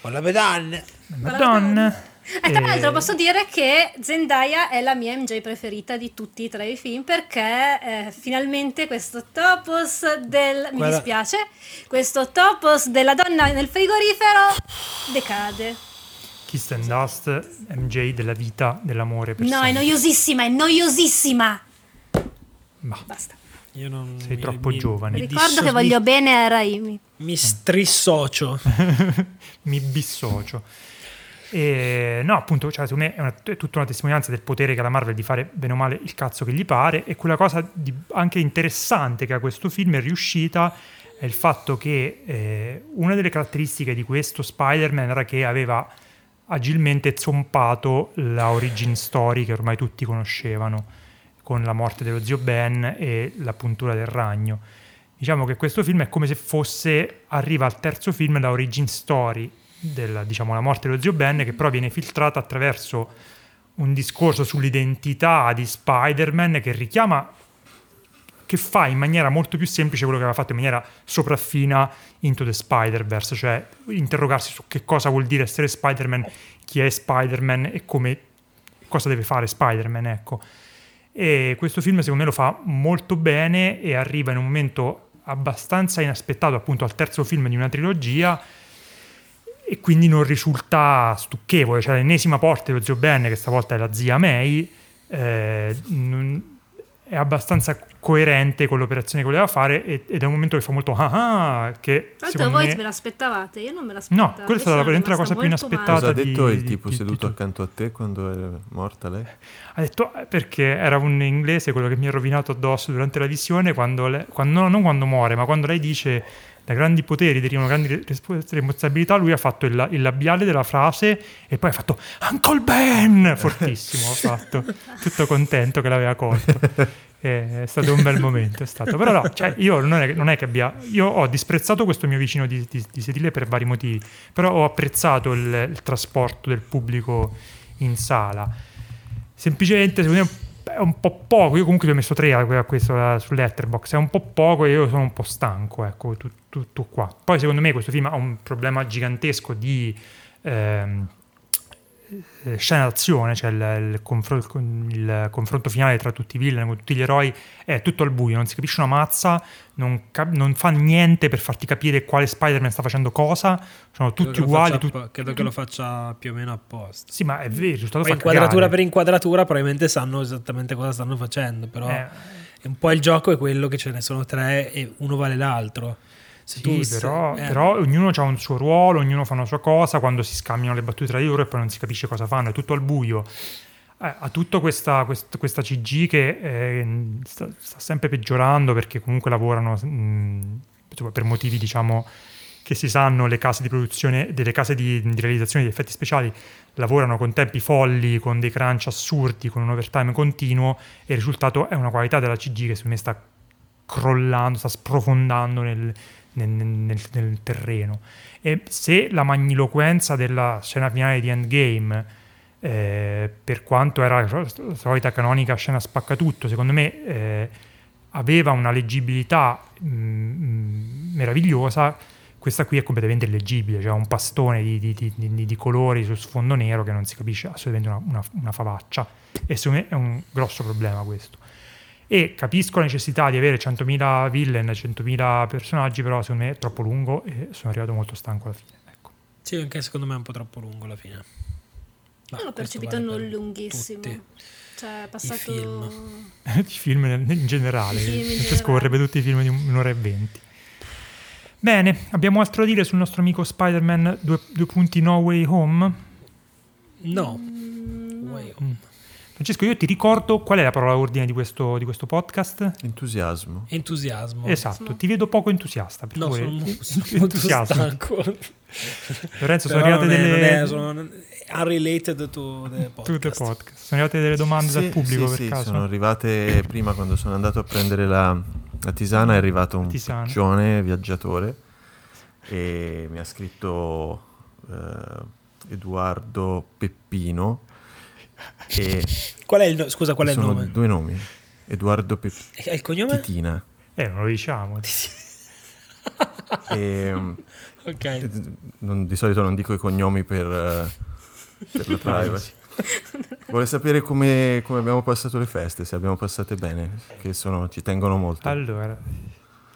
Con la medaglia. Madonna. E tra l'altro posso dire che Zendaya è la mia MJ preferita di tutti e tre i film perché eh, finalmente questo topos del... mi Guarda- dispiace, questo topos della donna nel frigorifero decade. Kiss and Dust, MJ della vita, dell'amore. Per No, è sempre. noiosissima, è noiosissima. Ma Basta. Io non, Sei troppo giovane. mi Ricordo disso- che voglio bene a Raimi. Mi strissocio. mi bissocio. E, no, appunto, cioè, secondo me è, una- è tutta una testimonianza del potere che ha la Marvel di fare bene o male il cazzo che gli pare. E quella cosa di- anche interessante che ha questo film è riuscita è il fatto che eh, una delle caratteristiche di questo Spider-Man era che aveva agilmente zompato la origin story che ormai tutti conoscevano, con la morte dello zio Ben e la puntura del ragno. Diciamo che questo film è come se fosse, arriva al terzo film, la origin story della diciamo, la morte dello zio Ben, che però viene filtrata attraverso un discorso sull'identità di Spider-Man che richiama, che fa in maniera molto più semplice quello che aveva fatto in maniera sopraffina Into the Spider-Verse, cioè interrogarsi su che cosa vuol dire essere Spider-Man, chi è Spider-Man e come, cosa deve fare Spider-Man, ecco. E questo film secondo me lo fa molto bene e arriva in un momento abbastanza inaspettato, appunto al terzo film di una trilogia e quindi non risulta stucchevole, cioè l'ennesima porta dello zio Ben, che stavolta è la zia May, eh, non- è abbastanza coerente con l'operazione che voleva fare ed è un momento che fa molto ah ah, che secondo voi me... ve l'aspettavate, io non me l'aspettavo. No, quella è veramente la cosa più inaspettata. Cosa ha male. di- detto il tipo di- seduto di- accanto a te quando è morta lei? Ha detto eh, perché era un inglese quello che mi ha rovinato addosso durante la visione, quando lei- quando- no, non quando muore, ma quando lei dice da grandi poteri derivano grandi res- responsabilità, lui ha fatto il, il labiale della frase e poi ha fatto Uncle Ben! Fortissimo, ha fatto. Tutto contento che l'aveva colto. È stato un bel momento, è stato. Però no, cioè, io non è, non è che abbia... Io ho disprezzato questo mio vicino di, di- di sedile per vari motivi, però ho apprezzato il, il trasporto del pubblico in sala semplicemente secondo me è un po' poco io comunque gli ho messo 3 a a questo eh, su Letterboxd è un po' poco e io sono un po' stanco ecco tu- tutto qua. Poi secondo me questo film ha un problema gigantesco di ehm, eh, scena d'azione cioè il, il confro- il con- il confronto finale tra tutti i villain con tutti gli eroi è tutto al buio non si capisce una mazza non, cap- non fa niente per farti capire quale Spider-Man sta facendo cosa sono Credo tutti che lo uguali faccia appo- credo che lo faccia più o meno apposta. sì ma è vero il risultato Poi inquadratura per inquadratura probabilmente sanno esattamente cosa stanno facendo, però Eh. è un po' il gioco è quello che ce ne sono tre e uno vale l'altro. Sì, però, eh, però ognuno ha un suo ruolo, ognuno fa una sua cosa, quando si scambiano le battute tra di loro e poi non si capisce cosa fanno, è tutto al buio. Eh, ha tutta questa, quest- questa CG che eh, sta, sta sempre peggiorando perché comunque lavorano mh, per motivi diciamo che si sanno le case di produzione, delle case di, di realizzazione di effetti speciali lavorano con tempi folli, con dei crunch assurdi, con un overtime continuo e il risultato è una qualità della CG che secondo me sta crollando, sta sprofondando nel, nel, nel, nel terreno. E se la magniloquenza della scena finale di Endgame, eh, per quanto era la solita canonica scena spaccatutto, secondo me eh, aveva una leggibilità mh, mm, meravigliosa, questa qui è completamente illeggibile, cioè un pastone di, di, di, di, colori su sfondo nero che non si capisce assolutamente una, una, una favaccia e secondo me è un grosso problema questo e capisco la necessità di avere 100.000 villain, 100.000 personaggi, però secondo me è troppo lungo e sono arrivato molto stanco alla fine. Ecco. Sì, anche secondo me è un po' troppo lungo alla fine. Ma Io l'ho percepito vale non lunghissimo. Tutti. Cioè, è passato... I film. I film in generale. Francesco vorrebbe tutti i film di un'ora e venti. Bene, abbiamo altro da dire sul nostro amico Spider-Man 2. No Way Home? No. Mm, Way Home. Francesco, io ti ricordo qual è la parola ordine di questo, di questo podcast? Entusiasmo. Entusiasmo. Esatto, ti vedo poco entusiasta. Per no, favore. sono, sono entusiasmo. stanco. Lorenzo, sono arrivate delle... È, sono unrelated to the podcast. To the podcast. Sono arrivate delle domande sì, dal pubblico sì, per sì, caso? sono arrivate prima quando sono andato a prendere la, la tisana, è arrivato un piccione viaggiatore e mi ha scritto eh, Edoardo Peppino e qual è il, no- scusa, qual è il nome? due nomi. Edoardo Pe- E il cognome? Titina. Eh, non lo diciamo. E, mm, Ok. eh, non- di solito non dico i cognomi per, eh, per la privacy. Vuole sapere come, come abbiamo passato le feste, se abbiamo passate bene, che sono- ci tengono molto. Allora,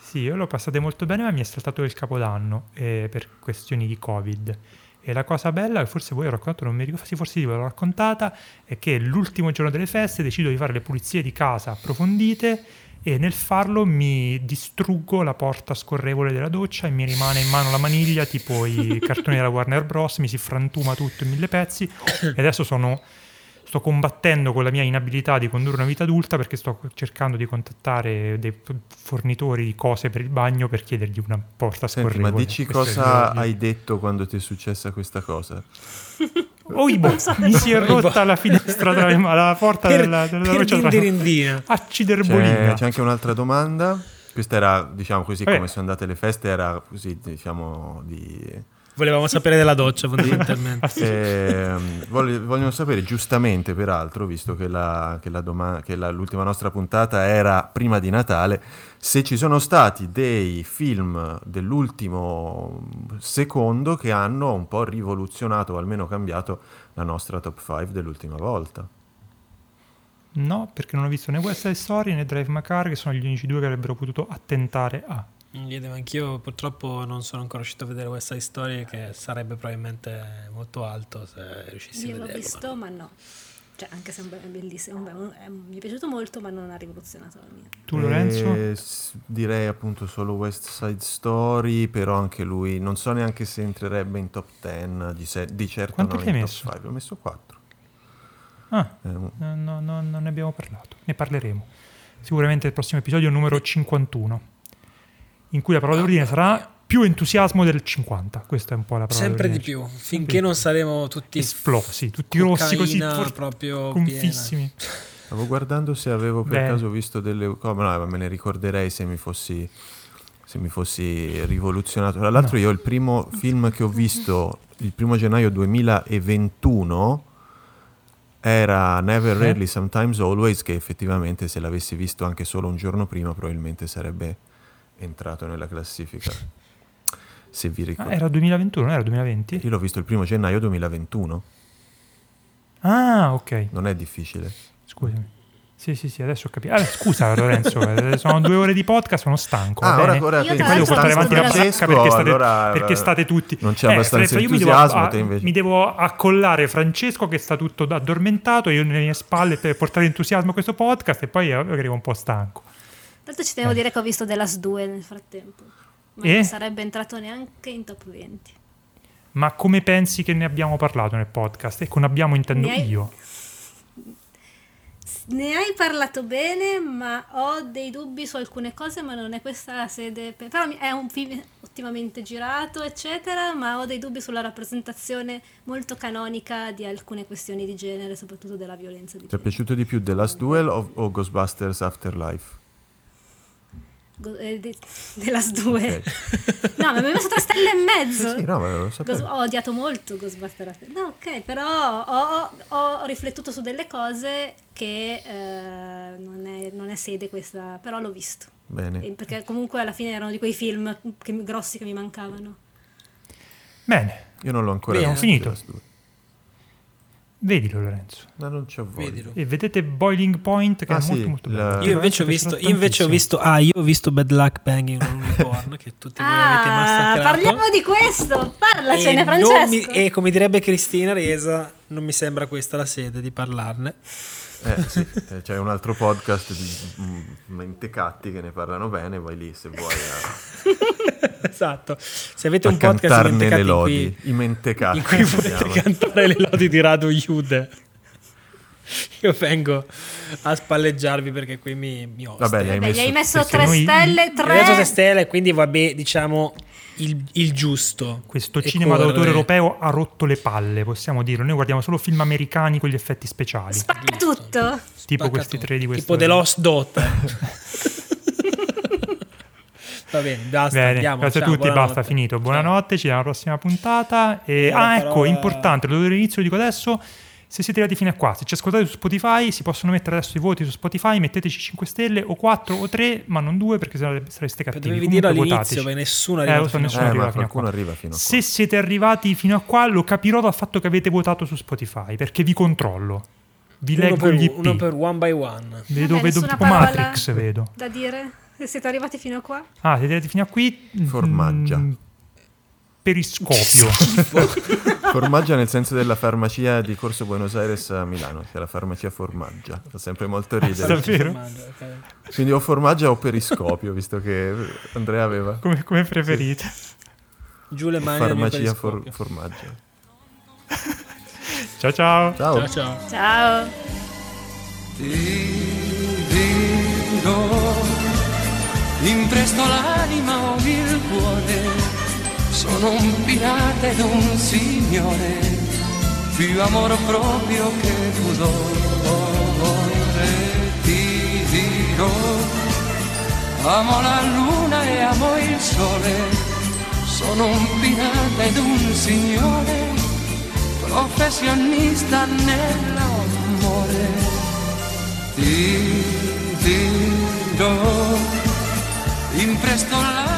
sì, io l'ho passate molto bene, ma mi è saltato il capodanno eh, per questioni di Covid. E la cosa bella, che forse voi ho raccontato, non mi ricordo, sì, forse l'ho raccontata, è che l'ultimo giorno delle feste decido di fare le pulizie di casa approfondite e nel farlo mi distruggo la porta scorrevole della doccia e mi rimane in mano la maniglia tipo i cartoni della Warner Bros. Mi si frantuma tutto in mille pezzi e adesso sono sto combattendo con la mia inabilità di condurre una vita adulta perché sto cercando di contattare dei fornitori di cose per il bagno per chiedergli una porta Senti, scorrevole. ma dici Questo cosa hai detto quando ti è successa questa cosa? Oibo, mi si è rotta la finestra tra le la porta Per- della, della per doccia tra acciderbolina. C'è, c'è anche un'altra domanda. Questa era, diciamo così, Vabbè. come sono andate le feste, era così, diciamo, di... Volevamo sapere della doccia, fondamentalmente. Ehm, voglio- vogliono sapere, giustamente peraltro, visto che, la- che la doma- che la- l'ultima nostra puntata era prima di Natale, se ci sono stati dei film dell'ultimo secondo che hanno un po' rivoluzionato o almeno cambiato la nostra top 5 dell'ultima volta. No, perché non ho visto né West Side Story né Drive My Car, che sono gli unici due che avrebbero potuto attentare a. Chiedevo anch'io, purtroppo non sono ancora riuscito a vedere West Side Story, che sarebbe probabilmente molto alto se riuscissi Io a l'ho vederlo. visto, ma no. Cioè, anche se è bellissimo, è- mi è piaciuto molto, ma non ha rivoluzionato la mia. Tu, Lorenzo? Eh, direi appunto solo West Side Story, però anche lui non so neanche se entrerebbe in top 10, di, se- di certo Quanto non in messo? top 5, ho messo 4. Ah, eh, no, no, non ne abbiamo parlato. Ne parleremo. Sicuramente nel prossimo episodio numero 51, in cui la parola d'ordine sarà più entusiasmo del 50. Questa è un po' la parola Sempre di più, finché non saremo tutti esplosi, tutti rossi così for- proprio confissimi. Stavo guardando se avevo per Bene. caso visto delle... Oh, no, ma me ne ricorderei se mi fossi, se mi fossi rivoluzionato. Tra l'altro io il primo film che ho visto il primo gennaio 2021 era Never? Rarely Sometimes Always, che effettivamente se l'avessi visto anche solo un giorno prima probabilmente sarebbe entrato nella classifica. Se vi Ah, ricordate. era 2021, non era 2020? Io l'ho visto il primo gennaio 2021, Ah, ok. non è difficile. Scusami. Sì, sì, sì, adesso ho capito. Ah, scusa Lorenzo, eh, sono due ore di podcast, sono stanco. Ah, ora, ora Io Poi devo portare avanti la Francesco, perché state, allora, perché state tutti... non c'è Eh, abbastanza io mi devo, entusiasmo, a- mi devo accollare Francesco che sta tutto addormentato, io nelle mie spalle per portare entusiasmo a questo podcast e poi arrivo un po' stanco. Tanto ci devo Eh. dire che ho visto The Last 2 nel frattempo. Ma E? non sarebbe entrato neanche in top 20. Ma come pensi che ne abbiamo parlato nel podcast? E con abbiamo intendo Ne hai- io. Ne hai parlato bene, ma ho dei dubbi su alcune cose, ma non è questa la sede. per- Però è un film ottimamente girato, eccetera, ma ho dei dubbi sulla rappresentazione molto canonica di alcune questioni di genere, soprattutto della violenza di Ti è genere. piaciuto di più The Last Duel o, o Ghostbusters Afterlife? Eh, de- della due. Ok. No, ma mi ha messo tre stelle e mezzo. Sì, no, ma lo Ghost- ho odiato molto Ghostbusters. No, ok, però ho, ho- riflettuto su delle cose che eh, non, è, non è sede questa, però l'ho visto. Bene. E perché comunque alla fine erano di quei film che- grossi che mi mancavano. Bene, Io non l'ho ancora Bene. visto. Finito. Vedilo Lorenzo. No, non c'ho voglia. Vedilo. E vedete Boiling Point che Ah, è sì, molto molto la- bello. Io invece ho visto, invece ho visto, ah, io ho visto Bad Luck Banging on Unicorn, che tutti voi avete Ah, massacrato. parliamo di questo! Parlacene, e, Francesco! mi- e come direbbe Cristina Resa, non mi sembra questa la sede di parlarne. Eh, sì, eh, c'è un altro podcast di mm, mentecatti che ne parlano bene, vai lì se vuoi a, esatto. Se avete a un podcast cantarne mentecatti le in lodi. cui, I mentecatti. in cui potete chiama. cantare le lodi di Radu Jude, io vengo a spalleggiarvi perché qui mi, mi. Vabbè, gli hai Beh, gli hai messo- messo tre noi- stelle, Mi ha messo tre... stelle, quindi vabbè, diciamo il, il giusto. Questo cinema d'autore corre. europeo ha rotto le palle, possiamo dirlo. Noi guardiamo solo film americani con gli effetti speciali. Spacca tutto! tipo Spacca questi tutto. tre di questo. Tipo The Lost Daughter. Va bene, basta. Bene, andiamo, grazie ciao, a tutti, buonanotte. basta, finito. Ciao. Buonanotte, ci vediamo alla prossima puntata. E, ah, ecco, parola- importante, lo do all'inizio, lo dico adesso. Se siete arrivati fino a qua, se ci ascoltate su Spotify, si possono mettere adesso i voti su Spotify, metteteci 5 stelle o 4 o 3, ma non 2 perché sennò sareste cattivi. Dovevi dirlo all'inizio, votateci. perché nessuno è Eh, so, nessuno Eh, arriva ma fino a qualcuno qua. arriva fino a qua. Se siete arrivati fino a qua, lo capirò dal fatto che avete votato su Spotify, perché vi controllo. Vi uno leggo per, gli IP. uno per one by one. Vedo, Vabbè, vedo tipo Matrix, vedo. Da dire? Se siete arrivati fino a qua? Ah, siete arrivati fino a qui? Formaggia. Mm, periscopio. Formaggia nel senso della farmacia di Corso Buenos Aires a Milano, che è la farmacia Formaggia. Fa sempre molto ridere. Davvero? Quindi o Formaggia o Periscopio, visto che Andrea aveva come, come preferite. Giù le mani farmacia for-. Formaggia. Ciao ciao. Ciao. Ciao ciao. Ciao! Ti dirò, l'anima o il cuore, sono un pirata ed un signore, più amor proprio che pudore. Ti dirò, amo la luna e amo il sole, sono un pirata ed un signore, professionista nell'amore ti dirò, impresto l'anima